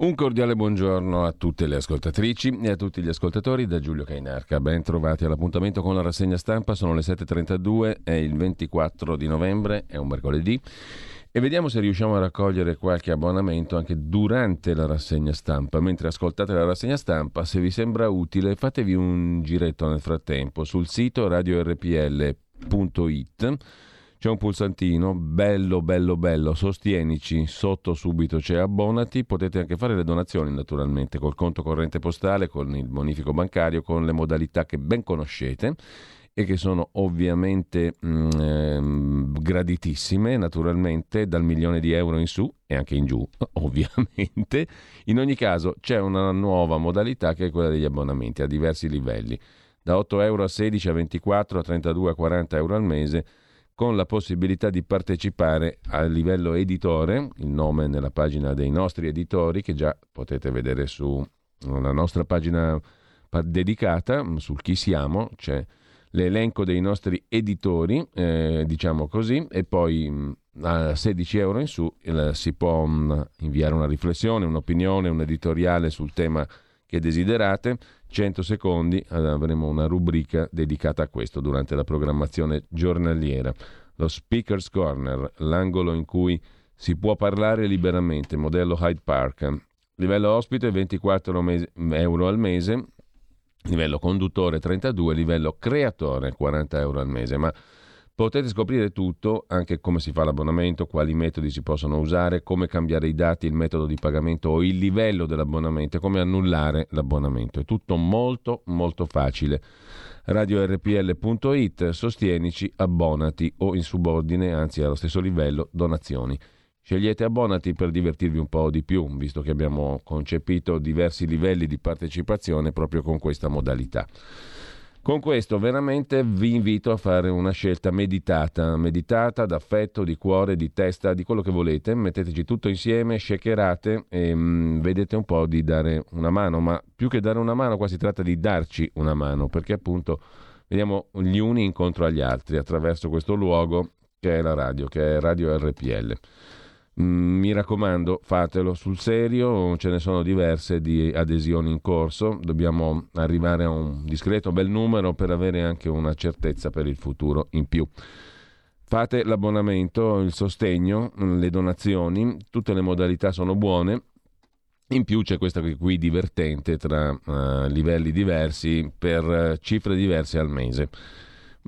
Un cordiale buongiorno a tutte le ascoltatrici e a tutti gli ascoltatori da Giulio Cainarca. Ben trovati all'appuntamento con la rassegna stampa, sono le 7.32, è il 24 di novembre, è un mercoledì e vediamo se riusciamo a raccogliere qualche abbonamento anche durante la rassegna stampa. Mentre ascoltate la rassegna stampa, se vi sembra utile, fatevi un giretto nel frattempo sul sito radiorpl.it c'è un pulsantino, bello, bello, bello, sostienici, sotto subito c'è abbonati, potete anche fare le donazioni naturalmente col conto corrente postale, con il bonifico bancario, con le modalità che ben conoscete e che sono ovviamente mh, mm, ehm, graditissime, naturalmente dal milione di euro in su e anche in giù, ovviamente. In ogni caso c'è una nuova modalità che è quella degli abbonamenti a diversi livelli, da 8 euro a 16, a 24, a 32, a 40 euro al mese con la possibilità di partecipare a livello editore, il nome nella pagina dei nostri editori che già potete vedere sulla nostra pagina dedicata, sul chi siamo, c'è l'elenco dei nostri editori, eh, diciamo così, e poi mm, a 16 euro in su eh, si può mh, mm, inviare una riflessione, un'opinione, un editoriale sul tema che desiderate 100 secondi avremo una rubrica dedicata a questo durante la programmazione giornaliera. Lo Speaker's Corner, l'angolo in cui si può parlare liberamente, modello Hyde Park. Livello ospite 24 euro al mese, livello conduttore 32, livello creatore 40 euro al mese. Ma Potete scoprire tutto, anche come si fa l'abbonamento, quali metodi si possono usare, come cambiare i dati, il metodo di pagamento o il livello dell'abbonamento come annullare l'abbonamento. È tutto molto molto facile. RadioRPL.it, sostienici, abbonati o in subordine, anzi allo stesso livello, donazioni. Scegliete abbonati per divertirvi un po' di più, visto che abbiamo concepito diversi livelli di partecipazione proprio con questa modalità. Con questo veramente vi invito a fare una scelta meditata, meditata d'affetto, di cuore, di testa, di quello che volete, metteteci tutto insieme, shakerate e mh, mm, vedete un po' di dare una mano, ma più che dare una mano qua si tratta di darci una mano, perché appunto vediamo gli uni incontro agli altri attraverso questo luogo che è la radio, che è Radio RPL. Mm, mi raccomando, fatelo sul serio, ce ne sono diverse di adesioni in corso, dobbiamo arrivare a un discreto bel numero per avere anche una certezza per il futuro in più. Fate l'abbonamento, il sostegno, le donazioni, tutte le modalità sono buone. In più c'è questa qui divertente tra uh, livelli diversi per uh, cifre diverse al mese.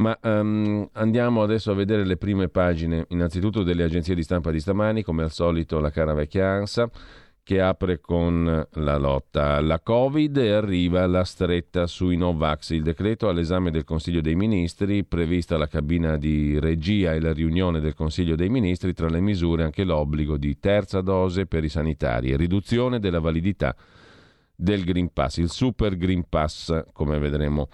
Ma um, andiamo adesso a vedere le prime pagine, innanzitutto delle agenzie di stampa di stamani, come al solito la cara vecchia ANSA, che apre con la lotta. Alla Covid e arriva la stretta sui Novax. Il decreto all'esame del Consiglio dei Ministri, prevista la cabina di regia e la riunione del Consiglio dei Ministri, tra le misure anche l'obbligo di terza dose per i sanitari. E riduzione della validità del Green Pass, il Super Green Pass, come vedremo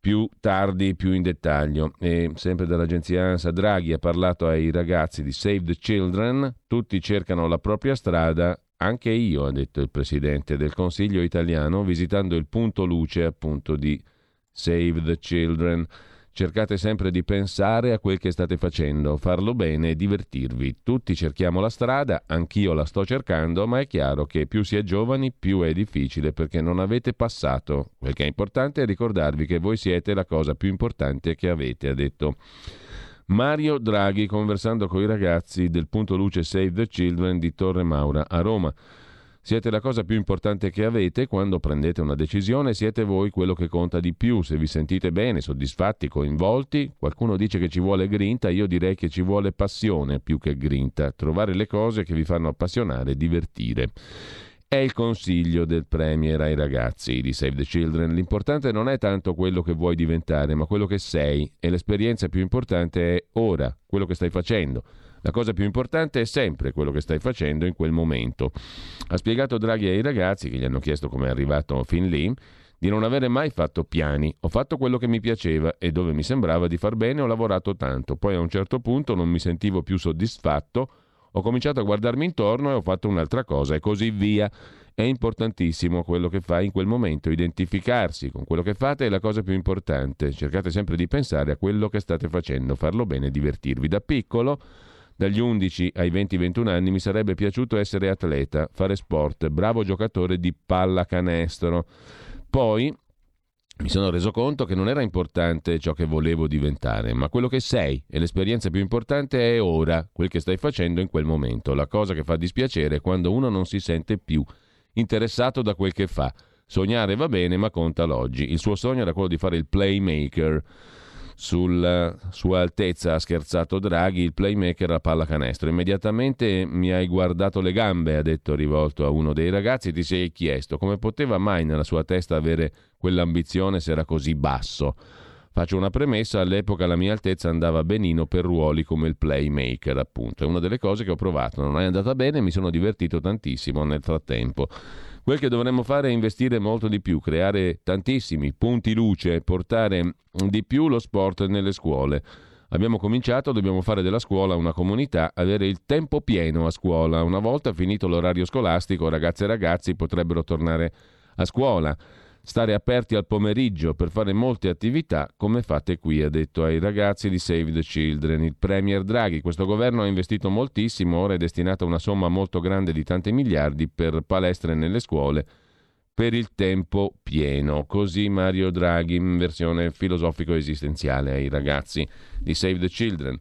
più tardi, più in dettaglio. E sempre dall'agenzia ANSA Draghi ha parlato ai ragazzi di Save the Children, tutti cercano la propria strada, anche io, ha detto il presidente del Consiglio italiano, visitando il punto luce appunto di Save the Children. Cercate sempre di pensare a quel che state facendo, farlo bene e divertirvi. Tutti cerchiamo la strada, anch'io la sto cercando, ma è chiaro che più si è giovani più è difficile perché non avete passato. Quel che è importante è ricordarvi che voi siete la cosa più importante che avete, ha detto. Mario Draghi conversando con i ragazzi del punto luce Save the Children di Torre Maura a Roma. Siete la cosa più importante che avete quando prendete una decisione, siete voi quello che conta di più. Se vi sentite bene, soddisfatti, coinvolti, qualcuno dice che ci vuole grinta, io direi che ci vuole passione più che grinta, trovare le cose che vi fanno appassionare e divertire. È il consiglio del Premier ai ragazzi di Save the Children. L'importante non è tanto quello che vuoi diventare, ma quello che sei e l'esperienza più importante è ora, quello che stai facendo. La cosa più importante è sempre quello che stai facendo in quel momento. Ha spiegato Draghi ai ragazzi che gli hanno chiesto come è arrivato fin lì di non avere mai fatto piani. Ho fatto quello che mi piaceva e dove mi sembrava di far bene ho lavorato tanto. Poi a un certo punto non mi sentivo più soddisfatto, ho cominciato a guardarmi intorno e ho fatto un'altra cosa e così via. È importantissimo quello che fai in quel momento, identificarsi con quello che fate è la cosa più importante. Cercate sempre di pensare a quello che state facendo, farlo bene, divertirvi. Da piccolo Dagli 11 ai 20-21 anni mi sarebbe piaciuto essere atleta, fare sport, bravo giocatore di pallacanestro. Poi mi sono reso conto che non era importante ciò che volevo diventare, ma quello che sei e l'esperienza più importante è ora, quel che stai facendo in quel momento. La cosa che fa dispiacere è quando uno non si sente più interessato da quel che fa. Sognare va bene, ma conta l'oggi. Il suo sogno era quello di fare il playmaker sulla sua altezza ha scherzato Draghi, il playmaker a pallacanestro. Immediatamente mi hai guardato le gambe, ha detto rivolto a uno dei ragazzi, ti sei chiesto come poteva mai nella sua testa avere quell'ambizione se era così basso. Faccio una premessa, all'epoca la mia altezza andava benino per ruoli come il playmaker, appunto. È una delle cose che ho provato, non è andata bene, mi sono divertito tantissimo nel frattempo. Quel che dovremmo fare è investire molto di più, creare tantissimi punti luce, portare di più lo sport nelle scuole. Abbiamo cominciato, dobbiamo fare della scuola una comunità, avere il tempo pieno a scuola. Una volta finito l'orario scolastico, ragazze e ragazzi potrebbero tornare a scuola stare aperti al pomeriggio per fare molte attività come fate qui, ha detto ai ragazzi di Save the Children. Il Premier Draghi, questo governo ha investito moltissimo, ora è destinata una somma molto grande di tanti miliardi per palestre nelle scuole per il tempo pieno. Così Mario Draghi in versione filosofico-esistenziale ai ragazzi di Save the Children.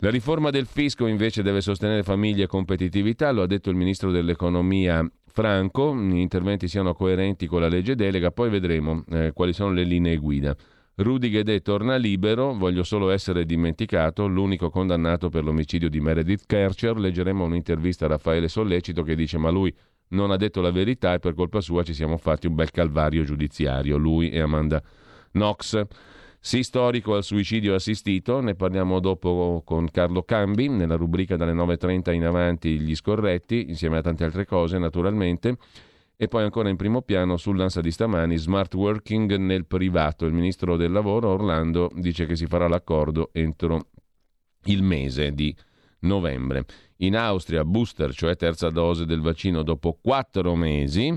La riforma del fisco invece deve sostenere famiglie e competitività, lo ha detto il ministro dell'economia Franco, gli interventi siano coerenti con la legge delega, poi vedremo eh, quali sono le linee guida. Rudy Ghedè torna libero, voglio solo essere dimenticato, l'unico condannato per l'omicidio di Meredith Kercher. Leggeremo un'intervista a Raffaele Sollecito che dice ma lui non ha detto la verità e per colpa sua ci siamo fatti un bel calvario giudiziario, lui e Amanda Knox. Sì storico al suicidio assistito, ne parliamo dopo con Carlo Cambi, nella rubrica dalle 9.30 in avanti gli scorretti, insieme a tante altre cose naturalmente. E poi ancora in primo piano sull'ansa di stamani, smart working nel privato. Il ministro del lavoro Orlando dice che si farà l'accordo entro il mese di novembre. In Austria booster, cioè terza dose del vaccino dopo quattro mesi.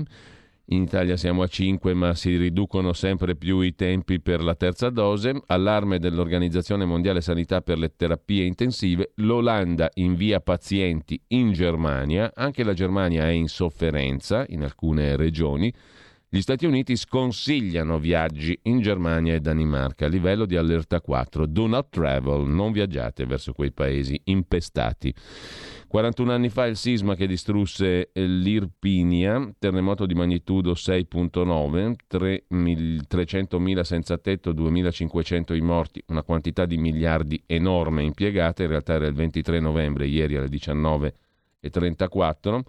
In Italia siamo a 5, ma si riducono sempre più i tempi per la terza dose. Allarme dell'Organizzazione Mondiale Sanità per le terapie intensive. L'Olanda invia pazienti in Germania. Anche la Germania è in sofferenza in alcune regioni. Gli Stati Uniti sconsigliano viaggi in Germania e Danimarca a livello di allerta 4. Do not travel, non viaggiate verso quei paesi impestati. 41 anni fa il sisma che distrusse l'Irpinia, terremoto di magnitudo 6.9, 300.000 senza tetto, 2.500 i morti, una quantità di miliardi enorme impiegata, in realtà era il 23 novembre, ieri alle 19.34.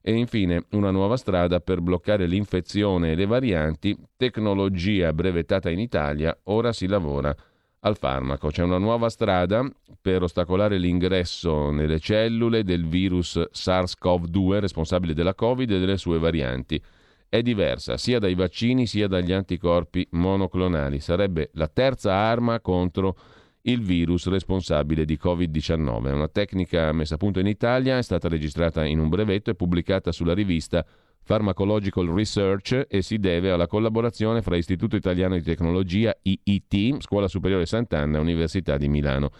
E infine una nuova strada per bloccare l'infezione e le varianti, tecnologia brevettata in Italia, ora si lavora al farmaco. C'è una nuova strada per ostacolare l'ingresso nelle cellule del virus SARS-CoV-2 responsabile della Covid e delle sue varianti. È diversa sia dai vaccini sia dagli anticorpi monoclonali. Sarebbe la terza arma contro il virus responsabile di Covid-19. È una tecnica messa a punto in Italia, è stata registrata in un brevetto e pubblicata sulla rivista Pharmacological Research e si deve alla collaborazione fra Istituto Italiano di Tecnologia IIT, Scuola Superiore Sant'Anna e Università di Milano.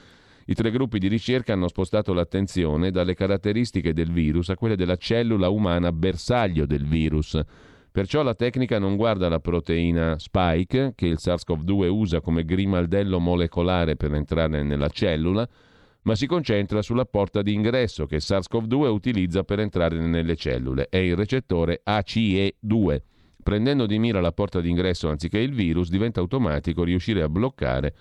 I tre gruppi di ricerca hanno spostato l'attenzione dalle caratteristiche del virus a quelle della cellula umana bersaglio del virus. Perciò la tecnica non guarda la proteina spike che il SARS-CoV-2 usa come grimaldello molecolare per entrare nella cellula, ma si concentra sulla porta di ingresso che SARS-CoV-2 utilizza per entrare nelle cellule. È il recettore ACE2. Prendendo di mira la porta d'ingresso anziché il virus, diventa automatico riuscire a bloccare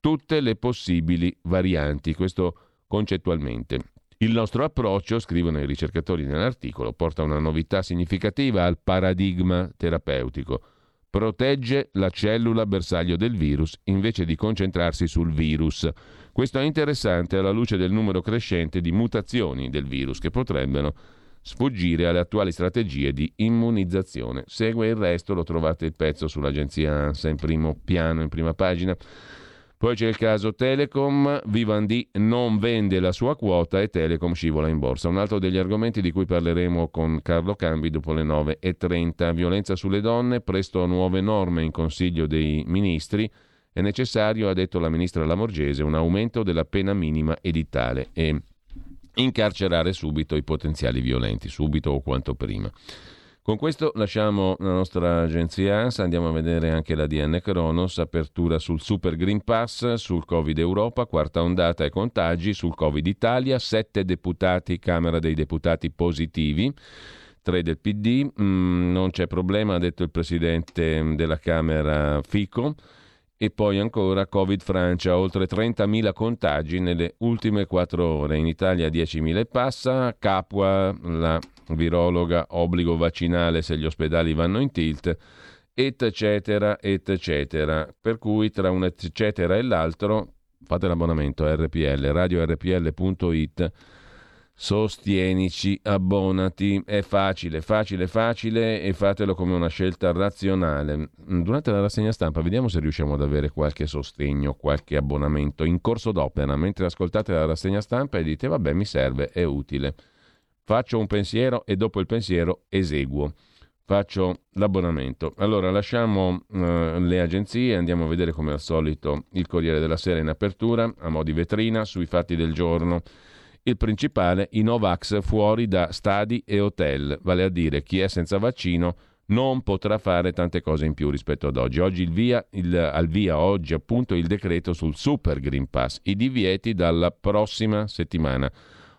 tutte le possibili varianti. Questo concettualmente. Il nostro approccio, scrivono i ricercatori nell'articolo, porta una novità significativa al paradigma terapeutico. Protegge la cellula bersaglio del virus invece di concentrarsi sul virus. Questo è interessante alla luce del numero crescente di mutazioni del virus che potrebbero sfuggire alle attuali strategie di immunizzazione. Segue il resto, lo trovate il pezzo sull'agenzia ANSA in primo piano, in prima pagina. Poi c'è il caso Telecom, Vivendi non vende la sua quota e Telecom scivola in borsa. Un altro degli argomenti di cui parleremo con Carlo Cambi dopo le 9.30. Violenza sulle donne, presto nuove norme in Consiglio dei Ministri. È necessario, ha detto la ministra Lamorgese, un aumento della pena minima edittale e incarcerare subito i potenziali violenti, subito o quanto prima. Con questo lasciamo la nostra agenzia ANSA, andiamo a vedere anche la DN Cronos, apertura sul Super Green Pass, sul Covid Europa, quarta ondata e contagi, sul Covid Italia, sette deputati, Camera dei Deputati positivi, tre del PD, mm, non c'è problema, ha detto il Presidente della Camera Fico. E poi ancora Covid Francia, oltre 30.000 contagi nelle ultime quattro ore. In Italia 10.000 e passa. Capua, la virologa, obbligo vaccinale se gli ospedali vanno in tilt, eccetera, eccetera. Per cui tra un eccetera e l'altro fate l'abbonamento a RPL, radiorpl.it sostienici, abbonati, è facile, facile, facile e fatelo come una scelta razionale. Durante la rassegna stampa vediamo se riusciamo ad avere qualche sostegno, qualche abbonamento in corso d'opera, mentre ascoltate la rassegna stampa e dite vabbè mi serve, è utile. Faccio un pensiero e dopo il pensiero eseguo. Faccio l'abbonamento. Allora lasciamo uh, le agenzie, andiamo a vedere come al solito il Corriere della Sera in apertura, a mo' di vetrina, sui fatti del giorno. Il principale, i Novax fuori da stadi e hotel, vale a dire chi è senza vaccino non potrà fare tante cose in più rispetto ad oggi. Oggi il via, il, al via oggi appunto il decreto sul Super Green Pass, i divieti dalla prossima settimana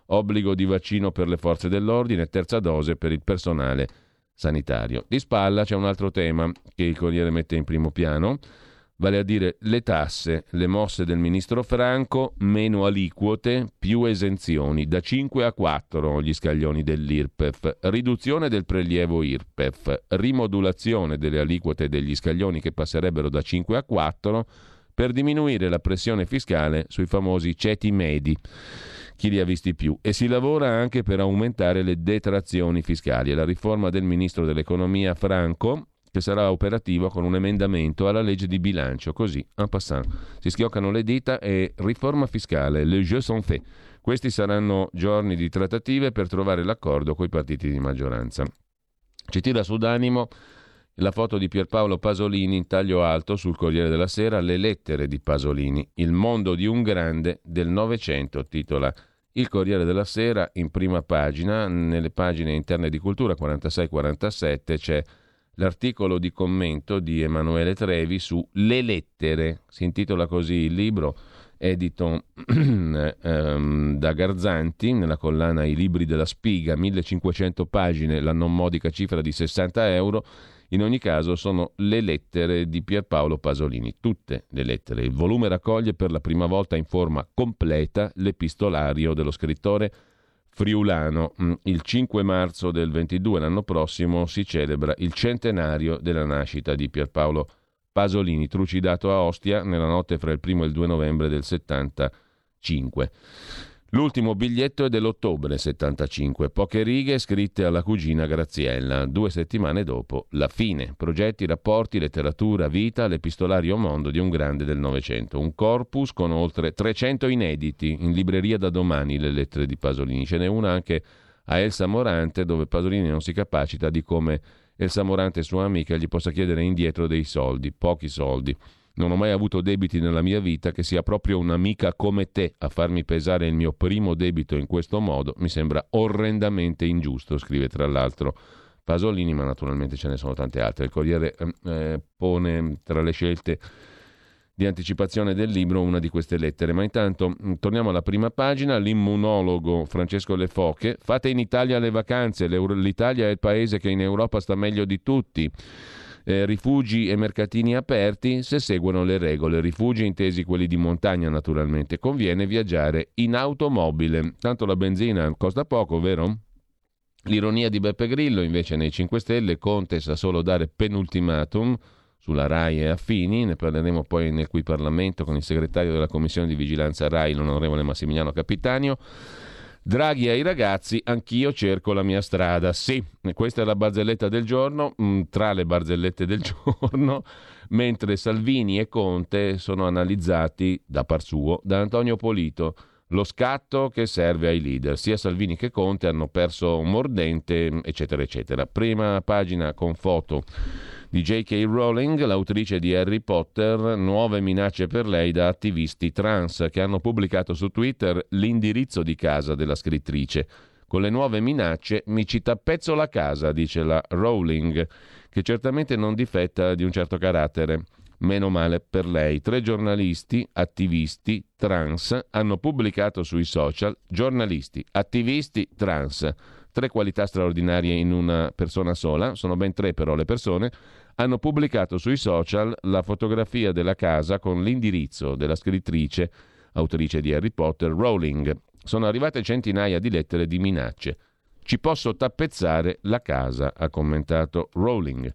obbligo di vaccino per le forze dell'ordine, terza dose per il personale sanitario. Di spalla c'è un altro tema che il Corriere mette in primo piano, vale a dire le tasse, le mosse del ministro Franco, meno aliquote, più esenzioni, da 5 a 4 gli scaglioni dell'IRPEF, riduzione del prelievo IRPEF, rimodulazione delle aliquote degli scaglioni che passerebbero da 5 a 4 per diminuire la pressione fiscale sui famosi ceti medi chi li ha visti più. E si lavora anche per aumentare le detrazioni fiscali. La riforma del ministro dell'economia Franco che sarà operativa con un emendamento alla legge di bilancio. Così, en passant, si schioccano le dita e riforma fiscale, le jeux sont faits. Questi saranno giorni di trattative per trovare l'accordo con i partiti di maggioranza. Ci tira su d'animo la foto di Pierpaolo Pasolini in taglio alto sul Corriere della Sera, le lettere di Pasolini, il mondo di un grande del Novecento, titola il Corriere della Sera in prima pagina, nelle pagine interne di cultura 46-47 c'è l'articolo di commento di Emanuele Trevi su Le lettere, si intitola così il libro, edito ehm, da Garzanti nella collana I libri della spiga, 1500 pagine, la non modica cifra di 60 euro in ogni caso sono le lettere di Pierpaolo Pasolini, tutte le lettere. Il volume raccoglie per la prima volta in forma completa l'epistolario dello scrittore friulano. Mm, il 5 marzo del 22, l'anno prossimo, si celebra il centenario della nascita di Pierpaolo Pasolini, trucidato a Ostia nella notte fra il 1 e il 2 novembre del 75. L'ultimo biglietto è dell'ottobre 75, poche righe scritte alla cugina Graziella, due settimane dopo la fine. Progetti, rapporti, letteratura, vita, l'epistolario mondo di un grande del Novecento. Un corpus con oltre 300 inediti, in libreria da domani le lettere di Pasolini. Ce n'è una anche a Elsa Morante dove Pasolini non si capacita di come Elsa Morante, sua amica, gli possa chiedere indietro dei soldi, pochi soldi. Non ho mai avuto debiti nella mia vita, che sia proprio un'amica come te a farmi pesare il mio primo debito in questo modo mi sembra orrendamente ingiusto, scrive tra l'altro Pasolini, ma naturalmente ce ne sono tante altre. Il Corriere ehm, eh, pone tra le scelte di anticipazione del libro una di queste lettere. Ma intanto mm, torniamo alla prima pagina, l'immunologo Francesco Le Foche, fate in Italia le vacanze, l'Italia è il paese che in Europa sta meglio di tutti eh, rifugi e mercatini aperti se seguono le regole. Rifugi intesi quelli di montagna naturalmente. Conviene viaggiare in automobile. Tanto la benzina costa poco, vero? L'ironia di Beppe Grillo invece nei 5 Stelle, Conte sa solo dare penultimatum sulla RAI e affini, ne parleremo poi nel cui Parlamento con il segretario della Commissione di Vigilanza RAI, l'onorevole Massimiliano Capitanio. Draghi ai ragazzi, anch'io cerco la mia strada. Sì, questa è la barzelletta del giorno, mm, tra le barzellette del giorno, mentre Salvini e Conte sono analizzati da par suo da Antonio Polito. Lo scatto che serve ai leader, sia Salvini che Conte hanno perso un mordente, eccetera, eccetera. Prima pagina con foto di J.K. Rowling, l'autrice di Harry Potter, nuove minacce per lei da attivisti trans che hanno pubblicato su Twitter l'indirizzo di casa della scrittrice. Con le nuove minacce mi ci tappezzo la casa, dice la Rowling, che certamente non difetta di un certo carattere. Meno male per lei. Tre giornalisti, attivisti, trans, hanno pubblicato sui social, giornalisti, attivisti, trans, tre qualità straordinarie in una persona sola, sono ben tre però le persone, hanno pubblicato sui social la fotografia della casa con l'indirizzo della scrittrice, autrice di Harry Potter, Rowling. Sono arrivate centinaia di lettere di minacce. Ci posso tappezzare la casa, ha commentato Rowling.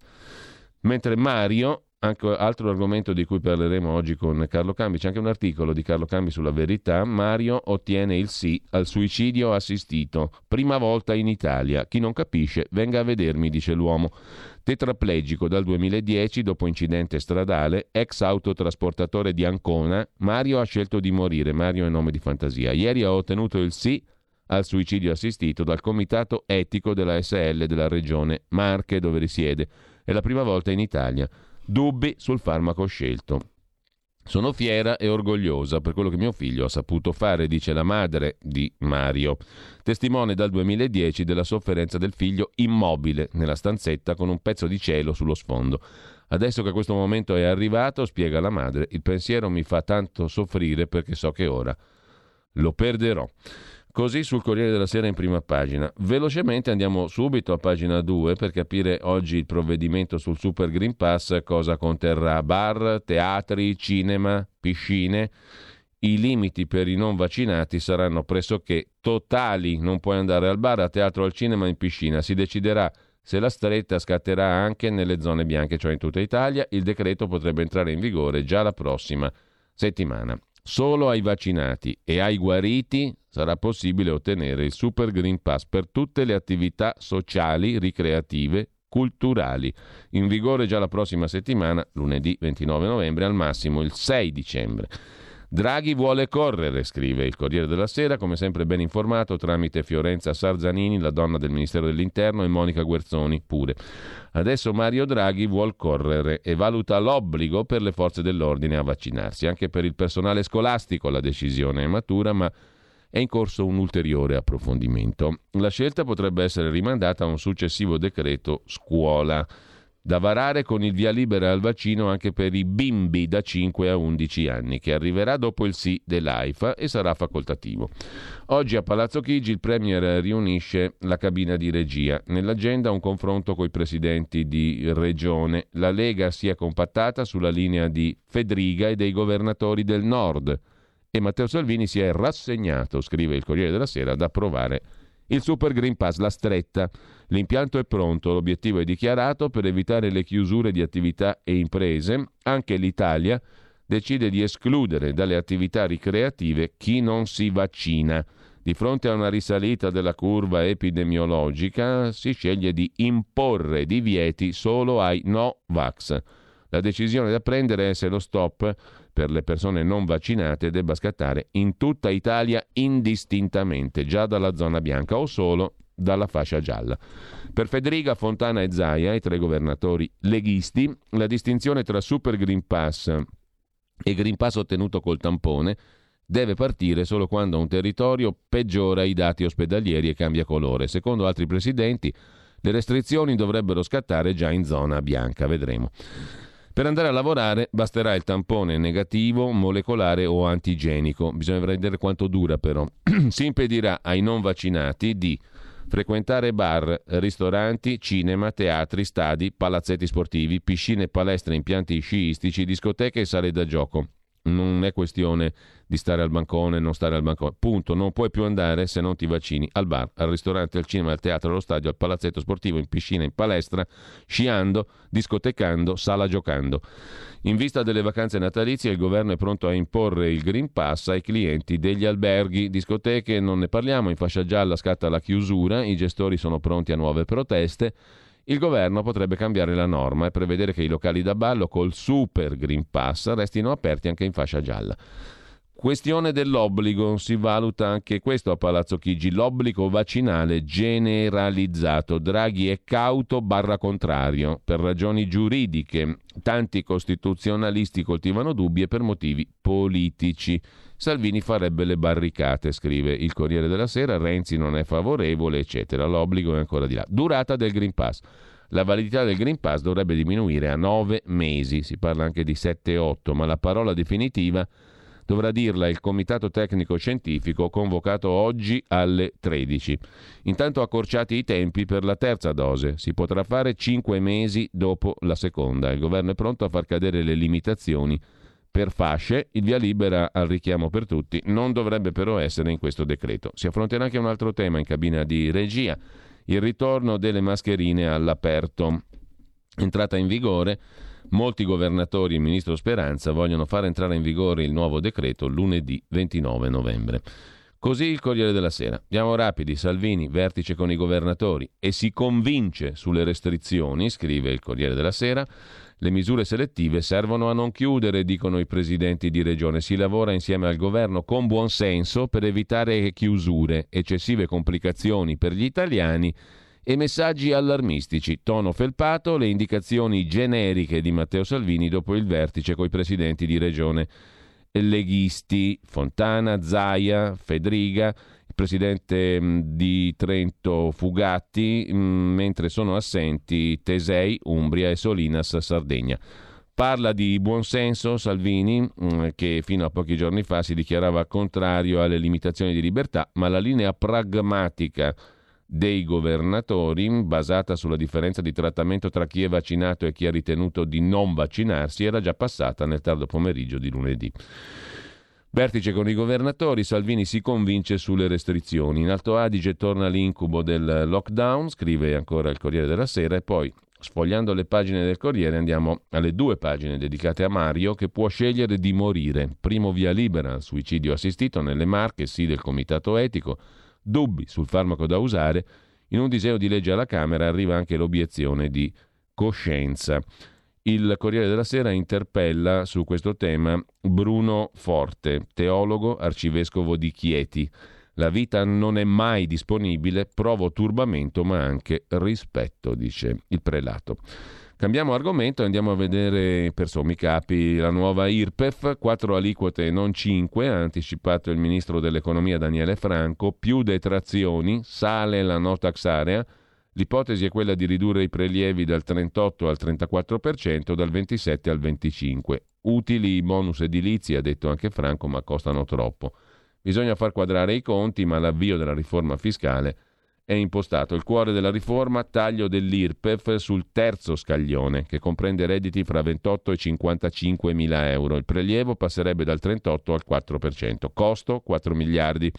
Mentre Mario, anche altro argomento di cui parleremo oggi con Carlo Cambi, c'è anche un articolo di Carlo Cambi sulla verità, Mario ottiene il sì al suicidio assistito, prima volta in Italia. Chi non capisce venga a vedermi, dice l'uomo. Tetraplegico dal 2010 dopo incidente stradale, ex autotrasportatore di Ancona, Mario ha scelto di morire, Mario è nome di fantasia. Ieri ha ottenuto il sì al suicidio assistito dal comitato etico della SL della regione Marche dove risiede. È la prima volta in Italia. Dubbi sul farmaco scelto. Sono fiera e orgogliosa per quello che mio figlio ha saputo fare, dice la madre di Mario, testimone dal 2010 della sofferenza del figlio immobile nella stanzetta con un pezzo di cielo sullo sfondo. Adesso che questo momento è arrivato, spiega la madre, il pensiero mi fa tanto soffrire perché so che ora lo perderò. Così sul Corriere della Sera in prima pagina. Velocemente andiamo subito a pagina 2 per capire oggi il provvedimento sul Super Green Pass cosa conterrà. Bar, teatri, cinema, piscine. I limiti per i non vaccinati saranno pressoché totali. Non puoi andare al bar, a teatro, al cinema, in piscina. Si deciderà se la stretta scatterà anche nelle zone bianche, cioè in tutta Italia. Il decreto potrebbe entrare in vigore già la prossima settimana. Solo ai vaccinati e ai guariti sarà possibile ottenere il Super Green Pass per tutte le attività sociali, ricreative, culturali, in vigore già la prossima settimana, lunedì 29 novembre, al massimo il 6 dicembre. Draghi vuole correre, scrive il Corriere della Sera, come sempre ben informato tramite Fiorenza Sarzanini, la donna del Ministero dell'Interno, e Monica Guerzoni pure. Adesso Mario Draghi vuole correre e valuta l'obbligo per le forze dell'ordine a vaccinarsi. Anche per il personale scolastico la decisione è matura, ma è in corso un ulteriore approfondimento. La scelta potrebbe essere rimandata a un successivo decreto scuola da varare con il via libera al vaccino anche per i bimbi da 5 a 11 anni, che arriverà dopo il sì dell'AIFA e sarà facoltativo. Oggi a Palazzo Chigi il Premier riunisce la cabina di regia. Nell'agenda un confronto con i presidenti di regione. La Lega si è compattata sulla linea di Fedriga e dei governatori del Nord e Matteo Salvini si è rassegnato, scrive il Corriere della Sera, ad approvare il Super Green Pass, la stretta. L'impianto è pronto, l'obiettivo è dichiarato per evitare le chiusure di attività e imprese. Anche l'Italia decide di escludere dalle attività ricreative chi non si vaccina. Di fronte a una risalita della curva epidemiologica si sceglie di imporre divieti solo ai no vax. La decisione da prendere è se lo stop per le persone non vaccinate debba scattare in tutta Italia indistintamente, già dalla zona bianca o solo dalla fascia gialla. Per Federica Fontana e Zaia, i tre governatori leghisti, la distinzione tra Super Green Pass e Green Pass ottenuto col tampone deve partire solo quando un territorio peggiora i dati ospedalieri e cambia colore. Secondo altri presidenti, le restrizioni dovrebbero scattare già in zona bianca, vedremo. Per andare a lavorare basterà il tampone negativo, molecolare o antigenico. Bisogna vedere quanto dura però. si impedirà ai non vaccinati di frequentare bar, ristoranti, cinema, teatri, stadi, palazzetti sportivi, piscine, palestre, impianti sciistici, discoteche e sale da gioco. Non è questione di stare al bancone, non stare al bancone. Punto. Non puoi più andare se non ti vaccini al bar, al ristorante, al cinema, al teatro, allo stadio, al palazzetto sportivo, in piscina, in palestra, sciando, discotecando, sala giocando. In vista delle vacanze natalizie il governo è pronto a imporre il Green Pass ai clienti degli alberghi, discoteche, non ne parliamo, in fascia gialla scatta la chiusura, i gestori sono pronti a nuove proteste. Il governo potrebbe cambiare la norma e prevedere che i locali da ballo col Super Green Pass restino aperti anche in fascia gialla. Questione dell'obbligo, si valuta anche questo a Palazzo Chigi, l'obbligo vaccinale generalizzato. Draghi è cauto barra contrario per ragioni giuridiche. Tanti costituzionalisti coltivano dubbi e per motivi politici. Salvini farebbe le barricate, scrive il Corriere della Sera, Renzi non è favorevole, eccetera. L'obbligo è ancora di là. Durata del Green Pass. La validità del Green Pass dovrebbe diminuire a nove mesi, si parla anche di 7-8, ma la parola definitiva dovrà dirla il Comitato Tecnico Scientifico convocato oggi alle 13. Intanto accorciati i tempi per la terza dose, si potrà fare 5 mesi dopo la seconda. Il governo è pronto a far cadere le limitazioni per fasce, il via libera al richiamo per tutti non dovrebbe però essere in questo decreto. Si affronterà anche un altro tema in cabina di regia, il ritorno delle mascherine all'aperto. Entrata in vigore Molti governatori e il ministro Speranza vogliono far entrare in vigore il nuovo decreto lunedì 29 novembre. Così il Corriere della Sera. Andiamo rapidi. Salvini, vertice con i governatori e si convince sulle restrizioni, scrive il Corriere della Sera. Le misure selettive servono a non chiudere, dicono i presidenti di regione. Si lavora insieme al governo con buon senso per evitare chiusure, eccessive complicazioni per gli italiani e messaggi allarmistici, tono felpato, le indicazioni generiche di Matteo Salvini dopo il vertice coi presidenti di regione leghisti Fontana, Zaia, Fedriga, il presidente mm, di Trento Fugatti, mm, mentre sono assenti Tesei, Umbria e Solinas, Sardegna. Parla di buonsenso Salvini, mm, che fino a pochi giorni fa si dichiarava contrario alle limitazioni di libertà, ma la linea pragmatica dei governatori, basata sulla differenza di trattamento tra chi è vaccinato e chi ha ritenuto di non vaccinarsi, era già passata nel tardo pomeriggio di lunedì. Vertice con i governatori, Salvini si convince sulle restrizioni. In Alto Adige torna l'incubo del lockdown, scrive ancora il Corriere della Sera, e poi, sfogliando le pagine del Corriere, andiamo alle due pagine dedicate a Mario, che può scegliere di morire. Primo via libera al suicidio assistito nelle Marche, sì del Comitato Etico, dubbi sul farmaco da usare, in un disegno di legge alla Camera arriva anche l'obiezione di coscienza. Il Corriere della Sera interpella su questo tema Bruno Forte, teologo, arcivescovo di Chieti. La vita non è mai disponibile, provo turbamento ma anche rispetto, dice il prelato. Cambiamo argomento e andiamo a vedere per sommi capi la nuova IRPEF, quattro aliquote non cinque, ha anticipato il ministro dell'economia Daniele Franco, più detrazioni, sale la no tax area, l'ipotesi è quella di ridurre i prelievi dal 38 al 34%, dal 27 al 25%. Utili bonus edilizi, ha detto anche Franco, ma costano troppo. Bisogna far quadrare i conti, ma l'avvio della riforma fiscale è impostato il cuore della riforma, taglio dell'IRPEF sul terzo scaglione, che comprende redditi fra 28 e 55 mila euro. Il prelievo passerebbe dal 38 al 4%, costo 4 miliardi.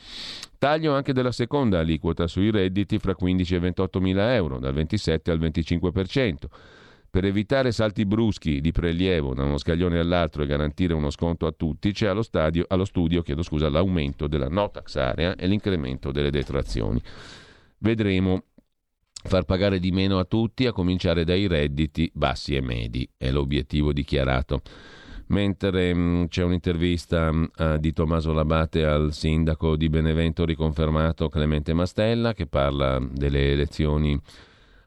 Taglio anche della seconda aliquota sui redditi fra 15 e 28 mila euro, dal 27 al 25%. Per evitare salti bruschi di prelievo da uno scaglione all'altro e garantire uno sconto a tutti, c'è allo, stadio, allo studio scusa, l'aumento della no tax area e l'incremento delle detrazioni vedremo far pagare di meno a tutti, a cominciare dai redditi bassi e medi, è l'obiettivo dichiarato. Mentre mm, c'è un'intervista mm, di Tommaso Labate al sindaco di Benevento riconfermato Clemente Mastella che parla delle elezioni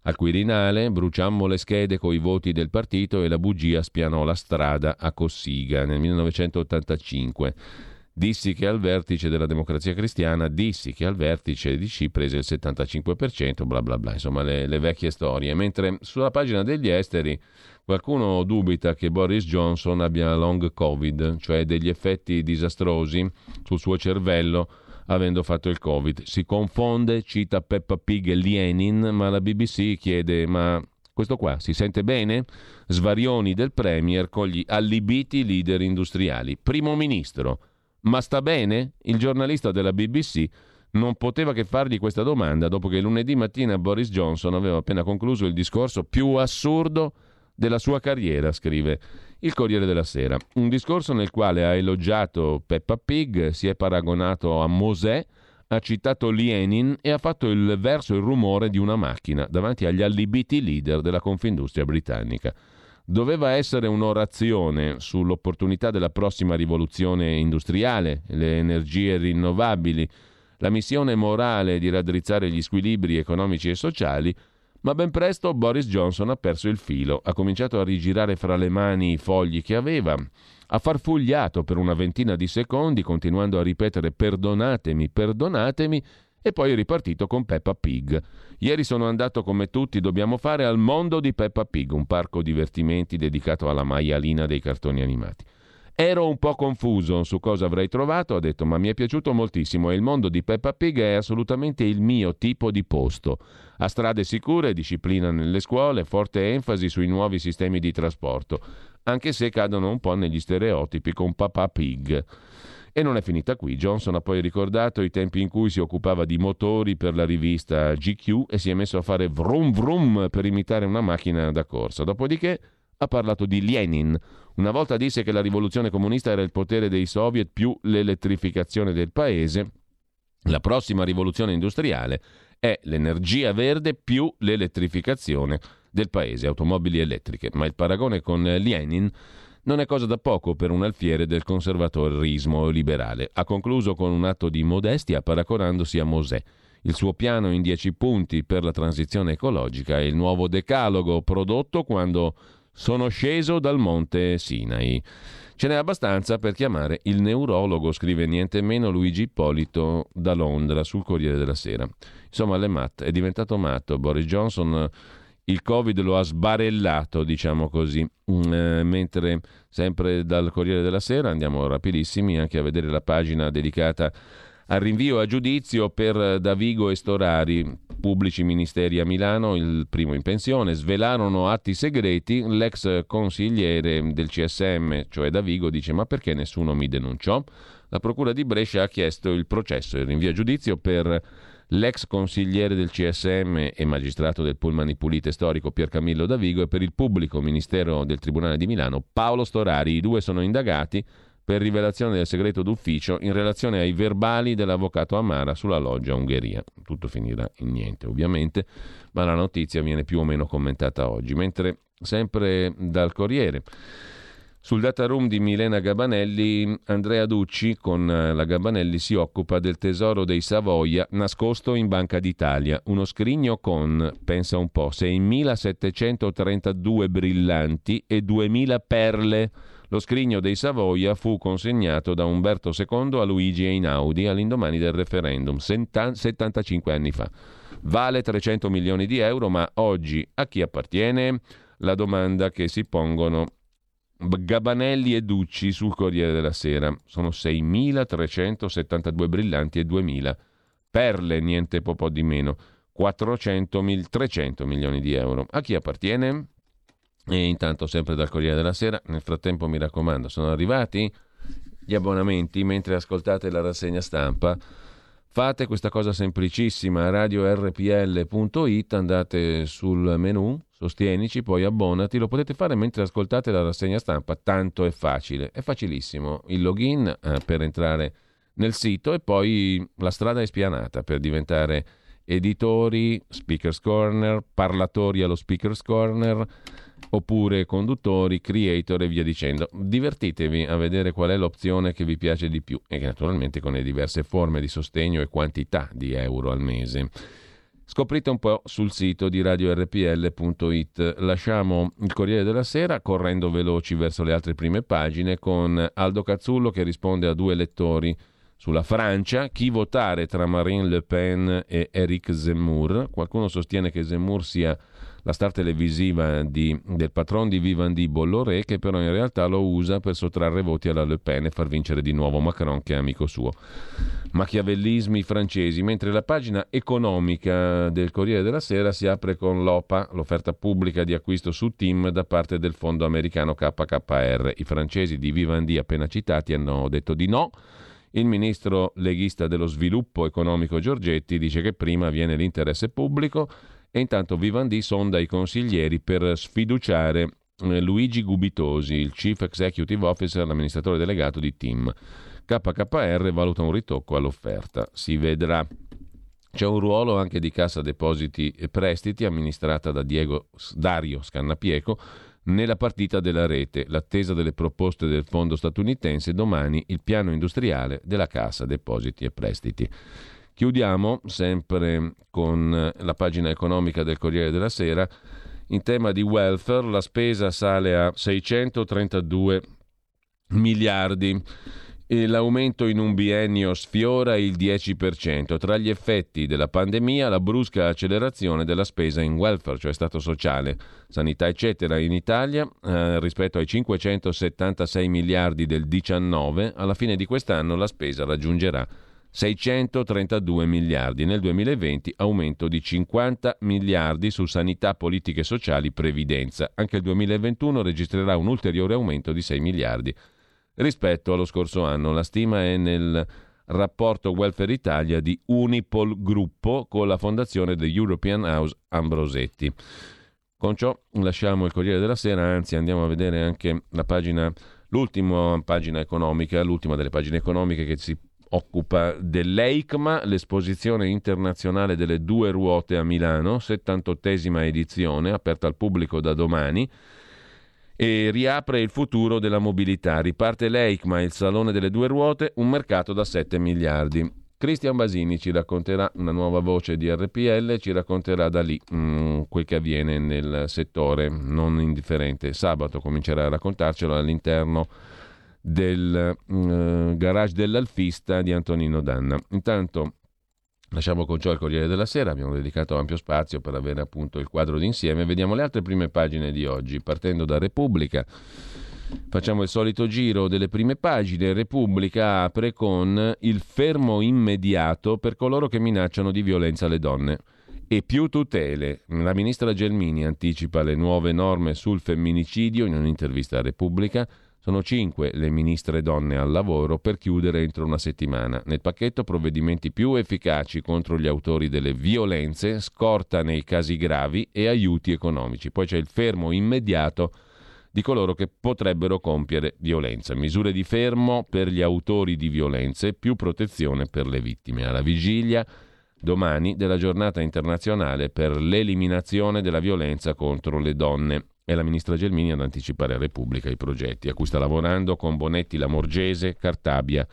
al Quirinale, bruciammo le schede coi voti del partito e la bugia spianò la strada a Cossiga nel 1985. Dissi che al vertice della democrazia cristiana, dissi che al vertice di C prese il 75%, bla bla bla, insomma le, le vecchie storie. Mentre sulla pagina degli esteri qualcuno dubita che Boris Johnson abbia long covid, cioè degli effetti disastrosi sul suo cervello avendo fatto il covid. Si confonde, cita Peppa Pig e Lenin, ma la BBC chiede ma questo qua si sente bene? Svarioni del Premier con gli allibiti leader industriali. Primo ministro ma sta bene? Il giornalista della BBC non poteva che fargli questa domanda dopo che lunedì mattina Boris Johnson aveva appena concluso il discorso più assurdo della sua carriera, scrive il Corriere della Sera. Un discorso nel quale ha elogiato Peppa Pig, si è paragonato a Mosè, ha citato Lenin e ha fatto il verso il rumore di una macchina davanti agli allibiti leader della Confindustria britannica. Doveva essere un'orazione sull'opportunità della prossima rivoluzione industriale, le energie rinnovabili, la missione morale di raddrizzare gli squilibri economici e sociali, ma ben presto Boris Johnson ha perso il filo, ha cominciato a rigirare fra le mani i fogli che aveva, ha farfugliato per una ventina di secondi, continuando a ripetere perdonatemi, perdonatemi, e poi ripartito con Peppa Pig. Ieri sono andato come tutti dobbiamo fare al mondo di Peppa Pig, un parco divertimenti dedicato alla maialina dei cartoni animati. Ero un po' confuso su cosa avrei trovato, ho detto, ma mi è piaciuto moltissimo e il mondo di Peppa Pig è assolutamente il mio tipo di posto. Ha strade sicure, disciplina nelle scuole, forte enfasi sui nuovi sistemi di trasporto, anche se cadono un po' negli stereotipi con Papa Pig. E non è finita qui. Johnson ha poi ricordato i tempi in cui si occupava di motori per la rivista GQ e si è messo a fare vrum vrum per imitare una macchina da corsa. Dopodiché ha parlato di Lenin. Una volta disse che la rivoluzione comunista era il potere dei soviet più l'elettrificazione del paese. La prossima rivoluzione industriale è l'energia verde più l'elettrificazione del paese, automobili elettriche. Ma il paragone con Lenin non è cosa da poco per un alfiere del conservatorismo liberale. Ha concluso con un atto di modestia paragonandosi a Mosè. Il suo piano in dieci punti per la transizione ecologica è il nuovo decalogo prodotto quando sono sceso dal monte Sinai. Ce n'è abbastanza per chiamare il neurologo, scrive niente meno Luigi Ippolito da Londra sul Corriere della Sera. Insomma, le matte, è diventato matto. Boris Johnson il Covid lo ha sbarellato, diciamo così. Mm, eh, mentre sempre dal Corriere della Sera andiamo rapidissimi anche a vedere la pagina dedicata al rinvio a giudizio per Davigo e Storari, pubblici ministeri a Milano, il primo in pensione, svelarono atti segreti, l'ex consigliere del CSM, cioè Davigo, dice ma perché nessuno mi denunciò? La Procura di Brescia ha chiesto il processo, il rinvio a giudizio per l'ex consigliere del CSM e magistrato del Pullman Pulite storico Piercamillo Davigo e per il pubblico ministero del Tribunale di Milano Paolo Storari. I due sono indagati per rivelazione del segreto d'ufficio in relazione ai verbali dell'avvocato Amara sulla loggia Ungheria. Tutto finirà in niente, ovviamente, ma la notizia viene più o meno commentata oggi. Mentre sempre dal Corriere. Sul data room di Milena Gabanelli, Andrea Ducci con la Gabanelli si occupa del tesoro dei Savoia nascosto in Banca d'Italia. Uno scrigno con, pensa un po', 6.732 brillanti e 2.000 perle lo scrigno dei Savoia fu consegnato da Umberto II a Luigi Einaudi all'indomani del referendum, 75 anni fa. Vale 300 milioni di euro, ma oggi a chi appartiene? La domanda che si pongono Gabanelli e Ducci sul Corriere della Sera. Sono 6.372 brillanti e 2.000 perle, niente po' di meno. 400 300 milioni di euro. A chi appartiene? E intanto, sempre dal Corriere della Sera, nel frattempo mi raccomando, sono arrivati gli abbonamenti mentre ascoltate la rassegna stampa. Fate questa cosa semplicissima, radiorpl.it, andate sul menu, sostienici, poi abbonati, lo potete fare mentre ascoltate la rassegna stampa, tanto è facile, è facilissimo. Il login eh, per entrare nel sito e poi la strada è spianata per diventare editori, speakers corner, parlatori allo speakers corner oppure conduttori, creator e via dicendo. Divertitevi a vedere qual è l'opzione che vi piace di più e che naturalmente con le diverse forme di sostegno e quantità di euro al mese. Scoprite un po' sul sito di radiorpl.it. Lasciamo il Corriere della Sera correndo veloci verso le altre prime pagine con Aldo Cazzullo che risponde a due lettori sulla Francia, chi votare tra Marine Le Pen e Eric Zemmour. Qualcuno sostiene che Zemmour sia la star televisiva di, del patron di Vivendi Bolloré, che però in realtà lo usa per sottrarre voti alla Le Pen e far vincere di nuovo Macron, che è amico suo. Machiavellismi francesi, mentre la pagina economica del Corriere della Sera si apre con l'OPA, l'offerta pubblica di acquisto su Team da parte del fondo americano KKR. I francesi di Vivendi appena citati hanno detto di no. Il ministro leghista dello sviluppo economico Giorgetti dice che prima viene l'interesse pubblico e intanto Vivendi sonda i consiglieri per sfiduciare eh, Luigi Gubitosi, il Chief Executive Officer, l'amministratore delegato di Team. KKR valuta un ritocco all'offerta. Si vedrà. C'è un ruolo anche di Cassa Depositi e Prestiti amministrata da Diego Dario Scannapieco nella partita della rete, l'attesa delle proposte del fondo statunitense, domani il piano industriale della Cassa Depositi e Prestiti. Chiudiamo sempre con la pagina economica del Corriere della Sera. In tema di welfare la spesa sale a 632 miliardi e l'aumento in un biennio sfiora il 10%. Tra gli effetti della pandemia, la brusca accelerazione della spesa in welfare, cioè stato sociale, sanità, eccetera, in Italia eh, rispetto ai 576 miliardi del 19, alla fine di quest'anno la spesa raggiungerà 632 miliardi. Nel 2020 aumento di 50 miliardi su sanità, politiche sociali, previdenza. Anche il 2021 registrerà un ulteriore aumento di 6 miliardi rispetto allo scorso anno. La stima è nel rapporto Welfare Italia di Unipol Gruppo con la fondazione The European House Ambrosetti. Con ciò lasciamo il Corriere della Sera, anzi andiamo a vedere anche la pagina, l'ultima pagina economica, l'ultima delle pagine economiche che si occupa dell'EICMA, l'esposizione internazionale delle due ruote a Milano, 78esima edizione, aperta al pubblico da domani e riapre il futuro della mobilità. Riparte l'EICMA, il Salone delle Due Ruote, un mercato da 7 miliardi. Cristian Basini ci racconterà una nuova voce di RPL, ci racconterà da lì mh, mm, quel che avviene nel settore non indifferente. Sabato comincerà a raccontarcelo all'interno del uh, garage dell'Alfista di Antonino Danna. Intanto Lasciamo con ciò il Corriere della Sera, abbiamo dedicato ampio spazio per avere appunto il quadro d'insieme. Vediamo le altre prime pagine di oggi, partendo da Repubblica. Facciamo il solito giro delle prime pagine. Repubblica apre con il fermo immediato per coloro che minacciano di violenza le donne. E più tutele. La ministra Gelmini anticipa le nuove norme sul femminicidio in un'intervista a Repubblica. Sono cinque le ministre donne al lavoro per chiudere entro una settimana. Nel pacchetto provvedimenti più efficaci contro gli autori delle violenze, scorta nei casi gravi e aiuti economici. Poi c'è il fermo immediato di coloro che potrebbero compiere violenza. Misure di fermo per gli autori di violenze, più protezione per le vittime. Alla vigilia domani della giornata internazionale per l'eliminazione della violenza contro le donne. È la ministra Gelmini ad anticipare a Repubblica i progetti a cui sta lavorando con Bonetti, Lamorgese, Cartabia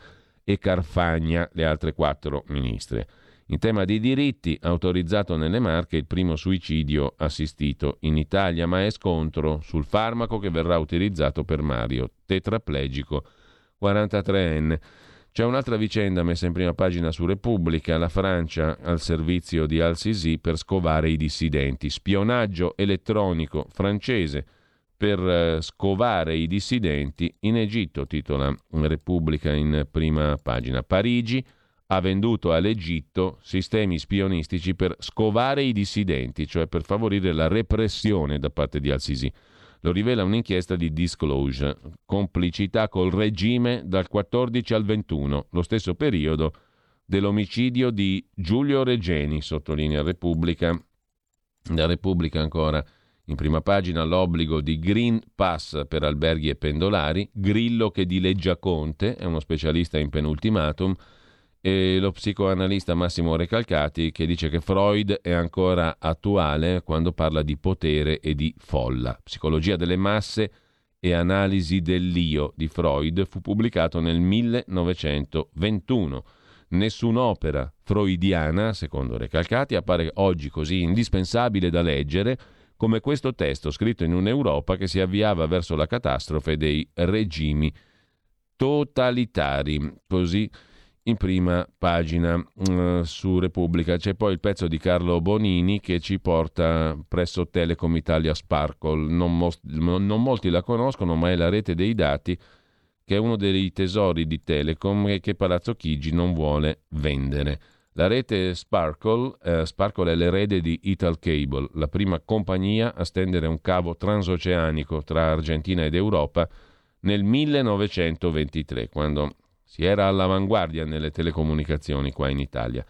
e Carfagna, le altre quattro ministre. In tema di diritti, autorizzato nelle Marche il primo suicidio assistito in Italia, ma è scontro sul farmaco che verrà utilizzato per Mario, tetraplegico 43enne. C'è un'altra vicenda messa in prima pagina su Repubblica, la Francia al servizio di Al-Sisi per scovare i dissidenti. Spionaggio elettronico francese per eh, scovare i dissidenti in Egitto, titola Repubblica in prima pagina. Parigi ha venduto all'Egitto sistemi spionistici per scovare i dissidenti, cioè per favorire la repressione da parte di Al-Sisi. Lo rivela un'inchiesta di Disclosure. Complicità col regime dal 14 al 21, lo stesso periodo dell'omicidio di Giulio Regeni, sottolinea Repubblica. Da Repubblica ancora in prima pagina l'obbligo di Green Pass per alberghi e pendolari, Grillo che dileggia Conte, è uno specialista in penultimatum, e lo psicoanalista Massimo Recalcati che dice che Freud è ancora attuale quando parla di potere e di folla. Psicologia delle masse e analisi dell'io di Freud fu pubblicato nel 1921. Nessun'opera freudiana, secondo Recalcati, appare oggi così indispensabile da leggere come questo testo scritto in un'Europa che si avviava verso la catastrofe dei regimi totalitari. Così in prima pagina uh, su Repubblica. C'è poi il pezzo di Carlo Bonini che ci porta presso Telecom Italia Sparkle. Non, most- non, molti la conoscono, ma è la rete dei dati che è uno dei tesori di Telecom e che Palazzo Chigi non vuole vendere. La rete Sparkle, eh, Sparkle è l'erede di Ital Cable, la prima compagnia a stendere un cavo transoceanico tra Argentina ed Europa nel 1923, quando si era all'avanguardia nelle telecomunicazioni qua in Italia.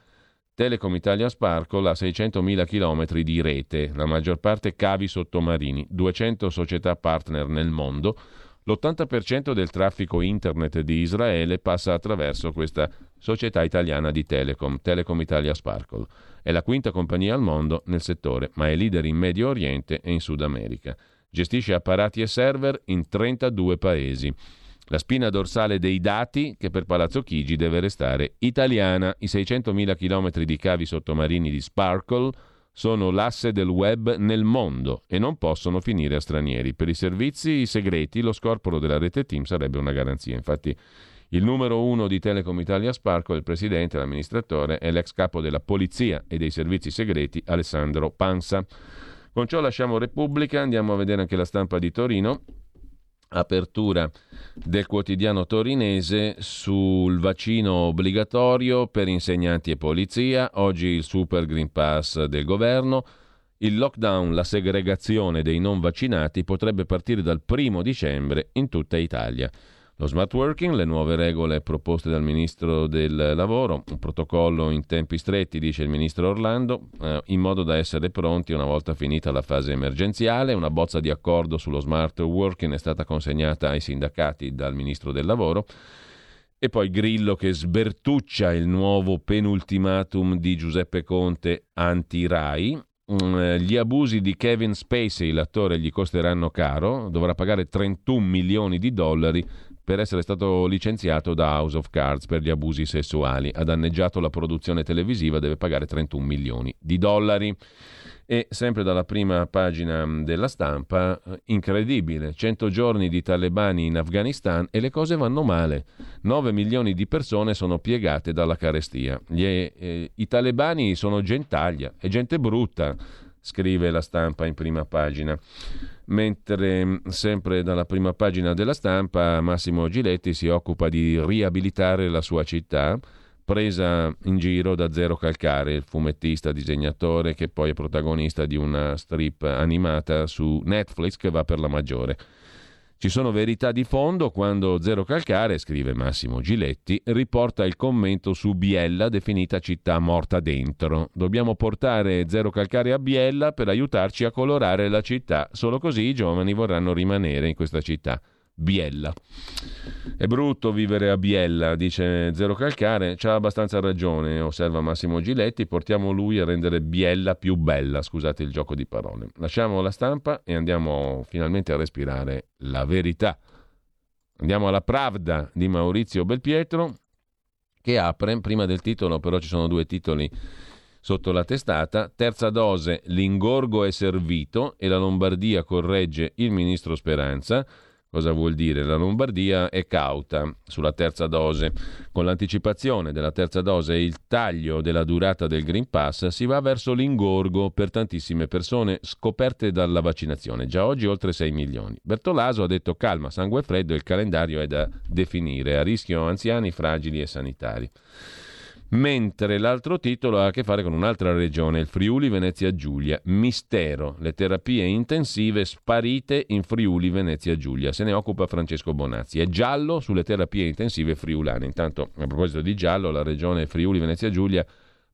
Telecom Italia Sparkle ha 600.000 km di rete, la maggior parte cavi sottomarini, 200 società partner nel mondo. L'80% del traffico internet di Israele passa attraverso questa società italiana di Telecom, Telecom Italia Sparkle. È la quinta compagnia al mondo nel settore, ma è leader in Medio Oriente e in Sud America. gestisce apparati e server in 32 paesi. La spina dorsale dei dati che per Palazzo Chigi deve restare italiana. I 600.000 km di cavi sottomarini di Sparkle sono l'asse del web nel mondo e non possono finire a stranieri. Per i servizi segreti lo scorporo della rete team sarebbe una garanzia. Infatti il numero uno di Telecom Italia Sparkle, il presidente, l'amministratore, è l'ex capo della polizia e dei servizi segreti Alessandro Pansa. Con ciò lasciamo Repubblica, andiamo a vedere anche la stampa di Torino apertura del quotidiano torinese sul vaccino obbligatorio per insegnanti e polizia, oggi il Super Green Pass del governo, il lockdown, la segregazione dei non vaccinati potrebbe partire dal primo dicembre in tutta Italia. Lo smart working, le nuove regole proposte dal Ministro del Lavoro, un protocollo in tempi stretti, dice il Ministro Orlando, eh, in modo da essere pronti una volta finita la fase emergenziale. Una bozza di accordo sullo smart working è stata consegnata ai sindacati dal Ministro del Lavoro. E poi Grillo che sbertuccia il nuovo penultimatum di Giuseppe Conte anti-RAI. Mm, eh, gli abusi di Kevin Spacey, l'attore, gli costeranno caro, dovrà pagare 31 milioni di dollari per essere stato licenziato da House of Cards per gli abusi sessuali. Ha danneggiato la produzione televisiva, deve pagare 31 milioni di dollari. E sempre dalla prima pagina della stampa, incredibile, 100 giorni di talebani in Afghanistan e le cose vanno male. 9 milioni di persone sono piegate dalla carestia. Gli, eh, I talebani sono gentaglia, è gente brutta, scrive la stampa in prima pagina mentre mm, sempre dalla prima pagina della stampa Massimo Giletti si occupa di riabilitare la sua città, presa in giro da Zero Calcare, il fumettista, disegnatore che poi è protagonista di una strip animata su Netflix che va per la maggiore. Ci sono verità di fondo quando Zero Calcare, scrive Massimo Giletti, riporta il commento su Biella definita città morta dentro. Dobbiamo portare Zero Calcare a Biella per aiutarci a colorare la città, solo così i giovani vorranno rimanere in questa città. Biella. È brutto vivere a Biella, dice Zero Calcare, c'ha abbastanza ragione, osserva Massimo Giletti, portiamo lui a rendere Biella più bella, scusate il gioco di parole. Lasciamo la stampa e andiamo finalmente a respirare la verità. Andiamo alla Pravda di Maurizio Belpietro, che apre, prima del titolo però ci sono due titoli sotto la testata, terza dose, l'ingorgo è servito e la Lombardia corregge il ministro Speranza. Cosa vuol dire? La Lombardia è cauta sulla terza dose. Con l'anticipazione della terza dose e il taglio della durata del Green Pass si va verso l'ingorgo per tantissime persone scoperte dalla vaccinazione. Già oggi oltre 6 milioni. Bertolaso ha detto calma, sangue freddo, il calendario è da definire. A rischio anziani, fragili e sanitari mentre l'altro titolo ha a che fare con un'altra regione, il Friuli Venezia Giulia. Mistero, le terapie intensive sparite in Friuli Venezia Giulia. Se ne occupa Francesco Bonazzi. È giallo sulle terapie intensive friulane. Intanto, a proposito di giallo, la regione Friuli Venezia Giulia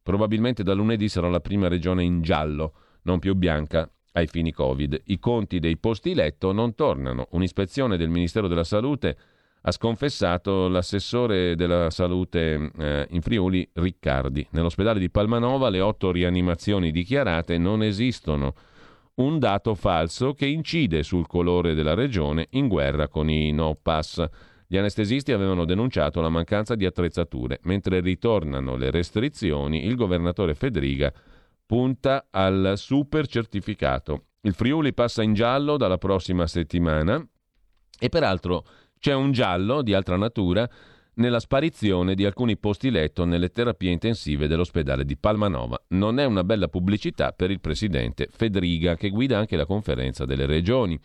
probabilmente da lunedì sarà la prima regione in giallo, non più bianca ai fini Covid. I conti dei posti letto non tornano. Un'ispezione del Ministero della Salute ha sconfessato l'assessore della salute eh, in Friuli Riccardi. Nell'ospedale di Palmanova le otto rianimazioni dichiarate non esistono. Un dato falso che incide sul colore della regione in guerra con i no pass. Gli anestesisti avevano denunciato la mancanza di attrezzature. Mentre ritornano le restrizioni, il governatore Federica punta al super certificato. Il Friuli passa in giallo dalla prossima settimana e peraltro c'è un giallo di altra natura nella sparizione di alcuni posti letto nelle terapie intensive dell'ospedale di Palmanova. Non è una bella pubblicità per il presidente Federiga, che guida anche la conferenza delle regioni.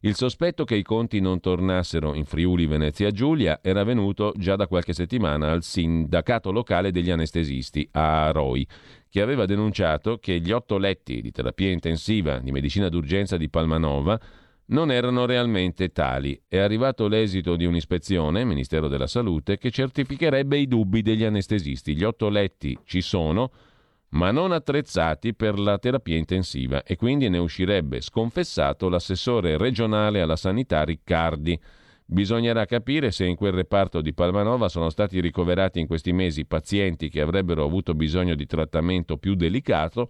Il sospetto che i conti non tornassero in Friuli Venezia Giulia era venuto già da qualche settimana al sindacato locale degli anestesisti, a Aroi, che aveva denunciato che gli otto letti di terapia intensiva di medicina d'urgenza di Palmanova non erano realmente tali. È arrivato l'esito di un'ispezione, Ministero della Salute, che certificherebbe i dubbi degli anestesisti. Gli otto letti ci sono, ma non attrezzati per la terapia intensiva e quindi ne uscirebbe sconfessato l'assessore regionale alla sanità Riccardi. Bisognerà capire se in quel reparto di Palmanova sono stati ricoverati in questi mesi pazienti che avrebbero avuto bisogno di trattamento più delicato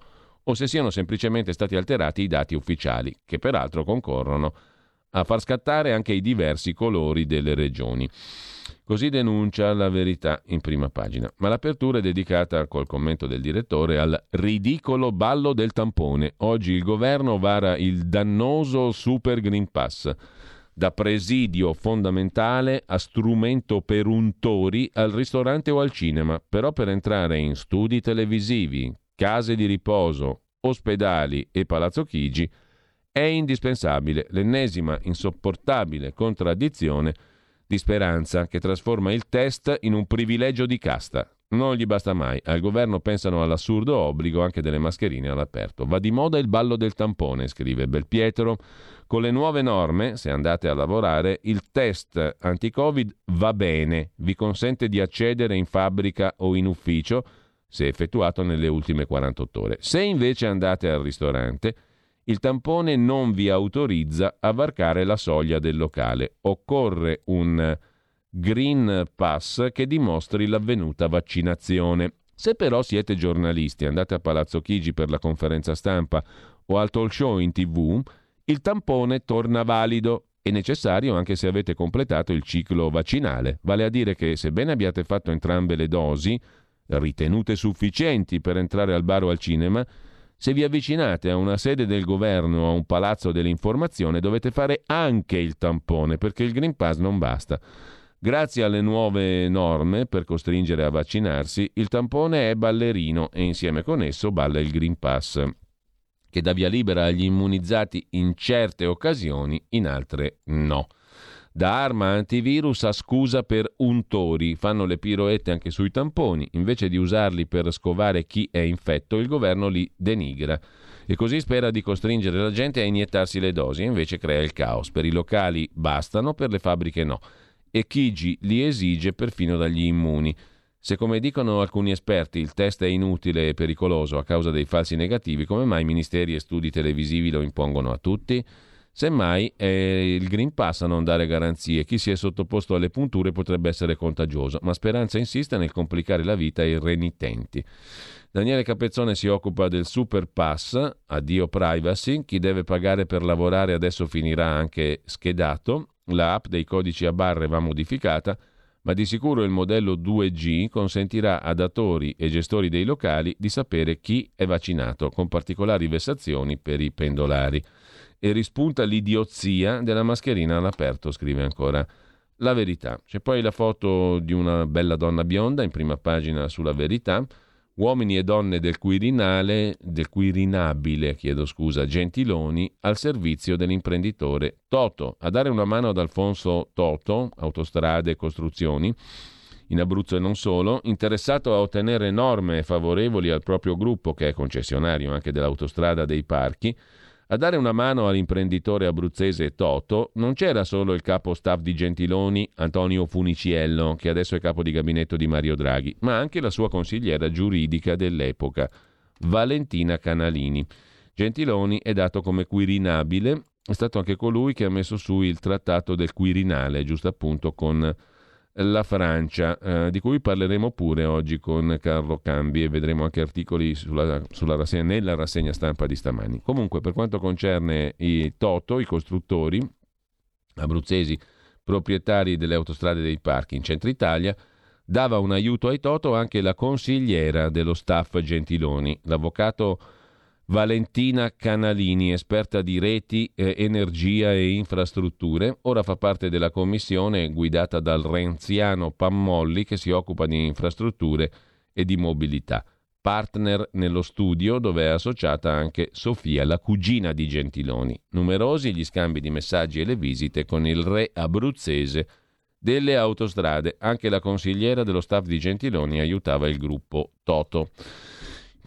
o se siano semplicemente stati alterati i dati ufficiali, che peraltro concorrono a far scattare anche i diversi colori delle regioni. Così denuncia la verità in prima pagina. Ma l'apertura è dedicata, col commento del direttore, al ridicolo ballo del tampone. Oggi il governo vara il dannoso Super Green Pass. Da presidio fondamentale a strumento per untori al ristorante o al cinema, però per entrare in studi televisivi, case di riposo, ospedali e Palazzo Chigi è indispensabile l'ennesima insopportabile contraddizione di speranza che trasforma il test in un privilegio di casta. Non gli basta mai. Al governo pensano all'assurdo obbligo anche delle mascherine all'aperto. Va di moda il ballo del tampone, scrive Belpietro. Con le nuove norme, se andate a lavorare, il test anti-Covid va bene, vi consente di accedere in fabbrica o in ufficio se effettuato nelle ultime 48 ore. Se invece andate al ristorante, il tampone non vi autorizza a varcare la soglia del locale. Occorre un Green Pass che dimostri l'avvenuta vaccinazione. Se però siete giornalisti, andate a Palazzo Chigi per la conferenza stampa o al talk show in tv, il tampone torna valido e necessario anche se avete completato il ciclo vaccinale. Vale a dire che sebbene abbiate fatto entrambe le dosi, ritenute sufficienti per entrare al bar o al cinema, se vi avvicinate a una sede del governo o a un palazzo dell'informazione dovete fare anche il tampone perché il Green Pass non basta. Grazie alle nuove norme per costringere a vaccinarsi, il tampone è ballerino e insieme con esso balla il Green Pass, che dà via libera agli immunizzati in certe occasioni, in altre no. Da arma antivirus a scusa per untori, fanno le piroette anche sui tamponi, invece di usarli per scovare chi è infetto, il governo li denigra e così spera di costringere la gente a iniettarsi le dosi, invece crea il caos. Per i locali bastano, per le fabbriche no. E Chigi li esige perfino dagli immuni. Se come dicono alcuni esperti il test è inutile e pericoloso a causa dei falsi negativi, come mai ministeri e studi televisivi lo impongono a tutti? Semmai è il Green Pass a non dare garanzie. Chi si è sottoposto alle punture potrebbe essere contagioso, ma Speranza insiste nel complicare la vita ai renitenti. Daniele Capezzone si occupa del Super Pass, addio privacy, chi deve pagare per lavorare adesso finirà anche schedato, la app dei codici a barre va modificata, ma di sicuro il modello 2G consentirà a datori e gestori dei locali di sapere chi è vaccinato, con particolari vessazioni per i pendolari e rispunta l'idiozia della mascherina all'aperto, scrive ancora la verità. C'è poi la foto di una bella donna bionda in prima pagina sulla verità. Uomini e donne del Quirinale, del Quirinabile, chiedo scusa, Gentiloni, al servizio dell'imprenditore Toto. A dare una mano ad Alfonso Toto, Autostrade e Costruzioni, in Abruzzo e non solo, interessato a ottenere norme favorevoli al proprio gruppo, che è concessionario anche dell'autostrada dei parchi, a dare una mano all'imprenditore abruzzese Toto non c'era solo il capo staff di Gentiloni, Antonio Funiciello, che adesso è capo di gabinetto di Mario Draghi, ma anche la sua consigliera giuridica dell'epoca, Valentina Canalini. Gentiloni è dato come quirinabile, è stato anche colui che ha messo su il trattato del Quirinale, giusto appunto con la Francia, eh, di cui parleremo pure oggi con Carlo Cambi e vedremo anche articoli sulla, sulla rassegna, nella rassegna stampa di stamani. Comunque, per quanto concerne i Toto, i costruttori abruzzesi proprietari delle autostrade dei parchi in centro Italia, dava un aiuto ai Toto anche la consigliera dello staff Gentiloni, l'avvocato Valentina Canalini, esperta di reti, eh, energia e infrastrutture, ora fa parte della commissione guidata dal renziano Pammolli che si occupa di infrastrutture e di mobilità. Partner nello studio dove è associata anche Sofia, la cugina di Gentiloni. Numerosi gli scambi di messaggi e le visite con il re abruzzese delle autostrade. Anche la consigliera dello staff di Gentiloni aiutava il gruppo Toto.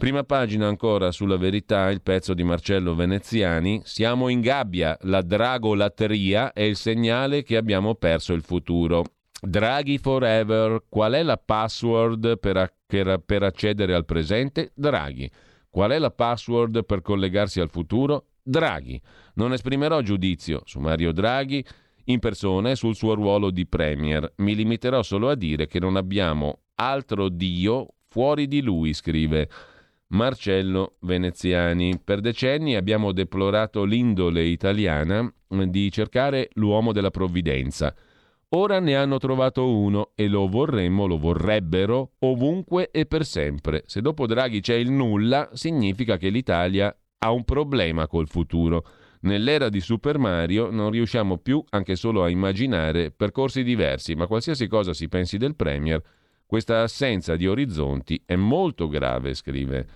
Prima pagina ancora sulla verità, il pezzo di Marcello Veneziani. Siamo in gabbia, la dragolatria è il segnale che abbiamo perso il futuro. Draghi forever, qual è la password per, a- per accedere al presente? Draghi. Qual è la password per collegarsi al futuro? Draghi. Non esprimerò giudizio su Mario Draghi in persona e sul suo ruolo di Premier. Mi limiterò solo a dire che non abbiamo altro Dio fuori di lui, scrive Marcello Veneziani. Per decenni abbiamo deplorato l'indole italiana di cercare l'uomo della provvidenza. Ora ne hanno trovato uno e lo vorremmo, lo vorrebbero ovunque e per sempre. Se dopo Draghi c'è il nulla, significa che l'Italia ha un problema col futuro. Nell'era di Super Mario non riusciamo più anche solo a immaginare percorsi diversi, ma qualsiasi cosa si pensi del Premier, questa assenza di orizzonti è molto grave, scrive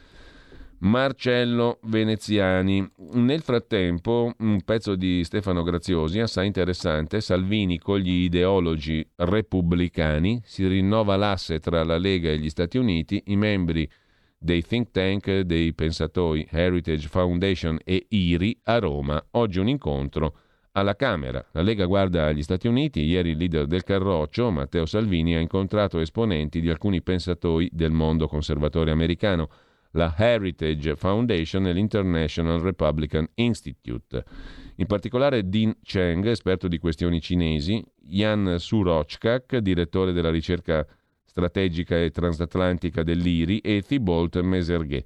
Marcello Veneziani. Nel frattempo, un pezzo di Stefano Graziosi, assai interessante, Salvini con gli ideologi repubblicani, si rinnova l'asse tra la Lega e gli Stati Uniti, i membri dei think tank dei pensatori Heritage Foundation e IRI a Roma. Oggi un incontro alla Camera. La Lega guarda agli Stati Uniti. Ieri il leader del Carroccio, Matteo Salvini, ha incontrato esponenti di alcuni pensatori del mondo conservatore americano, la Heritage Foundation e l'International Republican Institute. In particolare Dean Cheng, esperto di questioni cinesi, Jan Surochkak, direttore della ricerca strategica e transatlantica dell'IRI, e Thibault Meserghe.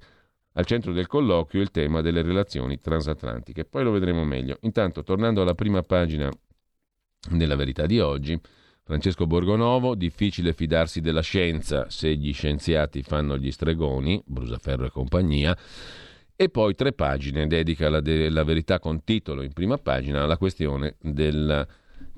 Al centro del colloquio il tema delle relazioni transatlantiche. Poi lo vedremo meglio. Intanto, tornando alla prima pagina della verità di oggi, Francesco Borgonovo, difficile fidarsi della scienza se gli scienziati fanno gli stregoni, Brusaferro e compagnia, e poi tre pagine dedica la, de- la verità con titolo in prima pagina alla questione del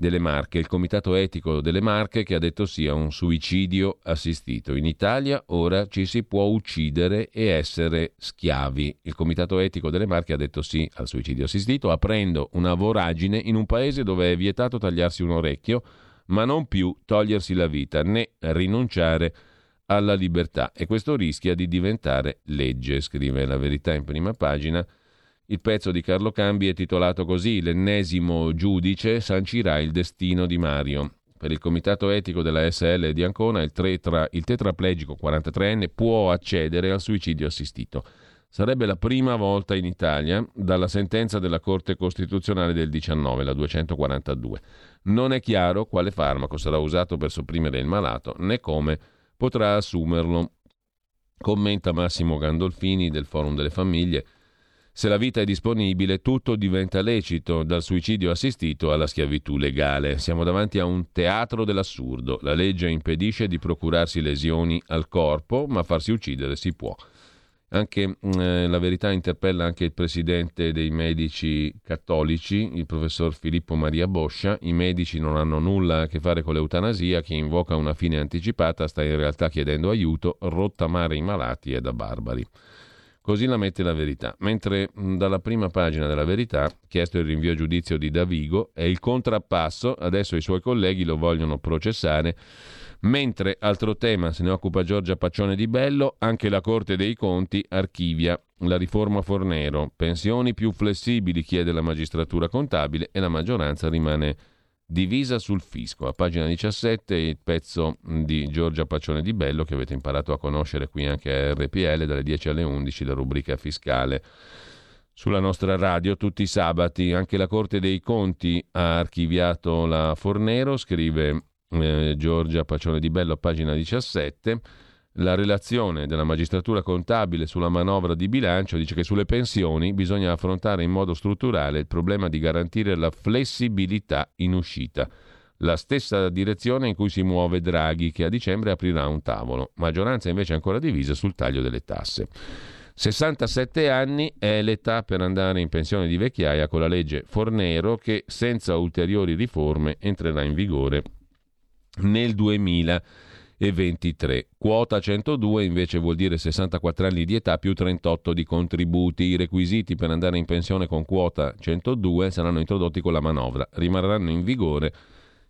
delle Marche, il Comitato Etico delle Marche che ha detto sì a un suicidio assistito. In Italia ora ci si può uccidere e essere schiavi. Il Comitato Etico delle Marche ha detto sì al suicidio assistito, aprendo una voragine in un paese dove è vietato tagliarsi un orecchio, ma non più togliersi la vita né rinunciare alla libertà. E questo rischia di diventare legge, scrive la verità in prima pagina il pezzo di Carlo Cambi è titolato così L'ennesimo giudice sancirà il destino di Mario. Per il comitato etico della SL di Ancona il, tetra, il tetraplegico 43enne può accedere al suicidio assistito. Sarebbe la prima volta in Italia dalla sentenza della Corte Costituzionale del 19, la 242. Non è chiaro quale farmaco sarà usato per sopprimere il malato né come potrà assumerlo. Commenta Massimo Gandolfini del Forum delle Famiglie se la vita è disponibile, tutto diventa lecito, dal suicidio assistito alla schiavitù legale. Siamo davanti a un teatro dell'assurdo. La legge impedisce di procurarsi lesioni al corpo, ma farsi uccidere si può. Anche mm, eh, la verità interpella anche il presidente dei medici cattolici, il professor Filippo Maria Boscia. I medici non hanno nulla a che fare con l'eutanasia, chi invoca una fine anticipata sta in realtà chiedendo aiuto, rottamare i malati è da barbari. Così la mette la verità. Mentre dalla prima pagina della verità, chiesto il rinvio a giudizio di Davigo, è il contrappasso, adesso i suoi colleghi lo vogliono processare. Mentre, altro tema, se ne occupa Giorgia Paccione di Bello, anche la Corte dei Conti archivia la riforma Fornero. Pensioni più flessibili chiede la magistratura contabile e la maggioranza rimane divisa sul fisco. A pagina 17 il pezzo di Giorgia Paccione di Bello che avete imparato a conoscere qui anche a RPL dalle 10 alle 11, la rubrica fiscale. Sulla nostra radio tutti i sabati anche la Corte dei Conti ha archiviato la Fornero, scrive eh, Giorgia Paccione di Bello a pagina 17. La relazione della magistratura contabile sulla manovra di bilancio dice che sulle pensioni bisogna affrontare in modo strutturale il problema di garantire la flessibilità in uscita. La stessa direzione in cui si muove Draghi, che a dicembre aprirà un tavolo. Maggioranza invece ancora divisa sul taglio delle tasse. 67 anni è l'età per andare in pensione di vecchiaia con la legge Fornero che senza ulteriori riforme entrerà in vigore nel 2000 e 23. Quota 102 invece vuol dire 64 anni di età più 38 di contributi. I requisiti per andare in pensione con quota 102 saranno introdotti con la manovra. Rimarranno in vigore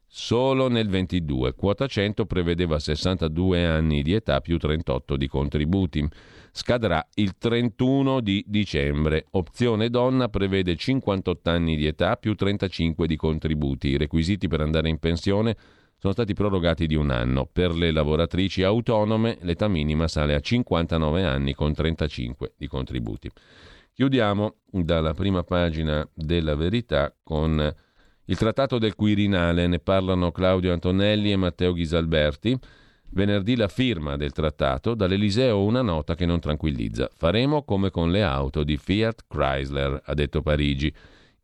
solo nel 22. Quota 100 prevedeva 62 anni di età più 38 di contributi. Scadrà il 31 di dicembre. Opzione donna prevede 58 anni di età più 35 di contributi. I requisiti per andare in pensione stati prorogati di un anno. Per le lavoratrici autonome l'età minima sale a 59 anni con 35 di contributi. Chiudiamo dalla prima pagina della verità con il trattato del Quirinale, ne parlano Claudio Antonelli e Matteo Ghisalberti. Venerdì la firma del trattato, dall'Eliseo una nota che non tranquillizza. Faremo come con le auto di Fiat Chrysler, ha detto Parigi.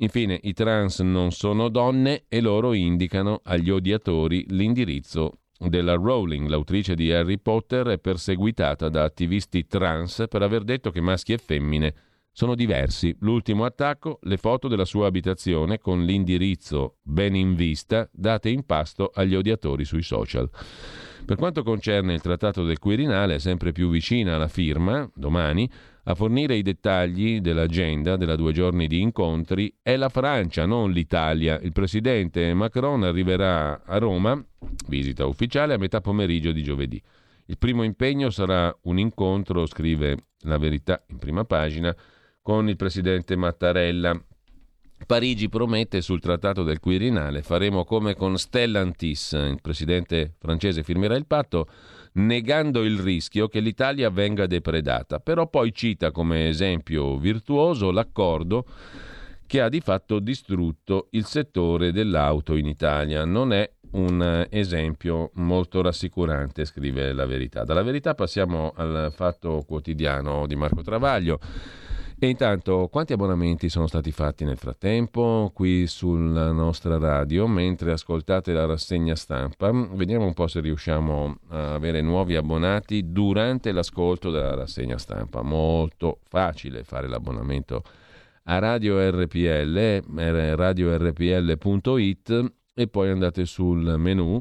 Infine, i trans non sono donne e loro indicano agli odiatori l'indirizzo della Rowling, l'autrice di Harry Potter, è perseguitata da attivisti trans per aver detto che maschi e femmine sono diversi. L'ultimo attacco, le foto della sua abitazione con l'indirizzo ben in vista date in pasto agli odiatori sui social. Per quanto concerne il trattato del Quirinale, sempre più vicina alla firma, domani, a fornire i dettagli dell'agenda della due giorni di incontri è la Francia, non l'Italia. Il presidente Macron arriverà a Roma, visita ufficiale, a metà pomeriggio di giovedì. Il primo impegno sarà un incontro, scrive la verità in prima pagina, con il presidente Mattarella. Parigi promette sul trattato del Quirinale faremo come con Stellantis, il presidente francese firmerà il patto negando il rischio che l'Italia venga depredata, però poi cita come esempio virtuoso l'accordo che ha di fatto distrutto il settore dell'auto in Italia. Non è un esempio molto rassicurante, scrive la verità. Dalla verità passiamo al fatto quotidiano di Marco Travaglio. E intanto, quanti abbonamenti sono stati fatti nel frattempo qui sulla nostra radio mentre ascoltate la rassegna stampa? Vediamo un po' se riusciamo a avere nuovi abbonati durante l'ascolto della rassegna stampa. Molto facile fare l'abbonamento a Radio RPL, radiorpl.it e poi andate sul menu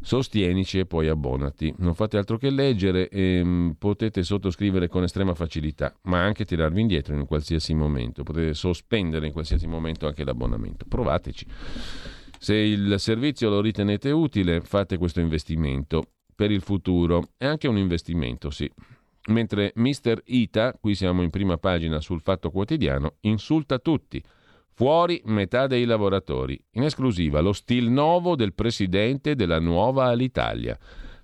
sostienici e poi abbonati. Non fate altro che leggere e mm, potete sottoscrivere con estrema facilità, ma anche tirarvi indietro in qualsiasi momento. Potete sospendere in qualsiasi momento anche l'abbonamento. Provateci. Se il servizio lo ritenete utile, fate questo investimento per il futuro. È anche un investimento, sì. Mentre Mr. Ita, qui siamo in prima pagina sul Fatto Quotidiano, insulta tutti Fuori metà dei lavoratori. In esclusiva lo stil nuovo del presidente della nuova Alitalia.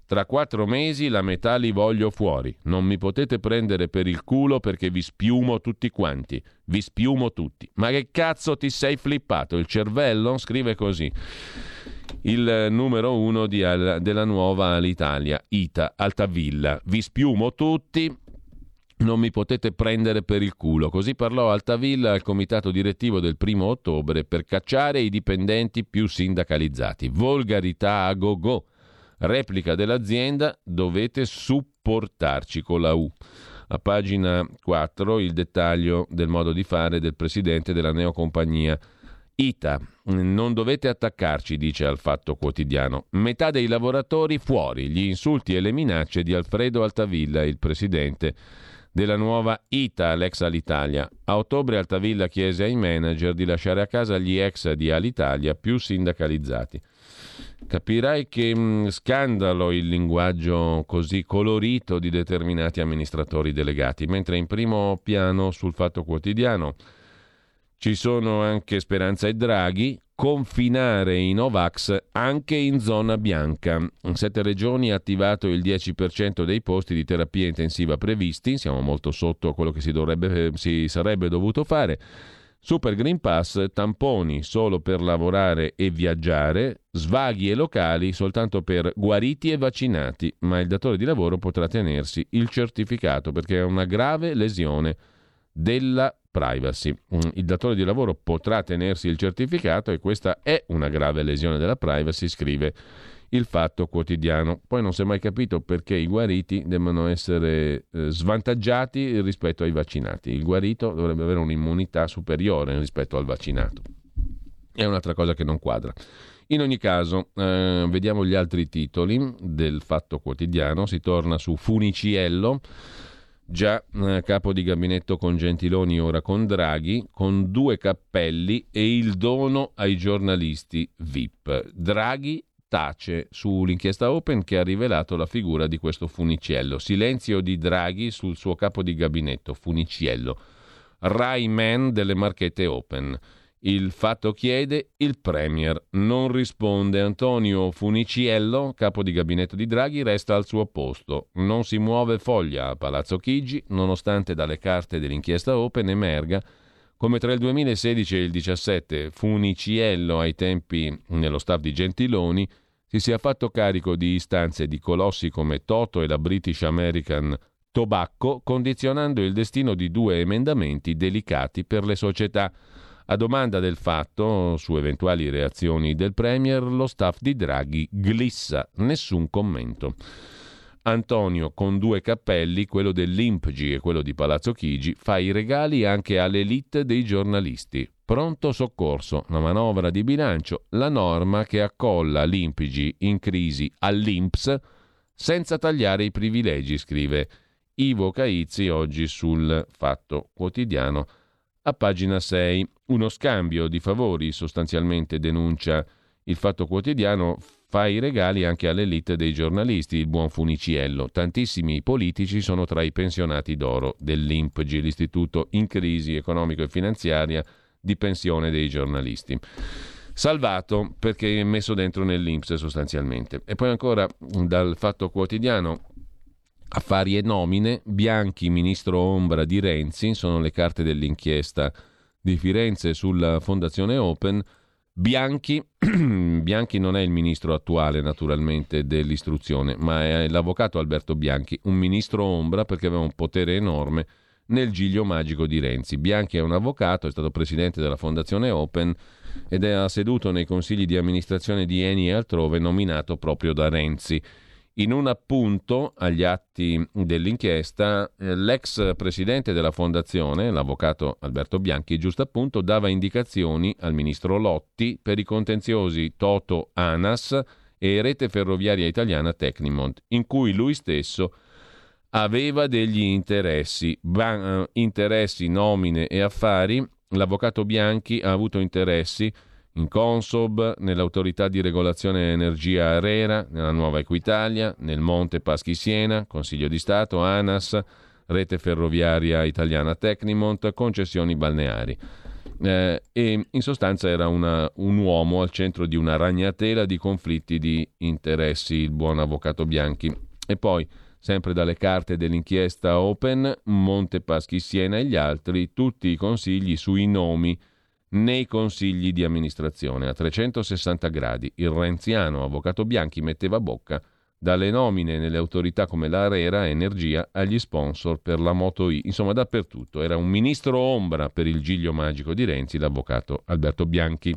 Tra quattro mesi la metà li voglio fuori. Non mi potete prendere per il culo perché vi spiumo tutti quanti. Vi spiumo tutti. Ma che cazzo ti sei flippato? Il cervello? Scrive così. Il numero uno di, della nuova Alitalia, Ita, Altavilla. Vi spiumo tutti non mi potete prendere per il culo. Così parlò Altavilla al comitato direttivo del primo ottobre per cacciare i dipendenti più sindacalizzati. Volgarità a go go. Replica dell'azienda, dovete supportarci con la U. A pagina 4 il dettaglio del modo di fare del presidente della neocompagnia. ITA, non dovete attaccarci, dice al Fatto Quotidiano. Metà dei lavoratori fuori, gli insulti e le minacce di Alfredo Altavilla, il presidente della nuova ITA, l'ex Alitalia. A ottobre Altavilla chiese ai manager di lasciare a casa gli ex di Alitalia più sindacalizzati. Capirai che mh, mm, scandalo il linguaggio così colorito di determinati amministratori delegati, mentre in primo piano sul Fatto Quotidiano ci sono anche Speranza e Draghi, confinare i Novax anche in zona bianca. In sette regioni ha attivato il 10% dei posti di terapia intensiva previsti, siamo molto sotto a quello che si, dovrebbe, si sarebbe dovuto fare. Super Green Pass, tamponi solo per lavorare e viaggiare, svaghi e locali soltanto per guariti e vaccinati, ma il datore di lavoro potrà tenersi il certificato perché è una grave lesione della privacy. Mm, il datore di lavoro potrà tenersi il certificato e questa è una grave lesione della privacy, scrive il fatto quotidiano. Poi non si è mai capito perché i guariti debbano essere eh, svantaggiati rispetto ai vaccinati. Il guarito dovrebbe avere un'immunità superiore rispetto al vaccinato. È un'altra cosa che non quadra. In ogni caso, eh, vediamo gli altri titoli del Fatto Quotidiano. Si torna su Funiciello già eh, capo di gabinetto con Gentiloni, ora con Draghi, con due cappelli e il dono ai giornalisti VIP. Draghi tace sull'inchiesta Open che ha rivelato la figura di questo Funiciello. Silenzio di Draghi sul suo capo di gabinetto, Funiciello. Rai Man delle marchette Open. Il fatto chiede, il Premier non risponde. Antonio Funiciello, capo di gabinetto di Draghi, resta al suo posto. Non si muove foglia a Palazzo Chigi, nonostante dalle carte dell'inchiesta Open emerga come tra il 2016 e il 2017 Funiciello, ai tempi nello staff di Gentiloni, si sia fatto carico di istanze di colossi come Toto e la British American Tobacco, condizionando il destino di due emendamenti delicati per le società. A domanda del fatto, su eventuali reazioni del Premier, lo staff di Draghi glissa, nessun commento. Antonio, con due cappelli, quello dell'Impgi e quello di Palazzo Chigi, fa i regali anche all'elite dei giornalisti. Pronto soccorso, la manovra di bilancio, la norma che accolla l'Impgi in crisi all'Inps senza tagliare i privilegi, scrive Ivo Caizzi oggi sul Fatto Quotidiano. A pagina 6, uno scambio di favori sostanzialmente denuncia il Fatto Quotidiano fa i regali anche all'elite dei giornalisti, il buon Funiciello. Tantissimi politici sono tra i pensionati d'oro dell'INPGI, l'istituto in crisi economico e finanziaria di pensione dei giornalisti. Salvato perché è messo dentro nell'Inps sostanzialmente. E poi ancora dal Fatto Quotidiano Affari e nomine, Bianchi, ministro ombra di Renzi, sono le carte dell'inchiesta di Firenze sulla Fondazione Open. Bianchi, Bianchi non è il ministro attuale naturalmente dell'istruzione, ma è l'avvocato Alberto Bianchi, un ministro ombra perché aveva un potere enorme nel giglio magico di Renzi. Bianchi è un avvocato, è stato presidente della Fondazione Open ed è seduto nei consigli di amministrazione di Eni e altrove nominato proprio da Renzi. In un appunto agli atti dell'inchiesta, eh, l'ex presidente della fondazione, l'avvocato Alberto Bianchi, giusto appunto, dava indicazioni al ministro Lotti per i contenziosi Toto Anas e Rete Ferroviaria Italiana Tecnimont, in cui lui stesso aveva degli interessi, ba- interessi, nomine e affari. L'avvocato Bianchi ha avuto interessi in Consob, nell'autorità di regolazione energia Arera, nella nuova Equitalia, nel Monte Paschi Siena, Consiglio di Stato, ANAS, Rete Ferroviaria Italiana Tecnimont, concessioni balneari. Eh, e in sostanza era una, un uomo al centro di una ragnatela di conflitti di interessi, il buon avvocato Bianchi. E poi, sempre dalle carte dell'inchiesta Open, Monte Paschi Siena e gli altri, tutti i consigli sui nomi nei consigli di amministrazione a 360 gradi. Il renziano avvocato Bianchi metteva bocca dalle nomine nelle autorità come l'Arera Energia agli sponsor per la Moto I, insomma dappertutto. Era un ministro ombra per il giglio magico di Renzi, l'avvocato Alberto Bianchi.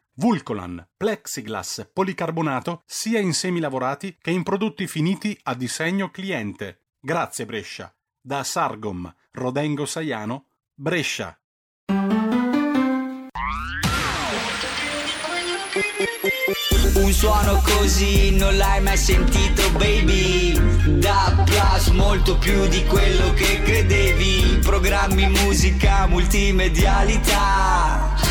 Vulcolan, plexiglass, policarbonato sia in semi lavorati che in prodotti finiti a disegno cliente. Grazie Brescia. Da Sargom, Rodengo Saiano, Brescia. Un suono così non l'hai mai sentito baby Da Plus molto più di quello che credevi Programmi, musica, multimedialità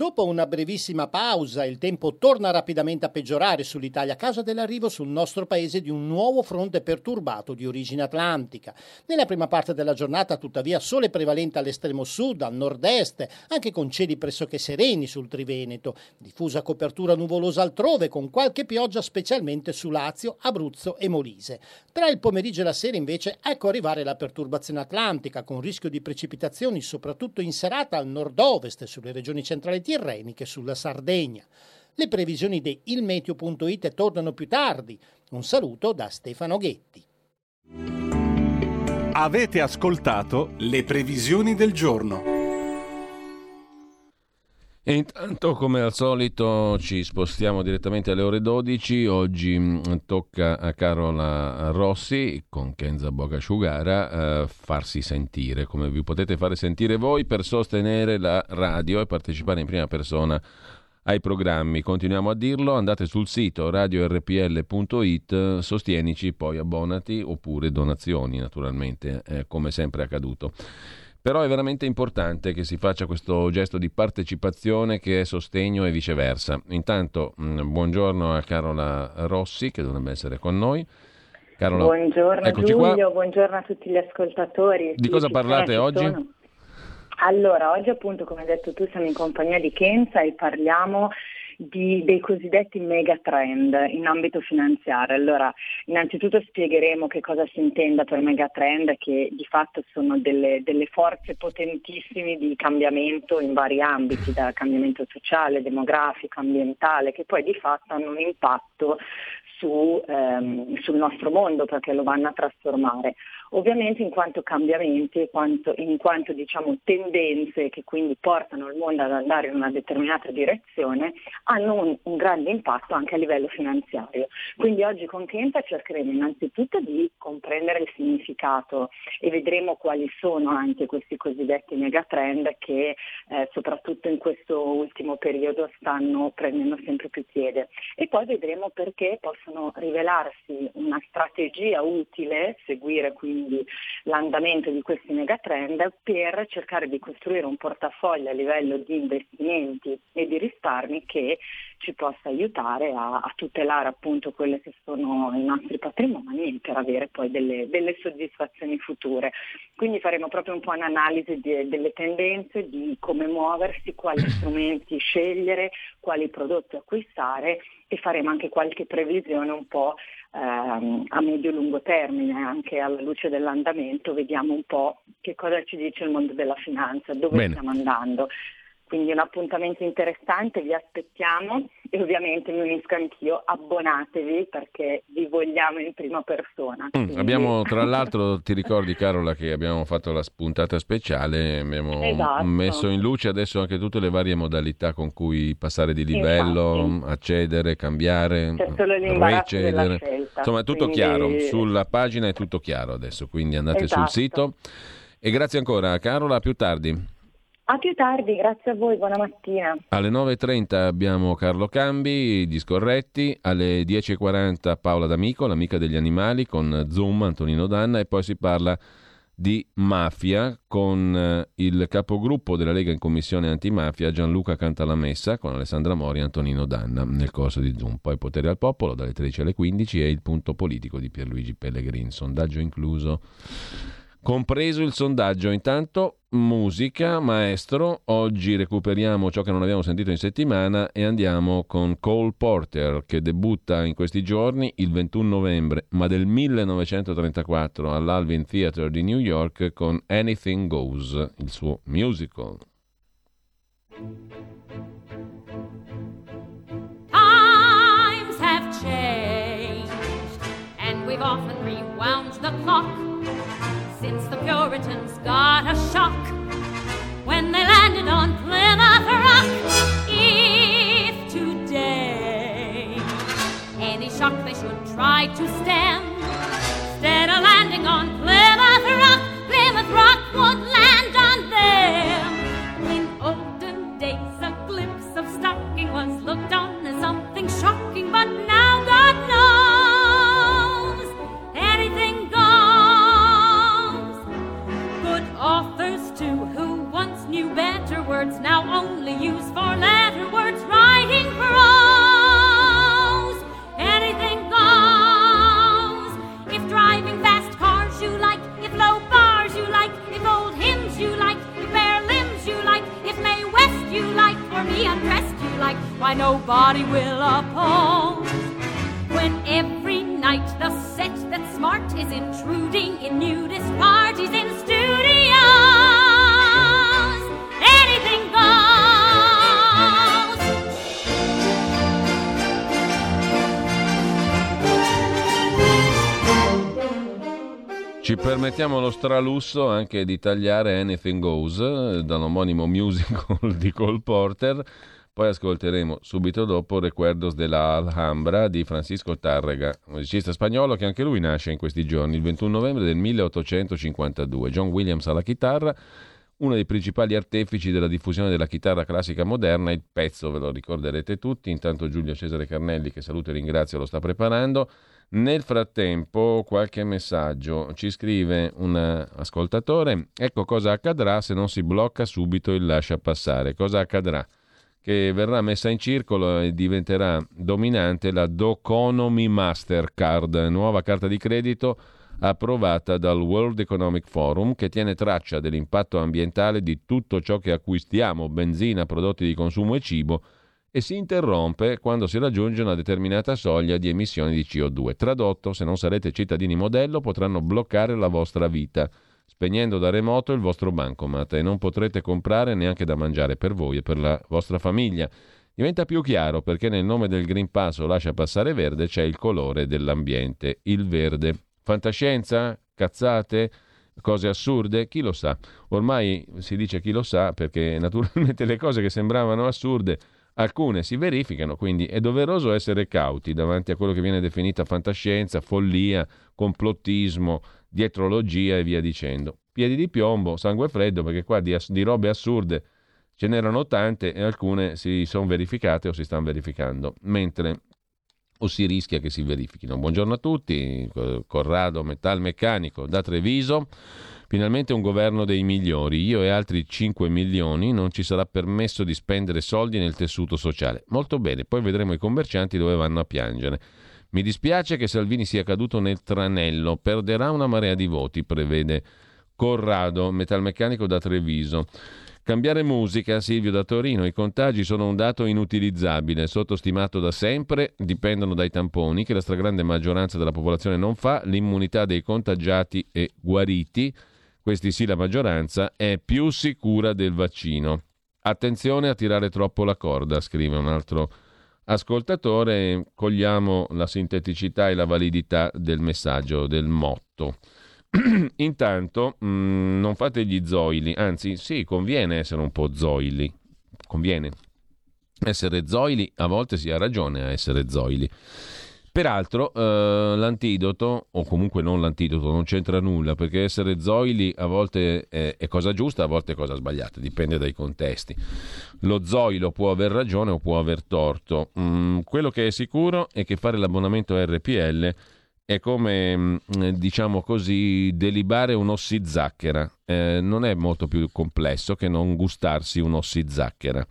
Dopo una brevissima pausa, il tempo torna rapidamente a peggiorare sull'Italia a causa dell'arrivo sul nostro paese di un nuovo fronte perturbato di origine atlantica. Nella prima parte della giornata, tuttavia, sole prevalente all'estremo sud, al nord-est, anche con cieli pressoché sereni sul Triveneto, diffusa copertura nuvolosa altrove, con qualche pioggia specialmente su Lazio, Abruzzo e Molise. Tra il pomeriggio e la sera, invece, ecco arrivare la perturbazione atlantica, con rischio di precipitazioni soprattutto in serata al nord-ovest sulle regioni centrali tirreniche sulla Sardegna. Le previsioni di ilmeteo.it tornano più tardi. Un saluto da Stefano Ghetti. Avete ascoltato le previsioni del giorno. E intanto, come al solito, ci spostiamo direttamente alle ore 12. Oggi mh, tocca a Carola Rossi con Kenza Bogasciugara eh, farsi sentire, come vi potete fare sentire voi per sostenere la radio e partecipare in prima persona ai programmi. Continuiamo a dirlo, andate sul sito radiorpl.it, sostienici, poi abbonati oppure donazioni, naturalmente, eh, come sempre è accaduto. Però è veramente importante che si faccia questo gesto di partecipazione che è sostegno e viceversa. Intanto, mh, buongiorno a Carola Rossi che dovrebbe essere con noi. Carola, buongiorno Giulio, qua. buongiorno a tutti gli ascoltatori. Di sì, cosa parlate oggi? Sono. Allora, oggi appunto, come hai detto tu, siamo in compagnia di Kenza e parliamo di, dei cosiddetti megatrend in ambito finanziario. Allora, innanzitutto spiegheremo che cosa si intenda per megatrend, che di fatto sono delle, delle forze potentissime di cambiamento in vari ambiti, da cambiamento sociale, demografico, ambientale, che poi di fatto hanno un impatto su, ehm, sul nostro mondo perché lo vanno a trasformare. Ovviamente in quanto cambiamenti, quanto, in quanto diciamo, tendenze che quindi portano il mondo ad andare in una determinata direzione, hanno un, un grande impatto anche a livello finanziario. Quindi oggi con Kenta cercheremo innanzitutto di comprendere il significato e vedremo quali sono anche questi cosiddetti megatrend che eh, soprattutto in questo ultimo periodo stanno prendendo sempre più piede. E poi vedremo perché possono rivelarsi una strategia utile, seguire quindi quindi l'andamento di questi megatrend per cercare di costruire un portafoglio a livello di investimenti e di risparmi che ci possa aiutare a, a tutelare appunto quelle che sono i nostri patrimoni per avere poi delle, delle soddisfazioni future. Quindi faremo proprio un po' un'analisi di, delle tendenze, di come muoversi, quali strumenti scegliere, quali prodotti acquistare e faremo anche qualche previsione un po' ehm, a medio-lungo termine, anche alla luce dell'andamento, vediamo un po' che cosa ci dice il mondo della finanza, dove Bene. stiamo andando. Quindi un appuntamento interessante, vi aspettiamo e ovviamente mi unisco anch'io, abbonatevi perché vi vogliamo in prima persona. Mm, abbiamo tra l'altro, ti ricordi Carola che abbiamo fatto la spuntata speciale, abbiamo esatto. messo in luce adesso anche tutte le varie modalità con cui passare di livello, Infatti. accedere, cambiare, recedere. Insomma è tutto quindi... chiaro, sulla pagina è tutto chiaro adesso, quindi andate esatto. sul sito. E grazie ancora Carola, a più tardi. A più tardi, grazie a voi, buona mattina. Alle 9.30 abbiamo Carlo Cambi, Discorretti, alle 10.40 Paola D'Amico, l'amica degli animali, con Zoom, Antonino Danna, e poi si parla di mafia con eh, il capogruppo della Lega in Commissione Antimafia Gianluca Cantalamessa con Alessandra Mori e Antonino Danna nel corso di Zoom. Poi Potere al Popolo dalle 13 alle 15 e il punto politico di Pierluigi Pellegrin, sondaggio incluso compreso il sondaggio. Intanto musica, maestro, oggi recuperiamo ciò che non abbiamo sentito in settimana e andiamo con Cole Porter che debutta in questi giorni il 21 novembre, ma del 1934 all'Alvin Theatre di New York con Anything Goes, il suo musical. Times have changed and we've often rewound the clock since the Puritans got a shock when they landed on Plymouth Rock. If today any shock they should try to stem, instead of landing on Plymouth Rock, Plymouth Rock would land on them. In olden days, a glimpse of stocking was looked on as something shocking, but now God knows better words now only used for letter words, writing prose. Anything goes. If driving fast cars you like, if low bars you like, if old hymns you like, if bare limbs you like, if May West you like, or me undressed you like, why nobody will oppose. When every night the set that's smart is intruding in nudist parties in studios. Ci permettiamo lo stralusso anche di tagliare Anything Goes eh, dall'omonimo musical di Cole Porter. Poi ascolteremo subito dopo Recuerdos de la Alhambra di Francisco Tárrega, musicista spagnolo che anche lui nasce in questi giorni, il 21 novembre del 1852. John Williams alla chitarra, uno dei principali artefici della diffusione della chitarra classica moderna. Il pezzo ve lo ricorderete tutti. Intanto Giulio Cesare Carnelli, che saluto e ringrazio, lo sta preparando. Nel frattempo, qualche messaggio. Ci scrive un ascoltatore: Ecco cosa accadrà se non si blocca subito il lascia passare. Cosa accadrà? Che verrà messa in circolo e diventerà dominante la Doconomy Mastercard, nuova carta di credito approvata dal World Economic Forum che tiene traccia dell'impatto ambientale di tutto ciò che acquistiamo, benzina, prodotti di consumo e cibo, e si interrompe quando si raggiunge una determinata soglia di emissioni di CO2. Tradotto, se non sarete cittadini modello, potranno bloccare la vostra vita, spegnendo da remoto il vostro bancomat e non potrete comprare neanche da mangiare per voi e per la vostra famiglia. Diventa più chiaro perché nel nome del Green Pass o lascia passare verde c'è il colore dell'ambiente, il verde. Fantascienza? Cazzate? Cose assurde? Chi lo sa? Ormai si dice chi lo sa perché naturalmente le cose che sembravano assurde alcune si verificano, quindi è doveroso essere cauti davanti a quello che viene definita fantascienza, follia, complottismo, dietrologia e via dicendo. Piedi di piombo, sangue freddo, perché qua di, ass- di robe assurde ce n'erano tante e alcune si sono verificate o si stanno verificando, mentre o si rischia che si verifichino. Buongiorno a tutti, Corrado Metalmeccanico da Treviso. Finalmente un governo dei migliori. Io e altri 5 milioni non ci sarà permesso di spendere soldi nel tessuto sociale. Molto bene, poi vedremo i commercianti dove vanno a piangere. Mi dispiace che Salvini sia caduto nel tranello, perderà una marea di voti, prevede Corrado, metalmeccanico da Treviso. Cambiare musica, Silvio da Torino, i contagi sono un dato inutilizzabile, sottostimato da sempre, dipendono dai tamponi che la stragrande maggioranza della popolazione non fa, l'immunità dei contagiati e guariti, questi sì la maggioranza, è più sicura del vaccino. Attenzione a tirare troppo la corda, scrive un altro ascoltatore, cogliamo la sinteticità e la validità del messaggio, del motto. Intanto mh, non fate gli zoili, anzi sì, conviene essere un po' zoili, conviene essere zoili, a volte si ha ragione a essere zoili. Peraltro eh, l'antidoto, o comunque non l'antidoto, non c'entra nulla, perché essere zoili a volte è, è, cosa giusta, a volte è cosa sbagliata, dipende dai contesti. Lo zoilo può aver ragione o può aver torto. Mm, quello che è sicuro è che fare l'abbonamento RPL è come, mm, diciamo così, delibare un'ossizacchera. Eh, non è molto più complesso che non gustarsi un'ossizacchera.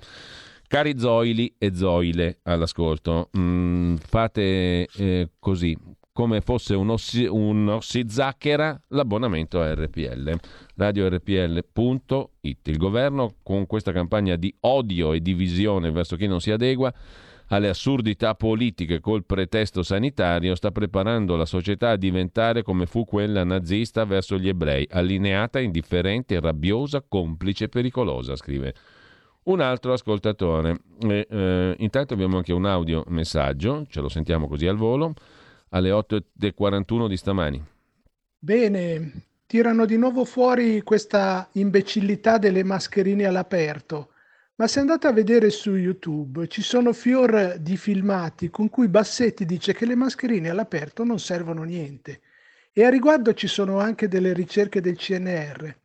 Cari zoili e zoile all'ascolto, mm, fate eh, così, come fosse un'ossi, un'ossizacchera, l'abbonamento a RPL, radiorpl.it. Il governo con questa campagna di odio e divisione verso chi non si adegua alle assurdità politiche col pretesto sanitario, sta preparando la società a diventare come fu quella nazista verso gli ebrei, allineata, indifferente, rabbiosa, complice pericolosa, scrive un altro ascoltatore. E, eh, intanto abbiamo anche un audio messaggio, ce lo sentiamo così al volo, alle 8.41 di stamani. Bene, tirano di nuovo fuori questa imbecillità delle mascherine all'aperto. Ma se andate a vedere su YouTube ci sono fior di filmati con cui Bassetti dice che le mascherine all'aperto non servono niente. E a riguardo ci sono anche delle ricerche del CNR.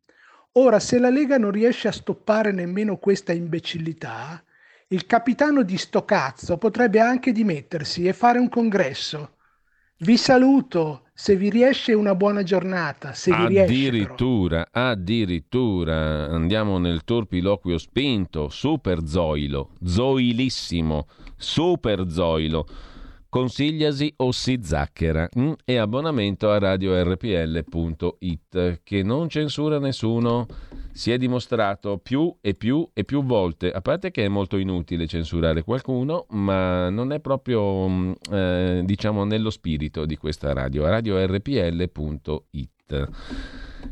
Ora, se la Lega non riesce a stoppare nemmeno questa imbecillità, il capitano di sto cazzo potrebbe anche dimettersi e fare un congresso. Vi saluto, se vi riesce una buona giornata, se vi riesce. Addirittura, addirittura, andiamo nel torpiloquio spinto, super zoilo, zoilissimo, super zoilo. Consigliasi o si zacchera mm? e abbonamento a radiorpl.it che non censura nessuno si è dimostrato più e più e più volte, a parte che è molto inutile censurare qualcuno, ma non è proprio mm, eh, diciamo nello spirito di questa radio, radiorpl.it.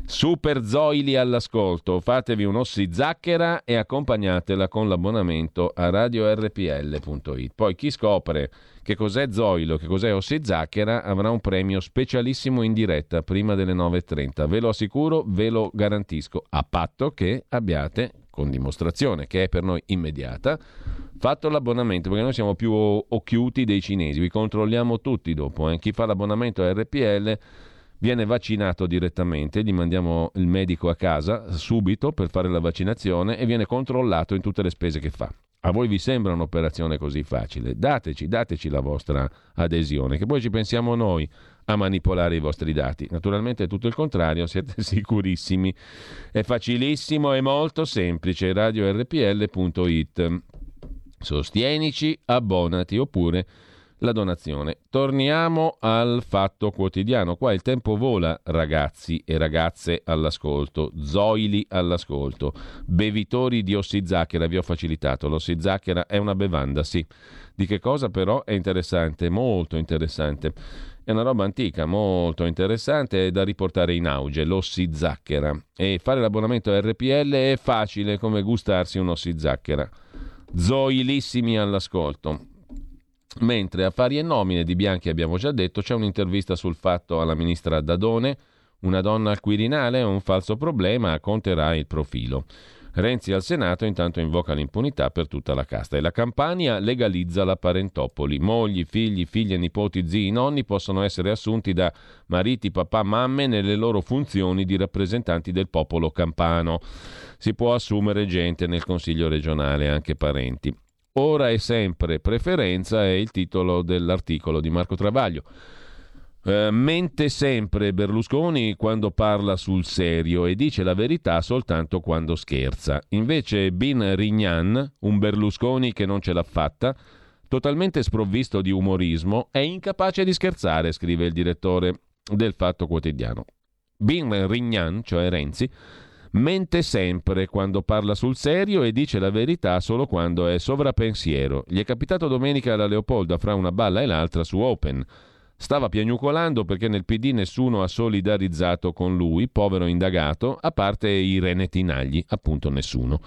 Super Zoili all'ascolto, fatevi un'ossi zacchera e accompagnatela con l'abbonamento a radiorpl.it. Poi chi scopre che cos'è Zoilo, che cos'è Ossi Zacchera, avrà un premio specialissimo in diretta prima delle 9.30. Ve lo assicuro, ve lo garantisco, a patto che abbiate, con dimostrazione che è per noi immediata, fatto l'abbonamento, perché noi siamo più occhiuti dei cinesi, vi controlliamo tutti dopo. Eh. Chi fa l'abbonamento a RPL viene vaccinato direttamente, gli mandiamo il medico a casa subito per fare la vaccinazione e viene controllato in tutte le spese che fa. A voi vi sembra un'operazione così facile? Dateci, dateci la vostra adesione, che poi ci pensiamo noi a manipolare i vostri dati. Naturalmente è tutto il contrario, siete sicurissimi. È facilissimo e molto semplice. radiorpl.it. Sostienici, abbonati oppure la donazione. Torniamo al fatto quotidiano. Qua il tempo vola, ragazzi e ragazze all'ascolto, zoili all'ascolto, bevitori di ossizacchera, vi ho facilitato. L'ossizacchera è una bevanda, sì. Di che cosa però è interessante, molto interessante. È una roba antica, molto interessante, da riportare in auge, l'ossizacchera. E fare l'abbonamento a RPL è facile come gustarsi un'ossizacchera. Zoilissimi all'ascolto. Mentre affari e nomine di Bianchi abbiamo già detto, c'è un'intervista sul fatto alla ministra Dadone, una donna al Quirinale è un falso problema, conterà il profilo. Renzi al Senato intanto invoca l'impunità per tutta la casta e la Campania legalizza la parentopoli. Mogli, figli, figlie, nipoti, zii, nonni possono essere assunti da mariti, papà, mamme nelle loro funzioni di rappresentanti del popolo campano. Si può assumere gente nel Consiglio regionale, anche parenti. Ora e sempre preferenza è il titolo dell'articolo di Marco Travaglio. Eh, mente sempre Berlusconi quando parla sul serio e dice la verità soltanto quando scherza. Invece Bin Rignan, un Berlusconi che non ce l'ha fatta, totalmente sprovvisto di umorismo, è incapace di scherzare, scrive il direttore del Fatto Quotidiano. Bin Rignan, cioè Renzi, Mente sempre quando parla sul serio e dice la verità solo quando è sovrappensiero. Gli è capitato domenica alla Leopolda fra una balla e l'altra su Open. Stava piagnucolando perché nel PD nessuno ha solidarizzato con lui, povero indagato, a parte Irene Tinagli, appunto nessuno.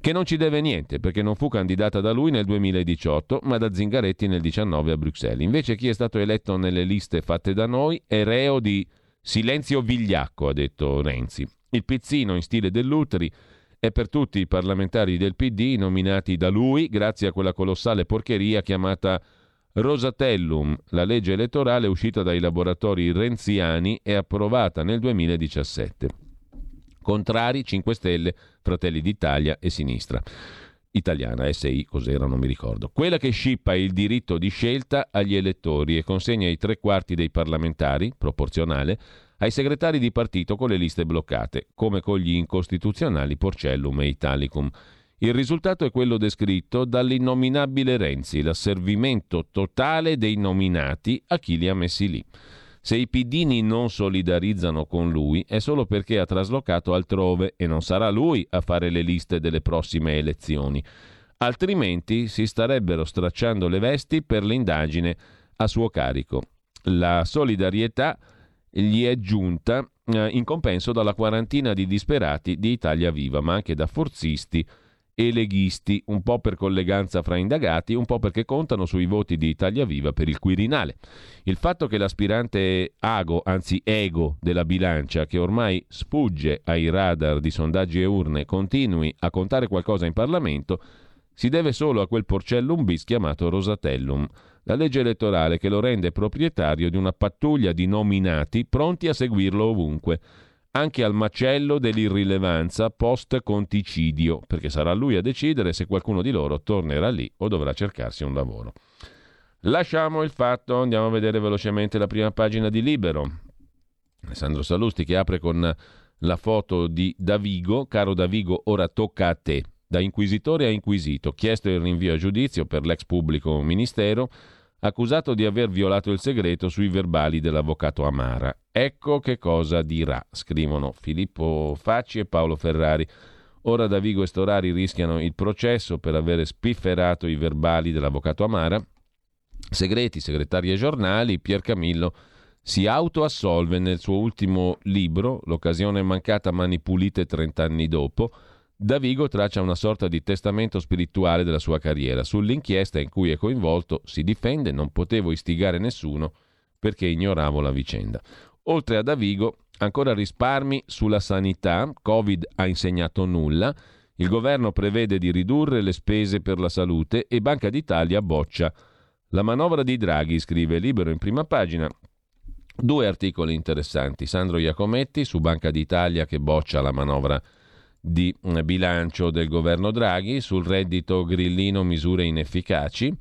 Che non ci deve niente perché non fu candidata da lui nel 2018, ma da Zingaretti nel 2019 a Bruxelles. Invece chi è stato eletto nelle liste fatte da noi è reo di silenzio vigliacco, ha detto Renzi. Il pizzino in stile dell'Utri è per tutti i parlamentari del PD nominati da lui grazie a quella colossale porcheria chiamata Rosatellum, la legge elettorale uscita dai laboratori renziani e approvata nel 2017. Contrari 5 Stelle, Fratelli d'Italia e Sinistra. Italiana, SI, cos'era, non mi ricordo. Quella che scippa il diritto di scelta agli elettori e consegna i tre quarti dei parlamentari, proporzionale, ai segretari di partito con le liste bloccate, come con gli incostituzionali Porcellum e Italicum. Il risultato è quello descritto dall'innominabile Renzi, l'asservimento totale dei nominati a chi li ha messi lì. Se i pidini non solidarizzano con lui è solo perché ha traslocato altrove e non sarà lui a fare le liste delle prossime elezioni. Altrimenti si starebbero stracciando le vesti per l'indagine a suo carico. La solidarietà gli è giunta eh, in compenso dalla quarantina di disperati di Italia Viva, ma anche da forzisti e leghisti, un po' per colleganza fra indagati, un po' perché contano sui voti di Italia Viva per il Quirinale. Il fatto che l'aspirante Ago, anzi Ego della bilancia, che ormai sfugge ai radar di sondaggi e urne, continui a contare qualcosa in Parlamento, si deve solo a quel porcellum bis chiamato Rosatellum la legge elettorale che lo rende proprietario di una pattuglia di nominati pronti a seguirlo ovunque, anche al macello dell'irrilevanza post-conticidio, perché sarà lui a decidere se qualcuno di loro tornerà lì o dovrà cercarsi un lavoro. Lasciamo il fatto, andiamo a vedere velocemente la prima pagina di Libero. Alessandro Salusti che apre con la foto di Davigo, caro Davigo, ora tocca a te. Da inquisitore a inquisito, chiesto il rinvio a giudizio per l'ex pubblico ministero, accusato di aver violato il segreto sui verbali dell'avvocato Amara. Ecco che cosa dirà, scrivono Filippo Facci e Paolo Ferrari. Ora Davigo e Storari rischiano il processo per aver spifferato i verbali dell'avvocato Amara. Segreti, segretari e giornali, Pier Camillo si autoassolve nel suo ultimo libro, L'occasione mancata mani pulite 30 anni dopo, Davigo traccia una sorta di testamento spirituale della sua carriera. Sull'inchiesta in cui è coinvolto si difende, non potevo istigare nessuno perché ignoravo la vicenda. Oltre a Davigo, ancora risparmi sulla sanità, Covid ha insegnato nulla, il governo prevede di ridurre le spese per la salute e Banca d'Italia boccia. La manovra di Draghi, scrive Libero in prima pagina, due articoli interessanti. Sandro Iacometti su Banca d'Italia che boccia la manovra di eh, bilancio del governo Draghi sul reddito grillino misure inefficaci.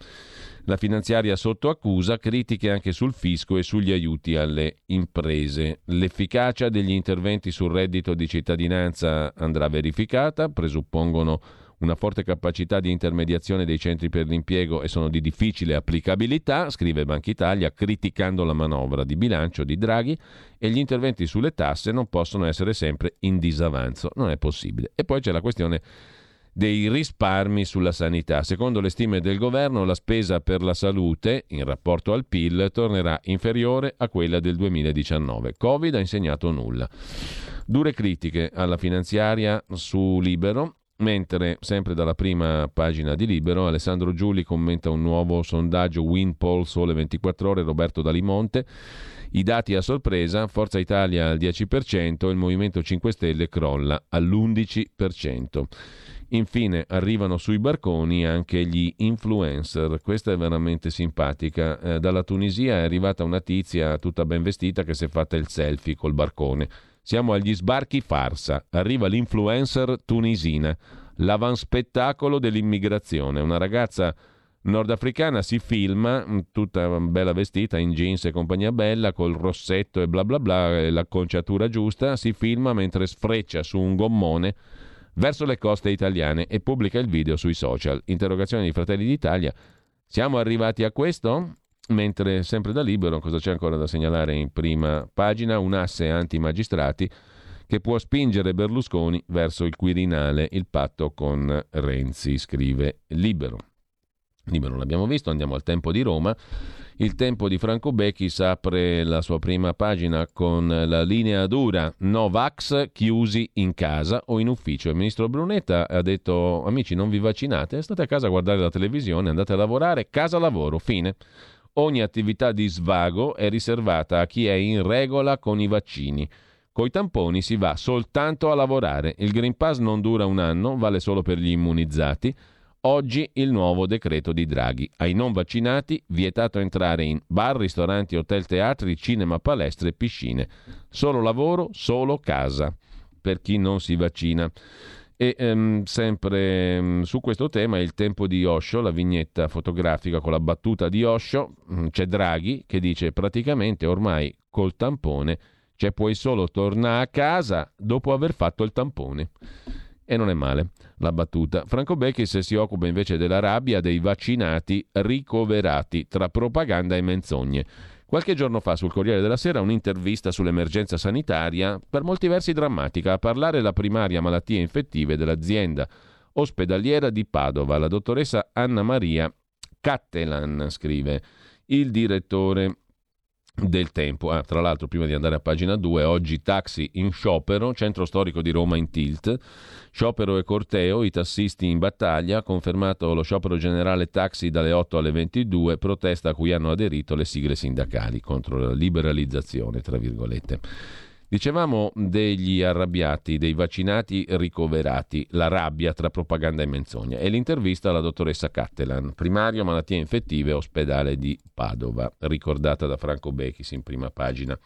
La finanziaria sotto accusa, critiche anche sul fisco e sugli aiuti alle imprese. L'efficacia degli interventi sul reddito di cittadinanza andrà verificata, presuppongono una forte capacità di intermediazione dei centri per l'impiego e sono di difficile applicabilità, scrive Banca Italia, criticando la manovra di bilancio di Draghi e gli interventi sulle tasse non possono essere sempre in disavanzo, non è possibile. E poi c'è la questione dei risparmi sulla sanità. Secondo le stime del governo, la spesa per la salute in rapporto al PIL tornerà inferiore a quella del 2019. Covid ha insegnato nulla. Dure critiche alla finanziaria su Libero Mentre, sempre dalla prima pagina di Libero, Alessandro Giuli commenta un nuovo sondaggio WinPoll Sole 24 Ore, Roberto Dalimonte. I dati a sorpresa, Forza Italia al 10%, il Movimento 5 Stelle crolla all'11%. Infine arrivano sui barconi anche gli influencer, questa è veramente simpatica. Eh, dalla Tunisia è arrivata una tizia tutta ben vestita che si è fatta il selfie col barcone. Siamo agli sbarchi farsa. Arriva l'influencer tunisina, l'avanspettacolo dell'immigrazione. Una ragazza nordafricana si filma mm, tutta bella vestita in jeans e compagnia bella col rossetto e bla bla bla l'acconciatura giusta si filma mentre sfreccia su un gommone verso le coste italiane e pubblica il video sui social interrogazione di Fratelli d'Italia siamo arrivati a questo? Mentre sempre da libero, cosa c'è ancora da segnalare in prima pagina? Un asse anti-magistrati che può spingere Berlusconi verso il Quirinale, il patto con Renzi, scrive Libero. Libero l'abbiamo visto, andiamo al tempo di Roma. Il tempo di Franco Becchis apre la sua prima pagina con la linea dura Novax chiusi in casa o in ufficio. Il ministro Brunetta ha detto amici non vi vaccinate, state a casa a guardare la televisione, andate a lavorare, casa lavoro, fine. Ogni attività di svago è riservata a chi è in regola con i vaccini. Coi tamponi si va soltanto a lavorare. Il Green Pass non dura un anno, vale solo per gli immunizzati. Oggi il nuovo decreto di Draghi. Ai non vaccinati vietato entrare in bar, ristoranti, hotel, teatri, cinema, palestre e piscine. Solo lavoro, solo casa per chi non si vaccina. E ehm, sempre ehm, su questo tema il tempo di Osho, la vignetta fotografica con la battuta di Osho, mm, c'è Draghi che dice praticamente ormai col tampone cioè puoi solo tornare a casa dopo aver fatto il tampone. E non è male la battuta. Franco Becchis si occupa invece della rabbia dei vaccinati ricoverati tra propaganda e menzogne. Qualche giorno fa sul Corriere della Sera un'intervista sull'emergenza sanitaria, per molti versi drammatica, a parlare la primaria malattie infettive dell'azienda. Ospedaliera di Padova, la dottoressa Anna Maria Cattelan, scrive il direttore del tempo. Ah, tra l'altro, prima di andare a pagina 2, oggi taxi in sciopero, centro storico di Roma in tilt. Sciopero e corteo, i tassisti in battaglia, confermato lo sciopero generale taxi dalle 8 alle 22, protesta a cui hanno aderito le sigle sindacali contro la liberalizzazione, tra virgolette. Dicevamo degli arrabbiati, dei vaccinati ricoverati, la rabbia tra propaganda e menzogna e l'intervista alla dottoressa Cattelan, primario malattie infettive ospedale di Padova, ricordata da Franco Bechis in prima pagina.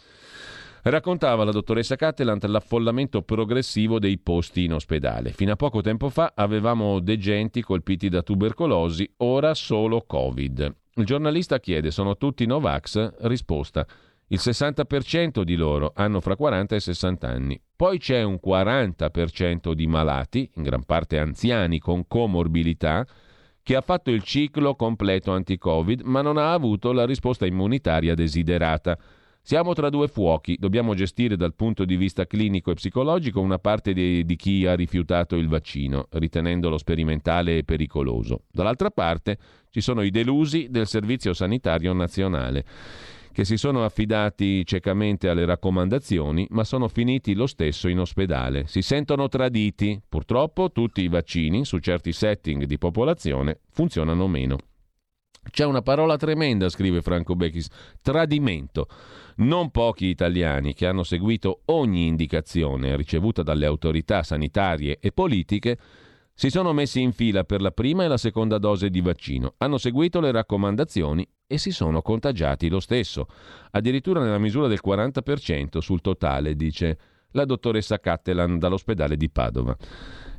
Raccontava la dottoressa Cattelant l'affollamento progressivo dei posti in ospedale. Fino a poco tempo fa avevamo degenti colpiti da tubercolosi, ora solo Covid. Il giornalista chiede: sono tutti Novax? Risposta: il 60% di loro hanno fra 40 e 60 anni. Poi c'è un 40% di malati, in gran parte anziani con comorbilità, che ha fatto il ciclo completo anti-Covid, ma non ha avuto la risposta immunitaria desiderata. Siamo tra due fuochi, dobbiamo gestire dal punto di vista clinico e psicologico una parte di, di, chi ha rifiutato il vaccino, ritenendolo sperimentale e pericoloso. Dall'altra parte ci sono i delusi del Servizio Sanitario Nazionale, che si sono affidati ciecamente alle raccomandazioni, ma sono finiti lo stesso in ospedale. Si sentono traditi. Purtroppo tutti i vaccini, su certi setting di popolazione, funzionano meno. C'è una parola tremenda, scrive Franco Bechis, tradimento. Non pochi italiani che hanno seguito ogni indicazione ricevuta dalle autorità sanitarie e politiche si sono messi in fila per la prima e la seconda dose di vaccino, hanno seguito le raccomandazioni e si sono contagiati lo stesso, addirittura nella misura del 40% sul totale, dice la dottoressa Cattelan dall'ospedale di Padova.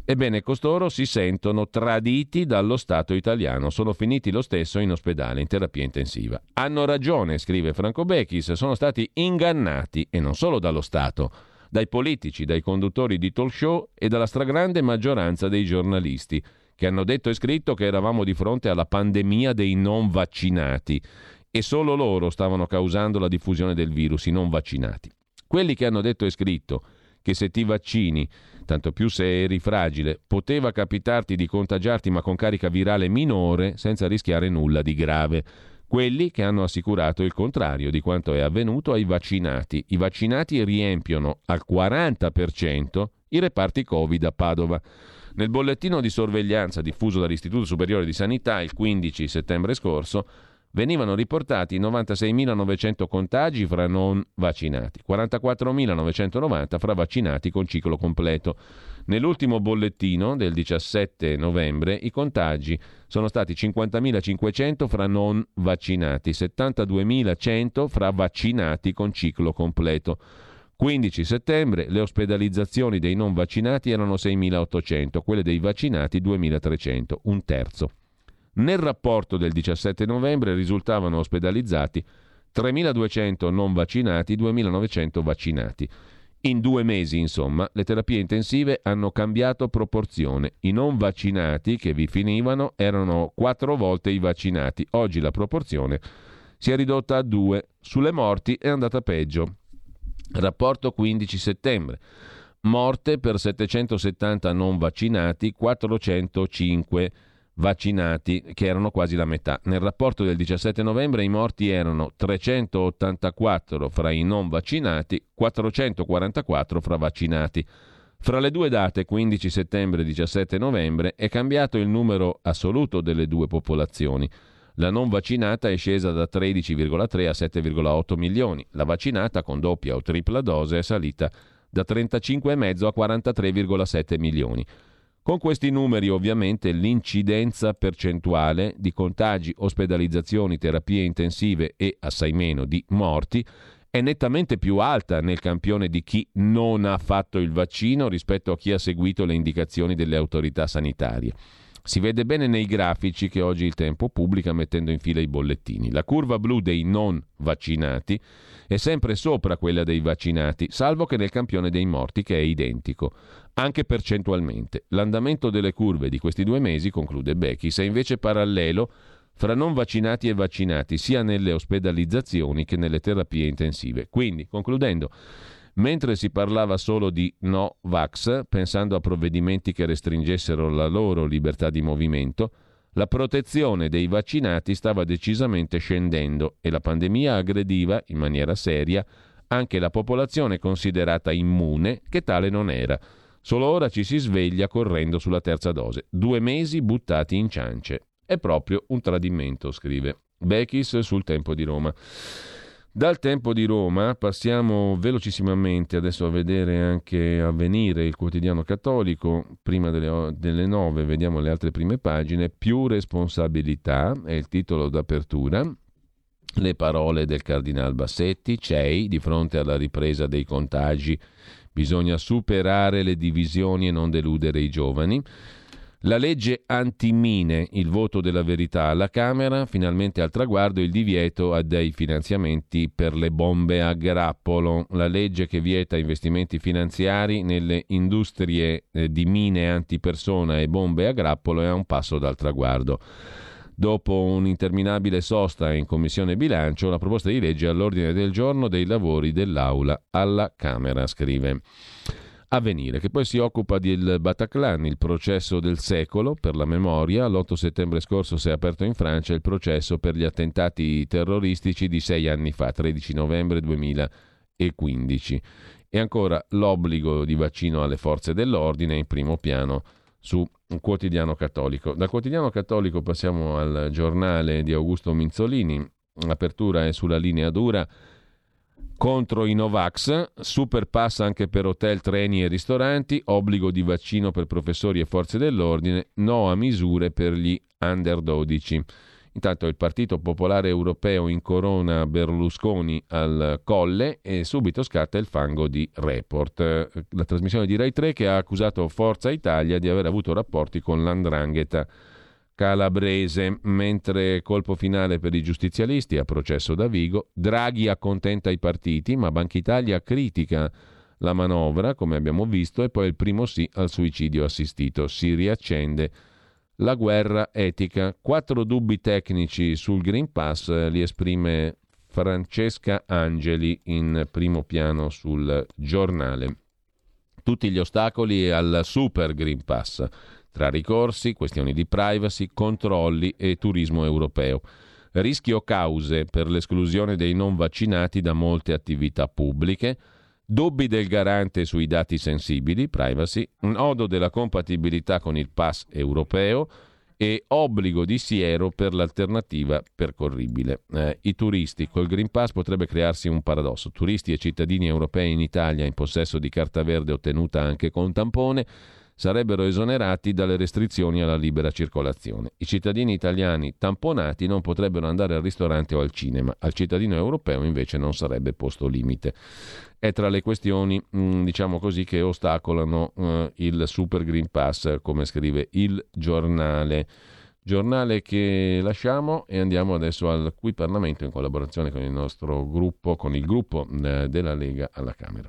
Ebbene, costoro si sentono traditi dallo Stato italiano, sono finiti lo stesso in ospedale, in terapia intensiva. Hanno ragione, scrive Franco Bechis, sono stati ingannati e non solo dallo Stato, dai politici, dai conduttori di talk show e dalla stragrande maggioranza dei giornalisti, che hanno detto e scritto che eravamo di fronte alla pandemia dei non vaccinati e solo loro stavano causando la diffusione del virus, i non vaccinati. Quelli che hanno detto e scritto che se ti vaccini tanto più se eri fragile, poteva capitarti di contagiarti ma con carica virale minore senza rischiare nulla di grave. Quelli che hanno assicurato il contrario di quanto è avvenuto ai vaccinati. I vaccinati riempiono al 40% i reparti Covid a Padova. Nel bollettino di sorveglianza diffuso dall'Istituto Superiore di Sanità il 15 settembre scorso venivano riportati 96.900 contagi fra non vaccinati, 44.990 fra vaccinati con ciclo completo. Nell'ultimo bollettino del 17 novembre i contagi sono stati 50.500 fra non vaccinati, 72.100 fra vaccinati con ciclo completo. 15 settembre le ospedalizzazioni dei non vaccinati erano 6.800, quelle dei vaccinati 2.300, un terzo. Nel rapporto del 17 novembre risultavano ospedalizzati 3.200 non vaccinati, 2.900 vaccinati. In due mesi, insomma, le terapie intensive hanno cambiato proporzione. I non vaccinati che vi finivano erano quattro volte i vaccinati. Oggi la proporzione si è ridotta a due. Sulle morti è andata peggio. Rapporto 15 settembre. Morte per 770 non vaccinati, 405 vaccinati, che erano quasi la metà. Nel rapporto del 17 novembre i morti erano 384 fra i non vaccinati, 444 fra vaccinati. Fra le due date, 15 settembre e 17 novembre, è cambiato il numero assoluto delle due popolazioni. La non vaccinata è scesa da 13,3 a 7,8 milioni. La vaccinata con doppia o tripla dose è salita da 35,5 a 43,7 milioni. Con questi numeri ovviamente l'incidenza percentuale di contagi, ospedalizzazioni, terapie intensive e assai meno di morti è nettamente più alta nel campione di chi non ha fatto il vaccino rispetto a chi ha seguito le indicazioni delle autorità sanitarie. Si vede bene nei grafici che oggi il tempo pubblica mettendo in fila i bollettini. La curva blu dei non vaccinati è sempre sopra quella dei vaccinati, salvo che nel campione dei morti che è identico anche percentualmente. L'andamento delle curve di questi due mesi, conclude Bechis, è invece parallelo fra non vaccinati e vaccinati, sia nelle ospedalizzazioni che nelle terapie intensive. Quindi, concludendo, mentre si parlava solo di no vax, pensando a provvedimenti che restringessero la loro libertà di movimento, la protezione dei vaccinati stava decisamente scendendo e la pandemia aggrediva in maniera seria anche la popolazione considerata immune, che tale non era. Solo ora ci si sveglia correndo sulla terza dose. Due mesi buttati in ciance. È proprio un tradimento, scrive Bechis sul Tempo di Roma. Dal Tempo di Roma passiamo velocissimamente adesso a vedere anche Avvenire, il quotidiano cattolico. Prima delle, delle nove vediamo le altre prime pagine. Più responsabilità è il titolo d'apertura. Le parole del cardinal Bassetti, CEI, di fronte alla ripresa dei contagi Bisogna superare le divisioni e non deludere i giovani. La legge anti-mine, il voto della verità alla Camera, finalmente al traguardo il divieto a dei finanziamenti per le bombe a grappolo. La legge che vieta investimenti finanziari nelle industrie eh, di mine antipersona e bombe a grappolo è a un passo dal traguardo. Dopo un'interminabile sosta in Commissione Bilancio, la proposta di legge è all'ordine del giorno dei lavori dell'Aula alla Camera, scrive. Avvenire, che poi si occupa del Bataclan, il processo del secolo per la memoria. L'8 settembre scorso si è aperto in Francia il processo per gli attentati terroristici di sei anni fa, 13 novembre 2015. E ancora l'obbligo di vaccino alle forze dell'ordine in primo piano su un quotidiano cattolico. Dal quotidiano cattolico passiamo al giornale di Augusto Minzolini. L'apertura è sulla linea dura contro i Novax, super pass anche per hotel, treni e ristoranti, obbligo di vaccino per professori e forze dell'ordine, no a misure per gli under 12. Intanto il Partito Popolare Europeo incorona Berlusconi al colle e subito scatta il fango di Report, la trasmissione di Rai 3 che ha accusato Forza Italia di aver avuto rapporti con l'andrangheta calabrese, mentre colpo finale per i giustizialisti a processo da Vigo, Draghi accontenta i partiti, ma Banca Italia critica la manovra, come abbiamo visto, e poi il primo sì al suicidio assistito. Si riaccende la guerra etica. Quattro dubbi tecnici sul Green Pass li esprime Francesca Angeli in primo piano sul giornale. Tutti gli ostacoli al Super Green Pass, tra ricorsi, questioni di privacy, controlli e turismo europeo. Rischio cause per l'esclusione dei non vaccinati da molte attività pubbliche, dubbi del garante sui dati sensibili, privacy, nodo della compatibilità con il pass europeo e obbligo di siero per l'alternativa percorribile. Eh, I turisti, col Green Pass potrebbe crearsi un paradosso. Turisti e cittadini europei in Italia in possesso di carta verde ottenuta anche con tampone sarebbero esonerati dalle restrizioni alla libera circolazione. I cittadini italiani tamponati non potrebbero andare al ristorante o al cinema, al cittadino europeo invece non sarebbe posto limite. È tra le questioni, mm, diciamo così, che ostacolano eh, il Super Green Pass, come scrive il giornale. Giornale che lasciamo e andiamo adesso al Qui Parlamento in collaborazione con il nostro gruppo, con il gruppo eh, della Lega alla Camera.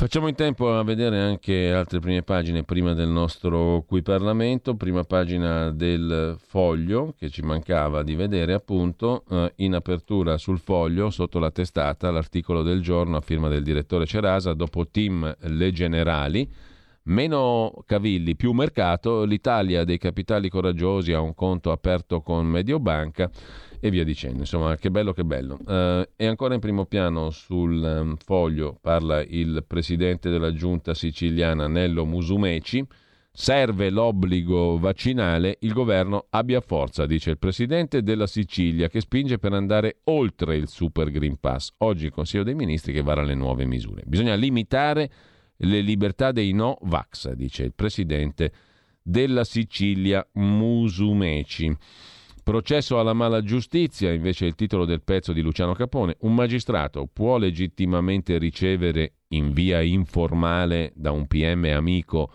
Facciamo in tempo a vedere anche altre prime pagine prima del nostro qui Parlamento, prima pagina del foglio che ci mancava di vedere appunto eh, in apertura sul foglio sotto la testata l'articolo del giorno a firma del direttore Cerasa dopo team Le Generali, meno cavilli, più mercato, l'Italia dei capitali coraggiosi ha un conto aperto con Mediobanca e via dicendo. Insomma, che bello, che bello. Uh, e ancora in primo piano sul um, foglio parla il presidente della giunta siciliana Nello Musumeci. Serve l'obbligo vaccinale, il governo abbia forza, dice il presidente della Sicilia, che spinge per andare oltre il Super Green Pass. Oggi il Consiglio dei Ministri che vara le nuove misure. Bisogna limitare le libertà dei no vax, dice il presidente della Sicilia Musumeci. Processo alla mala giustizia, invece il titolo del pezzo di Luciano Capone, un magistrato può legittimamente ricevere in via informale da un PM amico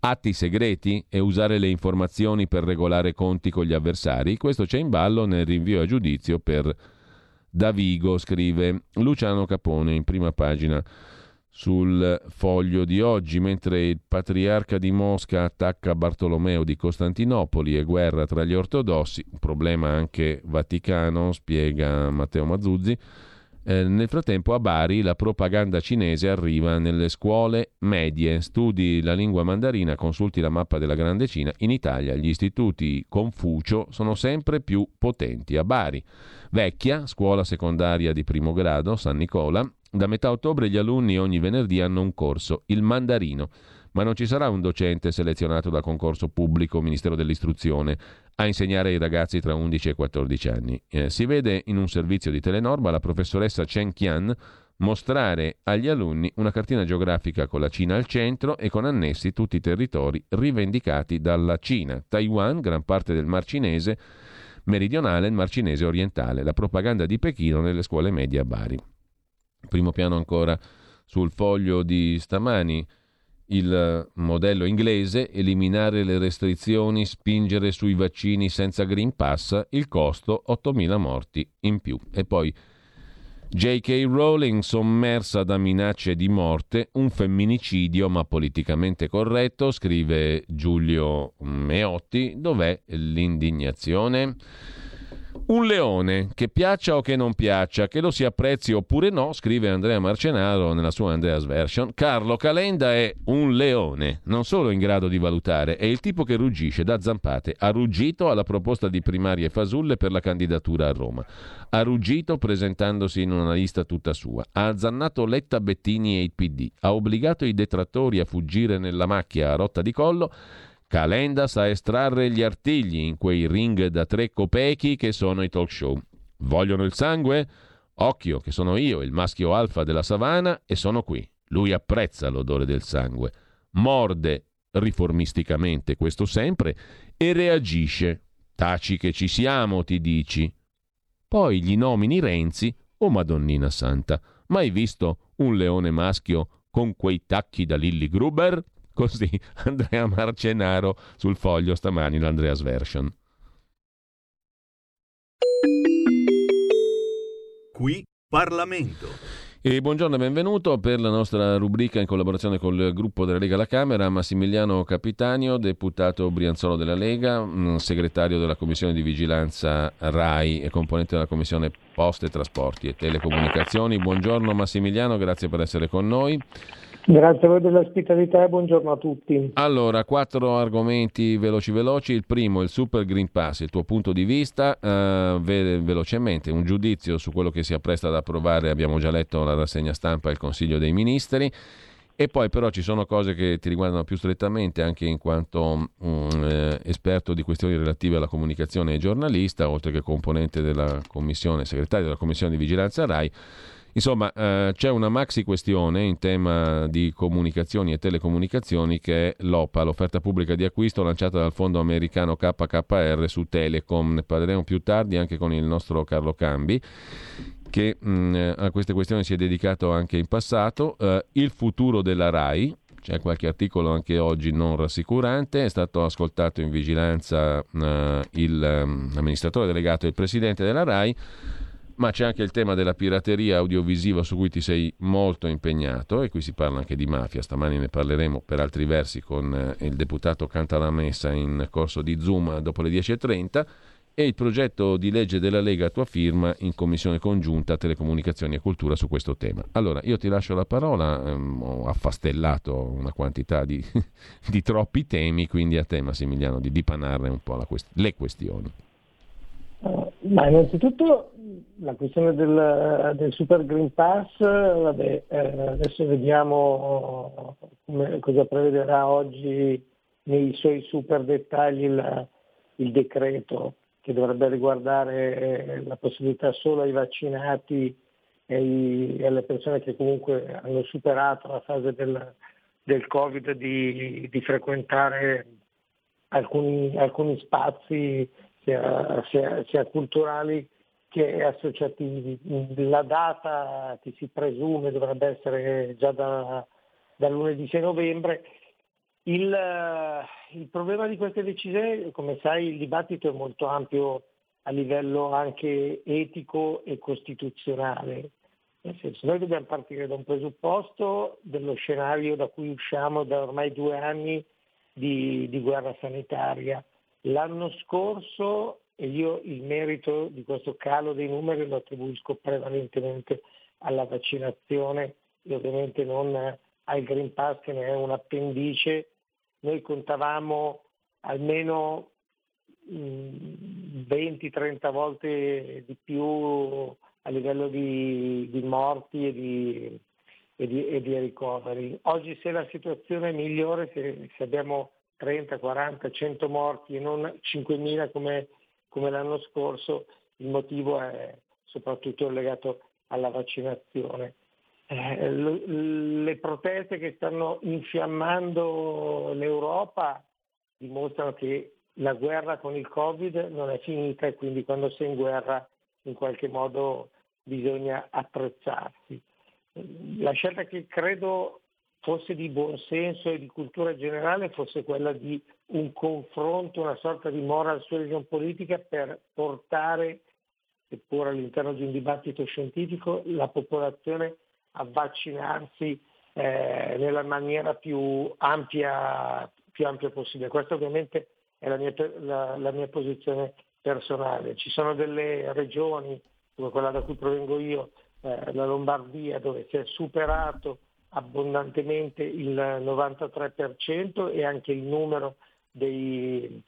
atti segreti e usare le informazioni per regolare conti con gli avversari? Questo c'è in ballo nel rinvio a giudizio per Davigo, scrive Luciano Capone in prima pagina sul foglio di oggi, mentre il patriarca di Mosca attacca Bartolomeo di Costantinopoli e guerra tra gli ortodossi, un problema anche vaticano, spiega Matteo Mazzuzzi. Eh, nel frattempo a Bari la propaganda cinese arriva nelle scuole medie, studi la lingua mandarina, consulti la mappa della Grande Cina. In Italia gli istituti Confucio sono sempre più potenti. A Bari, vecchia, scuola secondaria di primo grado, San Nicola, da metà ottobre gli alunni ogni venerdì hanno un corso, il mandarino, ma non ci sarà un docente selezionato da concorso pubblico Ministero dell'Istruzione a insegnare ai ragazzi tra 11 e 14 anni. Eh, si vede in un servizio di Telenorma la professoressa Chen Qian, mostrare agli alunni una cartina geografica con la Cina al centro e con annessi tutti i territori rivendicati dalla Cina, Taiwan, gran parte del Mar Cinese meridionale e il Mar Cinese orientale, la propaganda di Pechino nelle scuole medie a Bari. Primo piano ancora sul foglio di stamani il modello inglese, eliminare le restrizioni, spingere sui vaccini senza Green Pass, il costo 8.000 morti in più. E poi J.K. Rowling sommersa da minacce di morte, un femminicidio ma politicamente corretto, scrive Giulio Meotti, dov'è l'indignazione? Un leone, che piaccia o che non piaccia, che lo si apprezzi oppure no, scrive Andrea Marcenaro nella sua Andreas Version, Carlo Calenda è un leone, non solo in grado di valutare, è il tipo che ruggisce da zampate. Ha ruggito alla proposta di primarie fasulle per la candidatura a Roma. Ha ruggito presentandosi in una lista tutta sua. Ha azzannato Letta Bettini e il PD. Ha obbligato i detrattori a fuggire nella macchia a rotta di collo Calenda sa estrarre gli artigli in quei ring da tre copechi che sono i talk show. Vogliono il sangue? Occhio, che sono io, il maschio alfa della savana, e sono qui. Lui apprezza l'odore del sangue. Morde, riformisticamente, questo sempre, e reagisce. Taci che ci siamo, ti dici. Poi gli nomini Renzi o oh Madonnina Santa. Mai visto un leone maschio con quei tacchi da Lilly Gruber? Così Andrea Marcenaro sul foglio stamani l'Andreas Version. Qui Parlamento. E buongiorno e benvenuto per la nostra rubrica in collaborazione col gruppo della Lega alla Camera, Massimiliano Capitanio, deputato Brianzolo della Lega, mm, segretario della Commissione di Vigilanza RAI e componente della Commissione Poste, Trasporti e Telecomunicazioni. Buongiorno Massimiliano, grazie per essere con noi. Grazie a voi dell'ospitalità e buongiorno a tutti. Allora, quattro argomenti veloci veloci. Il primo, il Super Green Pass, il tuo punto di vista, eh, ve- velocemente, un giudizio su quello che si appresta ad approvare, abbiamo già letto la rassegna stampa e il Consiglio dei Ministri. E poi però ci sono cose che ti riguardano più strettamente anche in quanto um, eh, esperto di questioni relative alla comunicazione e giornalista, oltre che componente della commissione, segretario della commissione di vigilanza RAI. Insomma, eh, c'è una maxi questione in tema di comunicazioni e telecomunicazioni che è l'OPA, l'offerta pubblica di acquisto lanciata dal fondo americano KKR su Telecom. Ne parleremo più tardi anche con il nostro Carlo Cambi che mh, mm, a queste questioni si è dedicato anche in passato. Eh, il futuro della RAI, c'è qualche articolo anche oggi non rassicurante, è stato ascoltato in vigilanza eh, l'amministratore delegato e il presidente della RAI ma c'è anche il tema della pirateria audiovisiva su cui ti sei molto impegnato e qui si parla anche di mafia, stamani ne parleremo per altri versi con eh, il deputato Cantalamessa in corso di Zoom dopo le 10.30 e il progetto di legge della Lega a tua firma in commissione congiunta telecomunicazioni e cultura su questo tema. Allora io ti lascio la parola, ehm, ho affastellato una quantità di, di, troppi temi, quindi a te Massimiliano di dipanarne un po' quest- le questioni. Ma innanzitutto la questione del, del, Super Green Pass, vabbè, eh, adesso vediamo come, cosa prevederà oggi nei suoi super dettagli il, il decreto che dovrebbe riguardare la possibilità solo ai vaccinati e, e alle persone che comunque hanno superato la fase del, del Covid di, di frequentare alcuni, alcuni spazi sia, sia, sia culturali che associativi. La data che si presume dovrebbe essere già da, da lunedì 6 novembre. Il, il, problema di queste decisioni, come sai, il dibattito è molto ampio a livello anche etico e costituzionale. Nel senso, noi dobbiamo partire da un presupposto dello scenario da cui usciamo da ormai due anni di, di guerra sanitaria. L'anno scorso e io il merito di questo calo dei numeri lo attribuisco prevalentemente alla vaccinazione e ovviamente non al Green Pass che ne è un appendice. Noi contavamo almeno 20-30 volte di più a livello di, di morti e di, e, di, e di, ricoveri. Oggi se la situazione è migliore, se, se abbiamo 30, 40, 100 morti e non 5.000 come come l'anno scorso, il motivo è soprattutto legato alla vaccinazione. eh, le proteste che stanno infiammando l'Europa dimostrano che la guerra con il Covid non è finita e quindi quando sei in guerra in qualche modo bisogna attrezzarsi. La scelta che credo fosse di buonsenso e di cultura generale fosse quella di un confronto, una sorta di moral suasion politica per portare, seppur all'interno di un dibattito scientifico, la popolazione a vaccinarsi eh, nella maniera più ampia, più ampia, possibile. Questa ovviamente è la mia, la, la mia posizione personale. Ci sono delle regioni, come quella da cui provengo io, eh, la Lombardia, dove si è superato abbondantemente il 93% e anche il numero dei,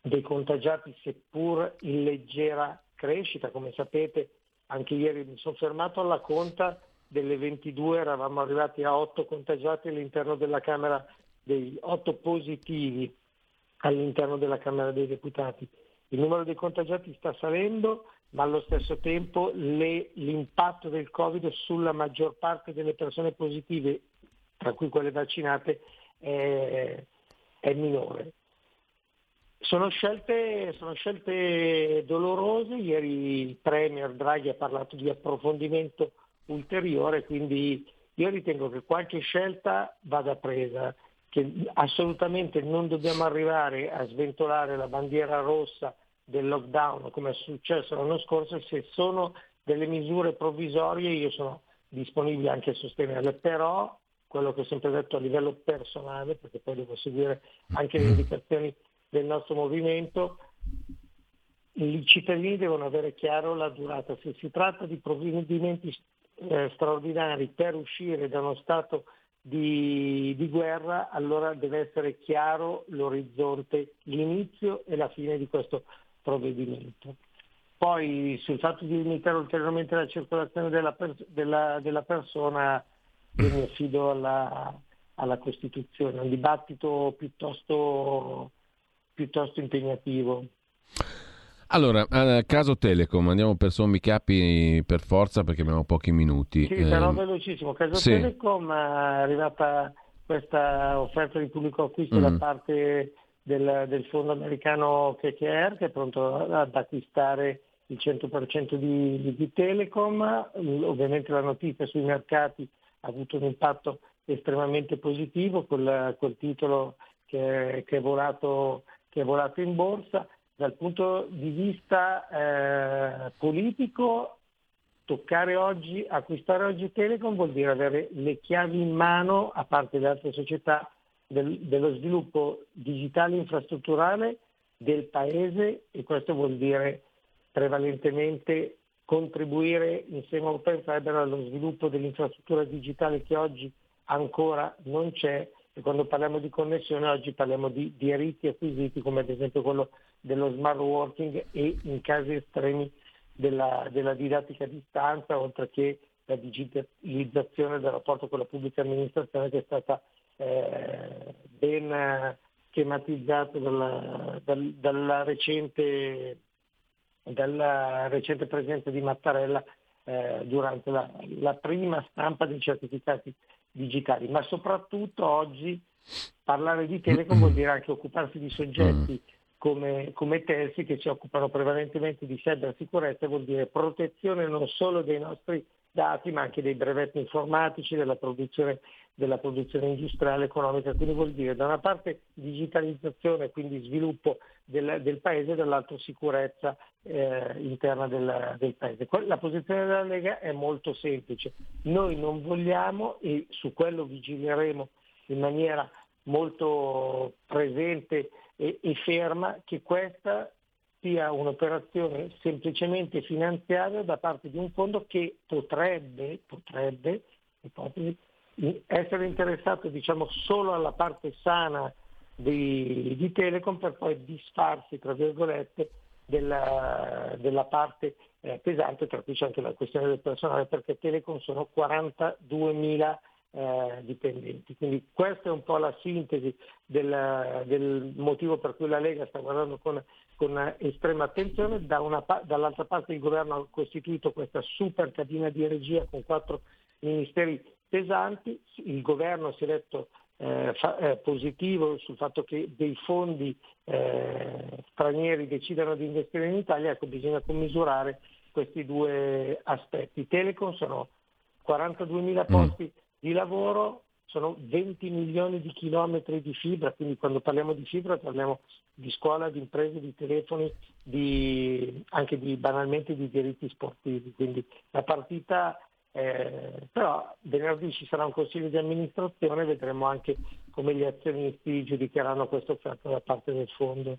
dei contagiati, seppur in leggera crescita. Come sapete, anche ieri mi sono fermato alla conta delle 22 eravamo arrivati a 8 contagiati all'interno della Camera dei 8 positivi all'interno della Camera dei Deputati. Il numero dei contagiati sta salendo, ma allo stesso tempo le, l'impatto del Covid sulla maggior parte delle persone positive, tra cui quelle vaccinate, è, è minore. Sono scelte, sono scelte dolorose, ieri il Premier Draghi ha parlato di approfondimento ulteriore, quindi io ritengo che qualche scelta vada presa, che assolutamente non dobbiamo arrivare a sventolare la bandiera rossa del lockdown come è successo l'anno scorso, se sono delle misure provvisorie io sono disponibile anche a sostenerle, però quello che ho sempre detto a livello personale, perché poi devo seguire anche le indicazioni del nostro movimento, i cittadini devono avere chiaro la durata. Se si tratta di provvedimenti eh, straordinari per uscire da uno stato di, di, guerra, allora deve essere chiaro l'orizzonte, l'inizio e la fine di questo provvedimento. Poi sul fatto di limitare ulteriormente la circolazione della, della, della persona, io mi affido alla, alla Costituzione, un dibattito piuttosto, piuttosto impegnativo. Allora, eh, caso Telecom, andiamo per sommi capi per forza perché abbiamo pochi minuti. Sì, eh, però velocissimo. Caso sì. Telecom è arrivata questa offerta di pubblico acquisto mm. da parte del, del, fondo americano KKR che è pronto ad acquistare il 100% di, di, di, Telecom. Ovviamente la notizia sui mercati ha avuto un impatto estremamente positivo col, col titolo che, che, è volato, che è volato in borsa. Dal punto di vista eh, politico toccare oggi, acquistare oggi Telecom vuol dire avere le chiavi in mano, a parte le altre società, del, dello sviluppo digitale infrastrutturale del paese e questo vuol dire prevalentemente contribuire insieme a Fiber allo sviluppo dell'infrastruttura digitale che oggi ancora non c'è. E quando parliamo di connessione oggi parliamo di diritti acquisiti come ad esempio quello dello smart working e in casi estremi della, della didattica a distanza, oltre che la digitalizzazione del rapporto con la pubblica amministrazione che è stata eh, ben schematizzata dalla, dal, dalla, recente, dalla, recente, presenza di Mattarella eh, durante la, la, prima stampa dei certificati digitali, ma soprattutto oggi parlare di Telecom vuol dire anche occuparsi di soggetti mm. come, come Telsi che si occupano prevalentemente di cybersicurezza, vuol dire protezione non solo dei nostri dati ma anche dei brevetti informatici, della produzione, della produzione industriale economica, quindi vuol dire da una parte digitalizzazione, quindi sviluppo del, del paese, dall'altro sicurezza eh, interna del, del, paese. La posizione della Lega è molto semplice, noi non vogliamo e su quello vigileremo in maniera molto presente e, e ferma che questa sia un'operazione semplicemente finanziaria da parte di un fondo che potrebbe, potrebbe ipotesi, essere interessato diciamo, solo alla parte sana di, di, Telecom per poi disfarsi, tra virgolette, della, della parte eh, pesante, tra cui c'è anche la questione del personale, perché Telecom sono 42 mila eh, dipendenti. Quindi questa è un po' la sintesi del, del, motivo per cui la Lega sta guardando con, con estrema attenzione. Da una, dall'altra parte il governo ha costituito questa super cabina di regia con quattro ministeri pesanti, il governo si è detto eh, fa, eh, positivo sul fatto che dei fondi eh, stranieri decidano di investire in Italia, ecco bisogna commisurare questi due aspetti. Telecom sono 42.000 mm. posti mm. di lavoro, sono 20 milioni di chilometri di fibra, quindi quando parliamo di fibra parliamo di scuola, di imprese, di telefoni, di, anche di, banalmente di diritti sportivi. Quindi la partita eh, però venerdì ci sarà un consiglio di amministrazione e vedremo anche come gli azionisti giudicheranno questa offerta da parte del fondo.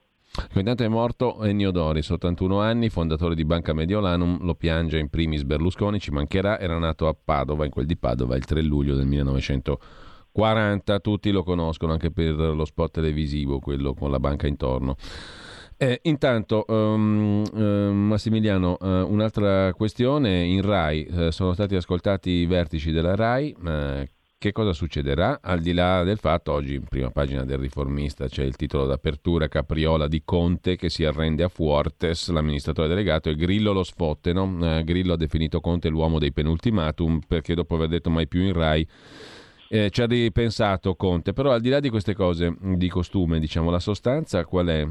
Intanto è morto Ennio Doris, 81 anni, fondatore di Banca Mediolanum, lo piange in primis Berlusconi, ci mancherà, era nato a Padova, in quel di Padova, il 3 luglio del 1940, tutti lo conoscono anche per lo spot televisivo, quello con la banca intorno. Eh, intanto, um, uh, Massimiliano, uh, un'altra questione, in RAI uh, sono stati ascoltati i vertici della RAI, che cosa succederà? Al di là del fatto, oggi in prima pagina del riformista c'è il titolo d'apertura Capriola di Conte che si arrende a Fuortes, l'amministratore delegato, e Grillo lo sfotte. No? Grillo ha definito Conte l'uomo dei penultimatum perché dopo aver detto mai più in RAI eh, ci ha ripensato Conte, però al di là di queste cose di costume, diciamo, la sostanza qual è?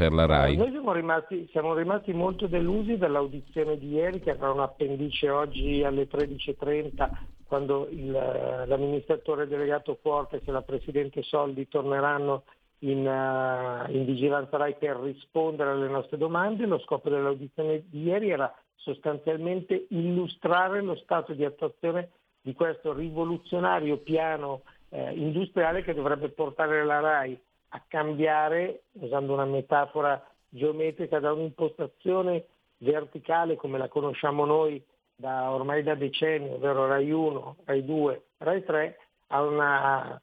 Per la RAI? Noi siamo rimasti, siamo rimasti, molto delusi dall'audizione di ieri che avrà un appendice oggi alle 13.30 quando il, l'amministratore delegato Fortes e la Presidente Soldi torneranno in, uh, in vigilanza RAI per rispondere alle nostre domande. Lo scopo dell'audizione di ieri era sostanzialmente illustrare lo stato di attuazione di questo rivoluzionario piano eh, industriale che dovrebbe portare la RAI a cambiare, usando una metafora geometrica, da un'impostazione verticale come la conosciamo noi da, ormai da decenni, ovvero Rai 1, Rai 2, Rai 3, a una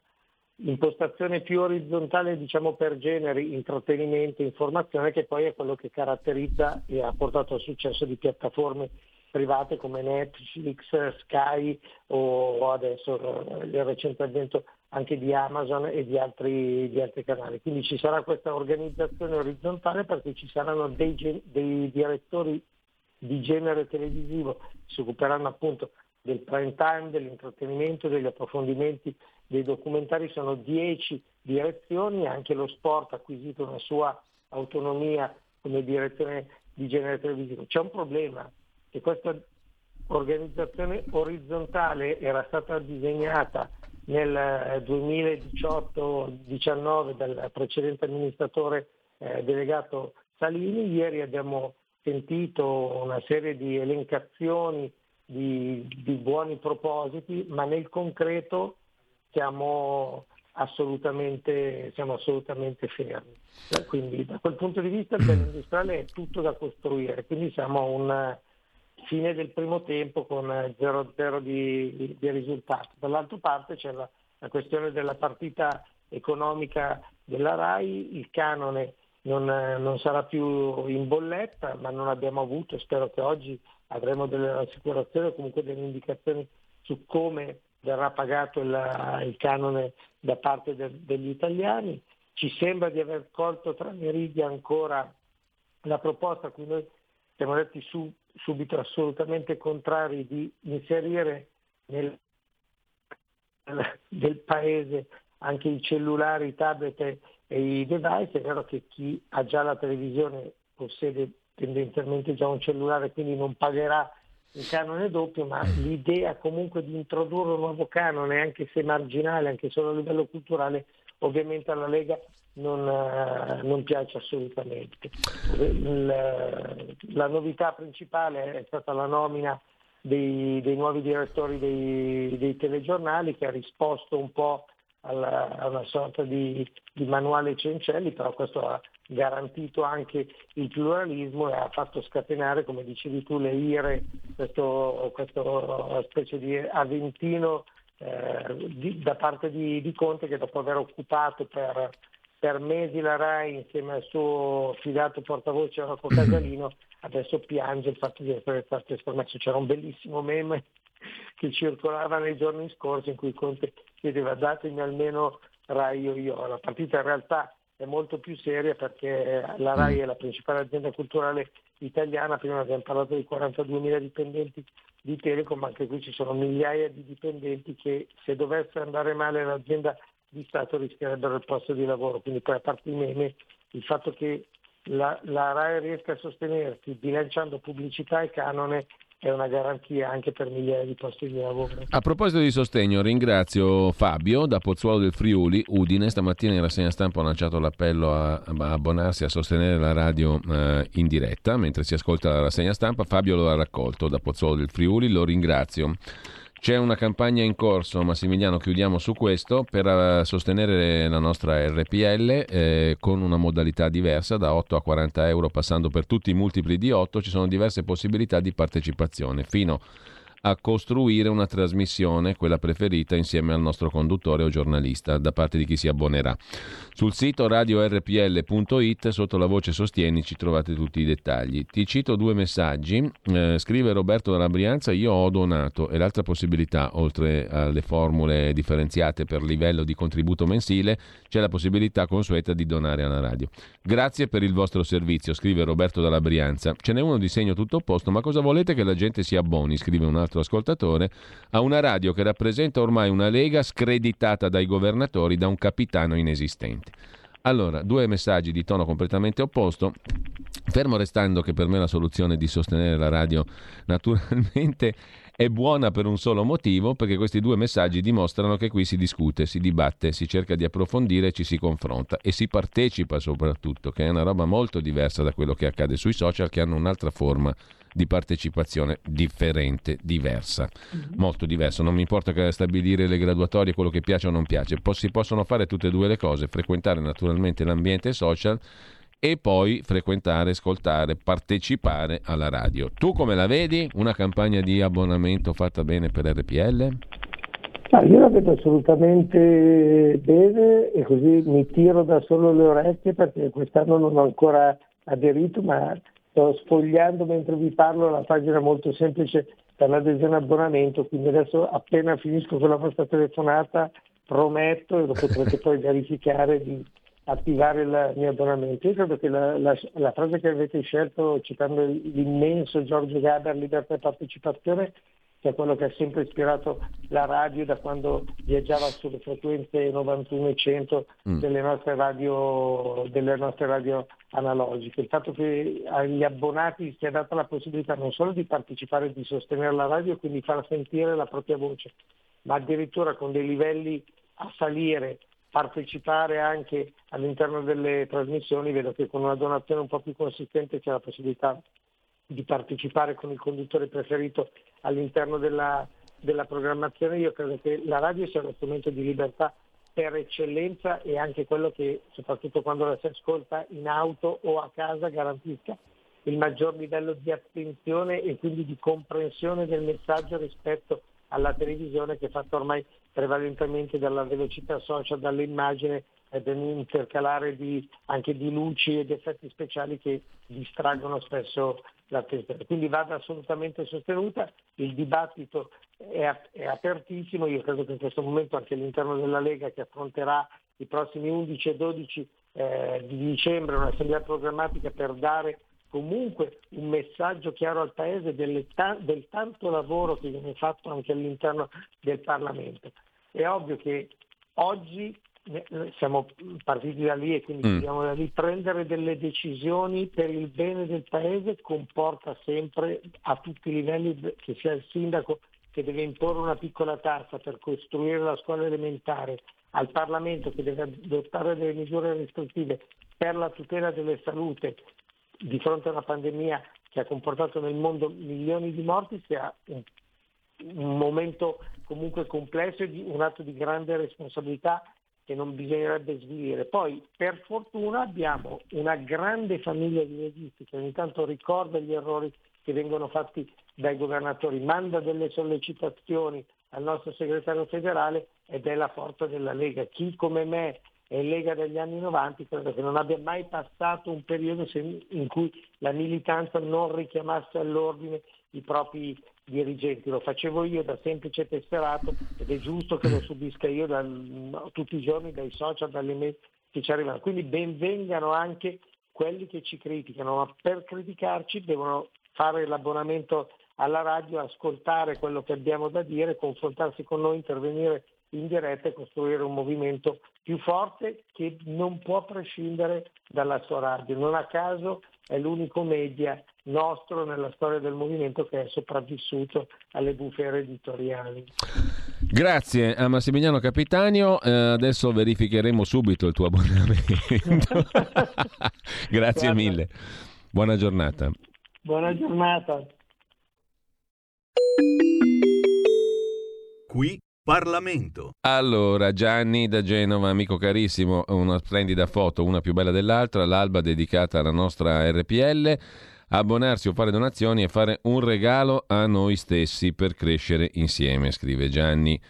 impostazione più orizzontale diciamo per generi, intrattenimento, informazione, che poi è quello che caratterizza e ha portato al successo di piattaforme private come Netflix, Sky o, adesso il recente avvento anche di Amazon e di altri, di altri, canali. Quindi ci sarà questa organizzazione orizzontale perché ci saranno dei, dei direttori di genere televisivo che si occuperanno appunto del prime time, dell'intrattenimento, degli approfondimenti, dei documentari, sono dieci direzioni, anche lo sport ha acquisito una sua autonomia come direzione di genere televisivo. C'è un problema, che questa organizzazione orizzontale era stata disegnata nel 2018-19 eh, dal precedente amministratore eh, delegato Salini. Ieri abbiamo sentito una serie di elencazioni di, di buoni propositi, ma nel concreto siamo assolutamente, siamo assolutamente fermi. Quindi da quel punto di vista il piano industriale è tutto da costruire, quindi siamo un fine del primo tempo con 0-0 di, di risultato. Dall'altra parte c'è la, la, questione della partita economica della RAI, il canone non, non, sarà più in bolletta, ma non abbiamo avuto, spero che oggi avremo delle assicurazioni o comunque delle indicazioni su come verrà pagato il, il canone da parte de, degli italiani. Ci sembra di aver colto tra le righe ancora la proposta a noi siamo detti su, subito assolutamente contrari di inserire nel, del paese anche i cellulari, i tablet e i device. È vero che chi ha già la televisione possiede tendenzialmente già un cellulare, quindi non pagherà il canone doppio, ma l'idea comunque di introdurre un nuovo canone, anche se marginale, anche solo a livello culturale, ovviamente alla Lega non, uh, non piace assolutamente. Il, la novità principale è stata la nomina dei, dei nuovi direttori dei, dei, telegiornali che ha risposto un po' alla, a una sorta di, di manuale Cencelli, però questo ha garantito anche il pluralismo e ha fatto scatenare, come dicevi tu, le ire, questo, questo specie di aventino eh, di, da parte di, di, Conte che dopo aver occupato per, per, mesi la RAI insieme al suo fidato portavoce Rocco Casalino adesso piange il fatto di essere stato estromesso. C'era un bellissimo meme che circolava nei giorni scorsi in cui Conte chiedeva datemi almeno RAI o io. La partita in realtà è molto più seria perché la RAI è la principale azienda culturale italiana, prima abbiamo parlato di 42.000 dipendenti di Telecom, anche qui ci sono migliaia di dipendenti che se dovesse andare male l'azienda di Stato rischierebbero il posto di lavoro. Quindi poi a parte i meme, il fatto che la, la RAI riesca a sostenersi bilanciando pubblicità e canone è una garanzia anche per migliaia di posti di lavoro. A proposito di sostegno, ringrazio Fabio da Pozzuolo del Friuli, Udine. Stamattina in rassegna stampa ho lanciato l'appello a abbonarsi a sostenere la radio eh, in diretta mentre si ascolta la rassegna stampa. Fabio lo ha raccolto da Pozzuolo del Friuli, lo ringrazio. C'è una campagna in corso, Massimiliano, chiudiamo su questo, per uh, sostenere la nostra RPL eh, con una modalità diversa, da 8 a 40 euro passando per tutti i multipli di 8, ci sono diverse possibilità di partecipazione, fino costruire una trasmissione, quella preferita, insieme al nostro conduttore o giornalista, da parte di chi si abbonerà. Sul sito radiorpl.it, sotto la voce Sostienici, trovate tutti i dettagli. Ti cito due messaggi. Eh, scrive Roberto dalla Brianza, io ho donato e l'altra possibilità, oltre alle formule differenziate per livello di contributo mensile, c'è la possibilità consueta di donare alla radio. Grazie per il vostro servizio, scrive Roberto dalla Brianza. Ce n'è uno di segno tutto opposto, ma cosa volete che la gente si abboni, scrive un altro ascoltatore, a una radio che rappresenta ormai una lega screditata dai governatori da un capitano inesistente. Allora, due messaggi di tono completamente opposto. Fermo restando che per me la soluzione di sostenere la radio naturalmente è buona per un solo motivo, perché questi due messaggi dimostrano che qui si discute, si dibatte, si cerca di approfondire, ci si confronta e si partecipa soprattutto, che è una roba molto diversa da quello che accade sui social, che hanno un'altra forma di partecipazione differente, diversa, mm-hmm. molto diversa. Non mi importa stabilire le graduatorie, quello che piace o non piace, si possono fare tutte e due le cose, frequentare naturalmente l'ambiente social e poi frequentare, ascoltare, partecipare alla radio. Tu come la vedi? Una campagna di abbonamento fatta bene per RPL? Ah, io la vedo assolutamente bene e così mi tiro da solo le orecchie perché quest'anno non ho ancora aderito, ma sto sfogliando mentre vi parlo la pagina molto semplice per l'adesione abbonamento, quindi adesso appena finisco con la vostra telefonata prometto e lo potrete poi verificare di attivare il mio abbonamento. Io credo che la, la, la frase che avete scelto citando l'immenso Giorgio Gaber, libertà e partecipazione, che è quello che ha sempre ispirato la radio da quando viaggiava sulle frequenze 91 e 100 mm. delle, nostre radio, delle nostre radio analogiche. Il fatto che agli abbonati sia data la possibilità non solo di partecipare e di sostenere la radio e quindi far sentire la propria voce, ma addirittura con dei livelli a salire partecipare anche all'interno delle trasmissioni, vedo che con una donazione un po' più consistente c'è la possibilità di partecipare con il conduttore preferito all'interno della, della programmazione. Io credo che la radio sia uno strumento di libertà per eccellenza e anche quello che, soprattutto quando la si ascolta in auto o a casa, garantisca il maggior livello di attenzione e quindi di comprensione del messaggio rispetto alla televisione che è fatta ormai prevalentemente dalla velocità social, dall'immagine e dall'intercalare di, anche di luci ed effetti speciali che distraggono spesso l'attenzione. Quindi vada assolutamente sostenuta, il dibattito è, è, apertissimo, io credo che in questo momento anche all'interno della Lega che affronterà i prossimi 11 e 12 eh, di dicembre un'assemblea programmatica per dare comunque un messaggio chiaro al Paese del, del tanto lavoro che viene fatto anche all'interno del Parlamento. È ovvio che oggi siamo partiti da lì e quindi mm. dobbiamo da lì prendere delle decisioni per il bene del paese comporta sempre a tutti i livelli che sia il sindaco che deve imporre una piccola tassa per costruire la scuola elementare, al Parlamento che deve adottare delle misure restrittive per la tutela della salute di fronte a una pandemia che ha comportato nel mondo milioni di morti sia un, un momento comunque complesso e un atto di grande responsabilità che non bisognerebbe svilire. Poi per fortuna abbiamo una grande famiglia di registi che ogni tanto ricorda gli errori che vengono fatti dai governatori, manda delle sollecitazioni al nostro segretario federale ed è la forza della Lega. Chi come me e Lega degli anni 90 credo che non abbia mai passato un periodo in cui la militanza non richiamasse all'ordine i propri dirigenti. Lo facevo io da semplice tesserato ed è giusto che lo subisca io da, tutti i giorni dai social, dalle mail che ci arrivano. Quindi benvengano anche quelli che ci criticano, ma per criticarci devono fare l'abbonamento alla radio, ascoltare quello che abbiamo da dire, confrontarsi con noi, intervenire in diretta e costruire un movimento più forte che non può prescindere dalla sua radio. Non a caso è l'unico media nostro nella storia del movimento che è sopravvissuto alle bufere editoriali. Grazie a Massimiliano Capitanio, eh, adesso verificheremo subito il tuo abbonamento. Grazie Guarda. mille, buona giornata. Buona giornata. Qui Parlamento. Allora, Gianni da Genova, amico carissimo, una splendida foto, una più bella dell'altra, l'alba dedicata alla nostra RPL. Abbonarsi o fare donazioni e fare un regalo a noi stessi per crescere insieme, scrive Gianni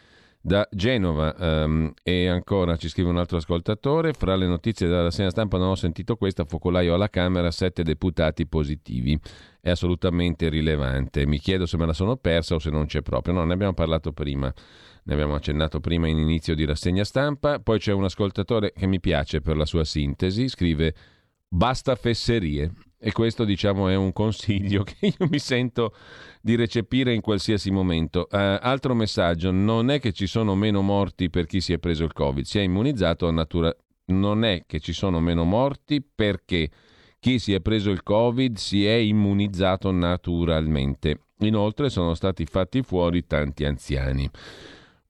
da Genova. Um, e ancora ci scrive un altro ascoltatore: Fra le notizie della segna stampa non ho sentito questa. Focolaio alla Camera, sette deputati positivi. È assolutamente rilevante. Mi chiedo se me la sono persa o se non c'è proprio. No, ne abbiamo parlato prima ne abbiamo accennato prima in inizio di rassegna stampa, poi c'è un ascoltatore che mi piace per la sua sintesi, scrive basta fesserie e questo diciamo è un consiglio che io mi sento di recepire in qualsiasi momento. Uh, altro messaggio, non è che ci sono meno morti per chi si è preso il Covid, si è immunizzato a natura... Non è che ci sono meno morti perché chi si è preso il Covid si è immunizzato naturalmente. Inoltre sono stati fatti fuori tanti anziani.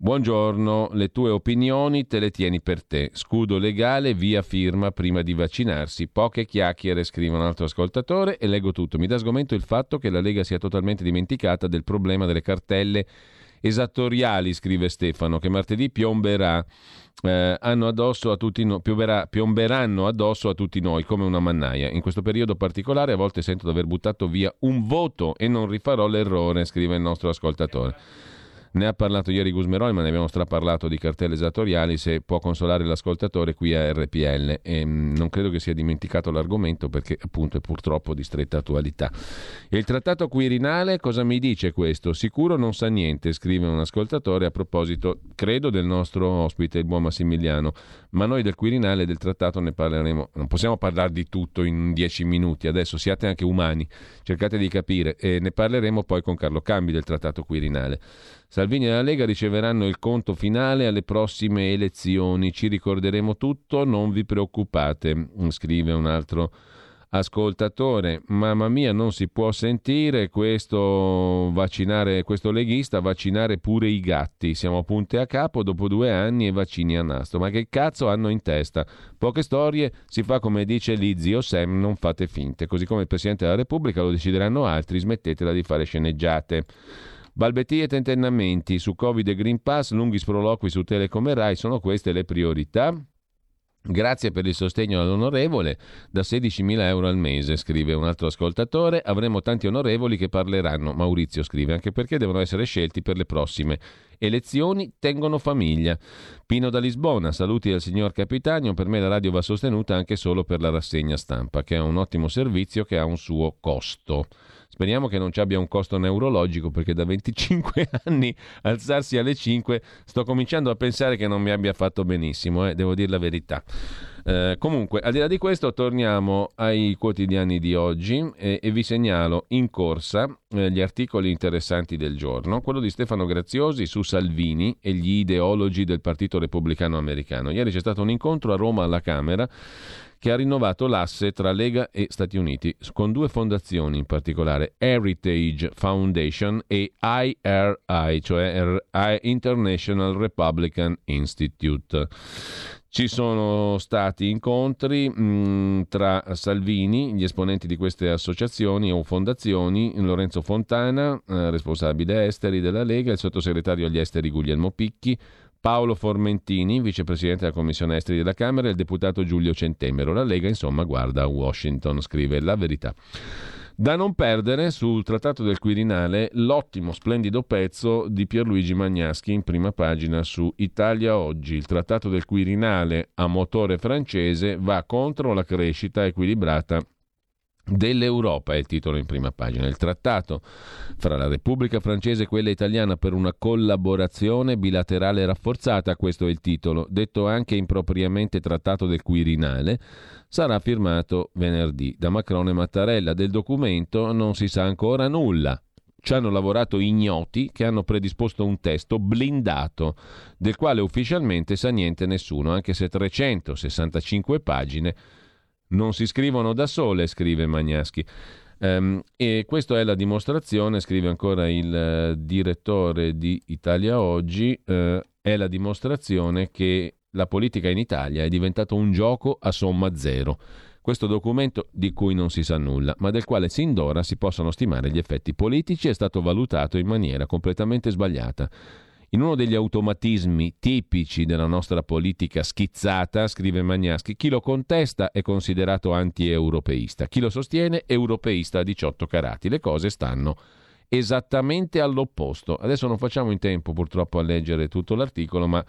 Buongiorno, le tue opinioni te le tieni per te. Scudo legale, via firma prima di vaccinarsi. Poche chiacchiere, scrive un altro ascoltatore e leggo tutto. Mi dà sgomento il fatto che la Lega sia totalmente dimenticata del problema delle cartelle esattoriali, scrive Stefano, che martedì piomberà. Eh, addosso no, piomberà, piomberanno addosso a tutti noi come una mannaia. In questo periodo particolare a volte sento di aver buttato via un voto e non rifarò l'errore, scrive il nostro ascoltatore. Ne ha parlato ieri Gusmeroli, ma ne abbiamo straparlato di cartelle esattoriali, se può consolare l'ascoltatore qui a RPL. E, mh, mm, non credo che sia dimenticato l'argomento perché appunto è purtroppo di stretta attualità. Il trattato Quirinale cosa mi dice questo? Sicuro non sa niente, scrive un ascoltatore a proposito, credo, del nostro ospite, il buon Massimiliano, ma noi del Quirinale e del trattato ne parleremo. Non possiamo parlare di tutto in dieci minuti, adesso siate anche umani, cercate di capire e ne parleremo poi con Carlo Cambi del trattato Quirinale. Salvini e la Lega riceveranno il conto finale alle prossime elezioni. Ci ricorderemo tutto, non vi preoccupate, scrive un altro ascoltatore. Mamma mia, non si può sentire questo vaccinare, questo leghista vaccinare pure i gatti. Siamo a punte a capo dopo due anni e vaccini a nastro. Ma che cazzo hanno in testa? Poche storie, si fa come dice lì zio Sam, non fate finte. Così come il Presidente della Repubblica lo decideranno altri, smettetela di fare sceneggiate. Balbettie e tentennamenti su Covid e Green Pass, lunghi sproloqui su Telecom e Rai, sono queste le priorità? Grazie per il sostegno all'onorevole, da 16.000 euro al mese, scrive un altro ascoltatore. Avremo tanti onorevoli che parleranno, Maurizio scrive, anche perché devono essere scelti per le prossime elezioni, tengono famiglia. Pino da Lisbona, saluti al signor Capitanio, per me la radio va sostenuta anche solo per la rassegna stampa, che è un ottimo servizio che ha un suo costo. Speriamo che non ci abbia un costo neurologico perché da 25 anni alzarsi alle 5 sto cominciando a pensare che non mi abbia fatto benissimo, eh, devo dire la verità. Eh, comunque, al di là di questo, torniamo ai quotidiani di oggi eh, e vi segnalo in corsa eh, gli articoli interessanti del giorno. Quello di Stefano Graziosi su Salvini e gli ideologi del Partito Repubblicano Americano. Ieri c'è stato un incontro a Roma alla Camera che ha rinnovato l'asse tra Lega e Stati Uniti, con due fondazioni in particolare, Heritage Foundation e IRI, cioè International Republican Institute. Ci sono stati incontri mh, mm, tra Salvini, gli esponenti di queste associazioni o fondazioni, Lorenzo Fontana, eh, responsabile esteri della Lega, il sottosegretario agli esteri Guglielmo Picchi, Paolo Formentini, vicepresidente della Commissione Esteri della Camera, e il deputato Giulio Centemero. La Lega, insomma, guarda Washington, scrive la verità. Da non perdere sul Trattato del Quirinale l'ottimo, splendido pezzo di Pierluigi Magnaschi in prima pagina su Italia Oggi. Il Trattato del Quirinale a motore francese va contro la crescita equilibrata dell'Europa, è il titolo in prima pagina. Il trattato fra la Repubblica francese e quella italiana per una collaborazione bilaterale rafforzata, questo è il titolo, detto anche impropriamente trattato del Quirinale, sarà firmato venerdì da Macron e Mattarella. Del documento non si sa ancora nulla. Ci hanno lavorato ignoti che hanno predisposto un testo blindato, del quale ufficialmente sa niente nessuno, anche se 365 pagine non si scrivono da sole, scrive Magnaschi. Um, e questa è la dimostrazione, scrive ancora il uh, direttore di Italia Oggi, uh, è la dimostrazione che la politica in Italia è diventato un gioco a somma zero. Questo documento, di cui non si sa nulla, ma del quale sin d'ora si possono stimare gli effetti politici, è stato valutato in maniera completamente sbagliata. In uno degli automatismi tipici della nostra politica schizzata, scrive Magnaschi, chi lo contesta è considerato anti-europeista, chi lo sostiene europeista a 18 carati. Le cose stanno esattamente all'opposto. Adesso non facciamo in tempo purtroppo a leggere tutto l'articolo, ma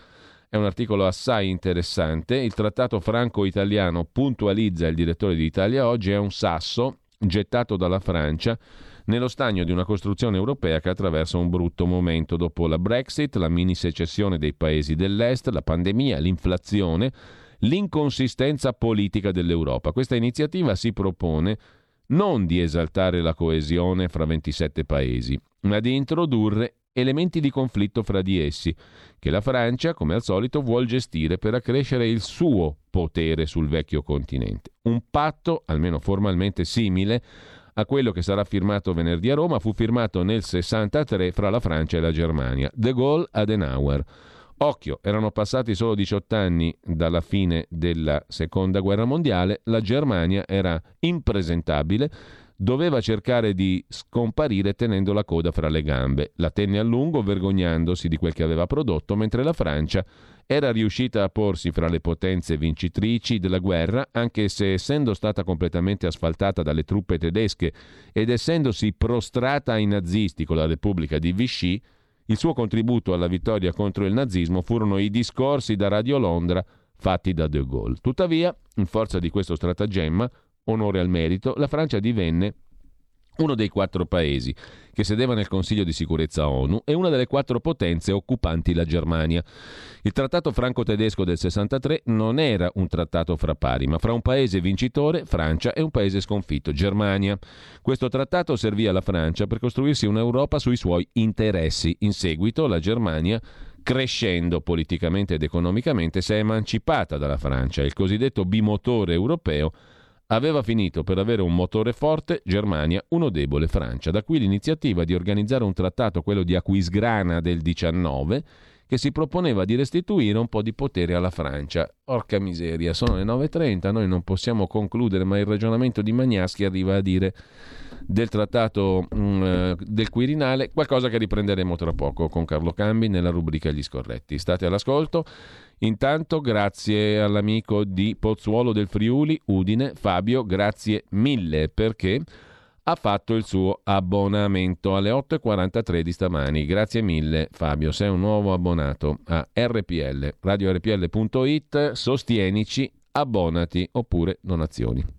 è un articolo assai interessante. Il trattato franco-italiano puntualizza il direttore di Italia oggi, è un sasso gettato dalla Francia nello stagno di una costruzione europea che attraversa un brutto momento dopo la Brexit, la mini secessione dei paesi dell'Est, la pandemia, l'inflazione, l'inconsistenza politica dell'Europa. Questa iniziativa si propone non di esaltare la coesione fra 27 paesi, ma di introdurre elementi di conflitto fra di essi, che la Francia, come al solito, vuol gestire per accrescere il suo potere sul vecchio continente. Un patto, almeno formalmente simile, a quello che sarà firmato venerdì a Roma, fu firmato nel 63 fra la Francia e la Germania. De Gaulle Adenauer. Occhio, erano passati solo 18 anni dalla fine della seconda guerra mondiale, la Germania era impresentabile, doveva cercare di scomparire tenendo la coda fra le gambe. La tenne a lungo vergognandosi di quel che aveva prodotto, mentre la Francia era riuscita a porsi fra le potenze vincitrici della guerra, anche se essendo stata completamente asfaltata dalle truppe tedesche ed essendosi prostrata ai nazisti con la Repubblica di Vichy, il suo contributo alla vittoria contro il nazismo furono i discorsi da Radio Londra fatti da De Gaulle. Tuttavia, in forza di questo stratagemma, onore al merito, la Francia divenne uno dei quattro paesi che sedeva nel Consiglio di sicurezza ONU e una delle quattro potenze occupanti la Germania. Il trattato franco-tedesco del 63 non era un trattato fra pari, ma fra un paese vincitore, Francia, e un paese sconfitto, Germania. Questo trattato servì alla Francia per costruirsi un'Europa sui suoi interessi. In seguito la Germania crescendo politicamente ed economicamente, si è emancipata dalla Francia. Il cosiddetto bimotore europeo aveva finito per avere un motore forte Germania, uno debole Francia. Da qui l'iniziativa di organizzare un trattato, quello di Aquisgrana del 19, che si proponeva di restituire un po' di potere alla Francia. Orca miseria, sono le 9.30, noi non possiamo concludere, ma il ragionamento di Magnaschi arriva a dire del trattato mh, mm, eh, del Quirinale, qualcosa che riprenderemo tra poco con Carlo Cambi nella rubrica Gli scorretti. State all'ascolto. Intanto grazie all'amico di Pozzuolo del Friuli, Udine, Fabio, grazie mille perché ha fatto il suo abbonamento alle 8.43 di stamani. Grazie mille Fabio, sei un nuovo abbonato a RPL, radiorpl.it, sostienici, abbonati oppure donazioni.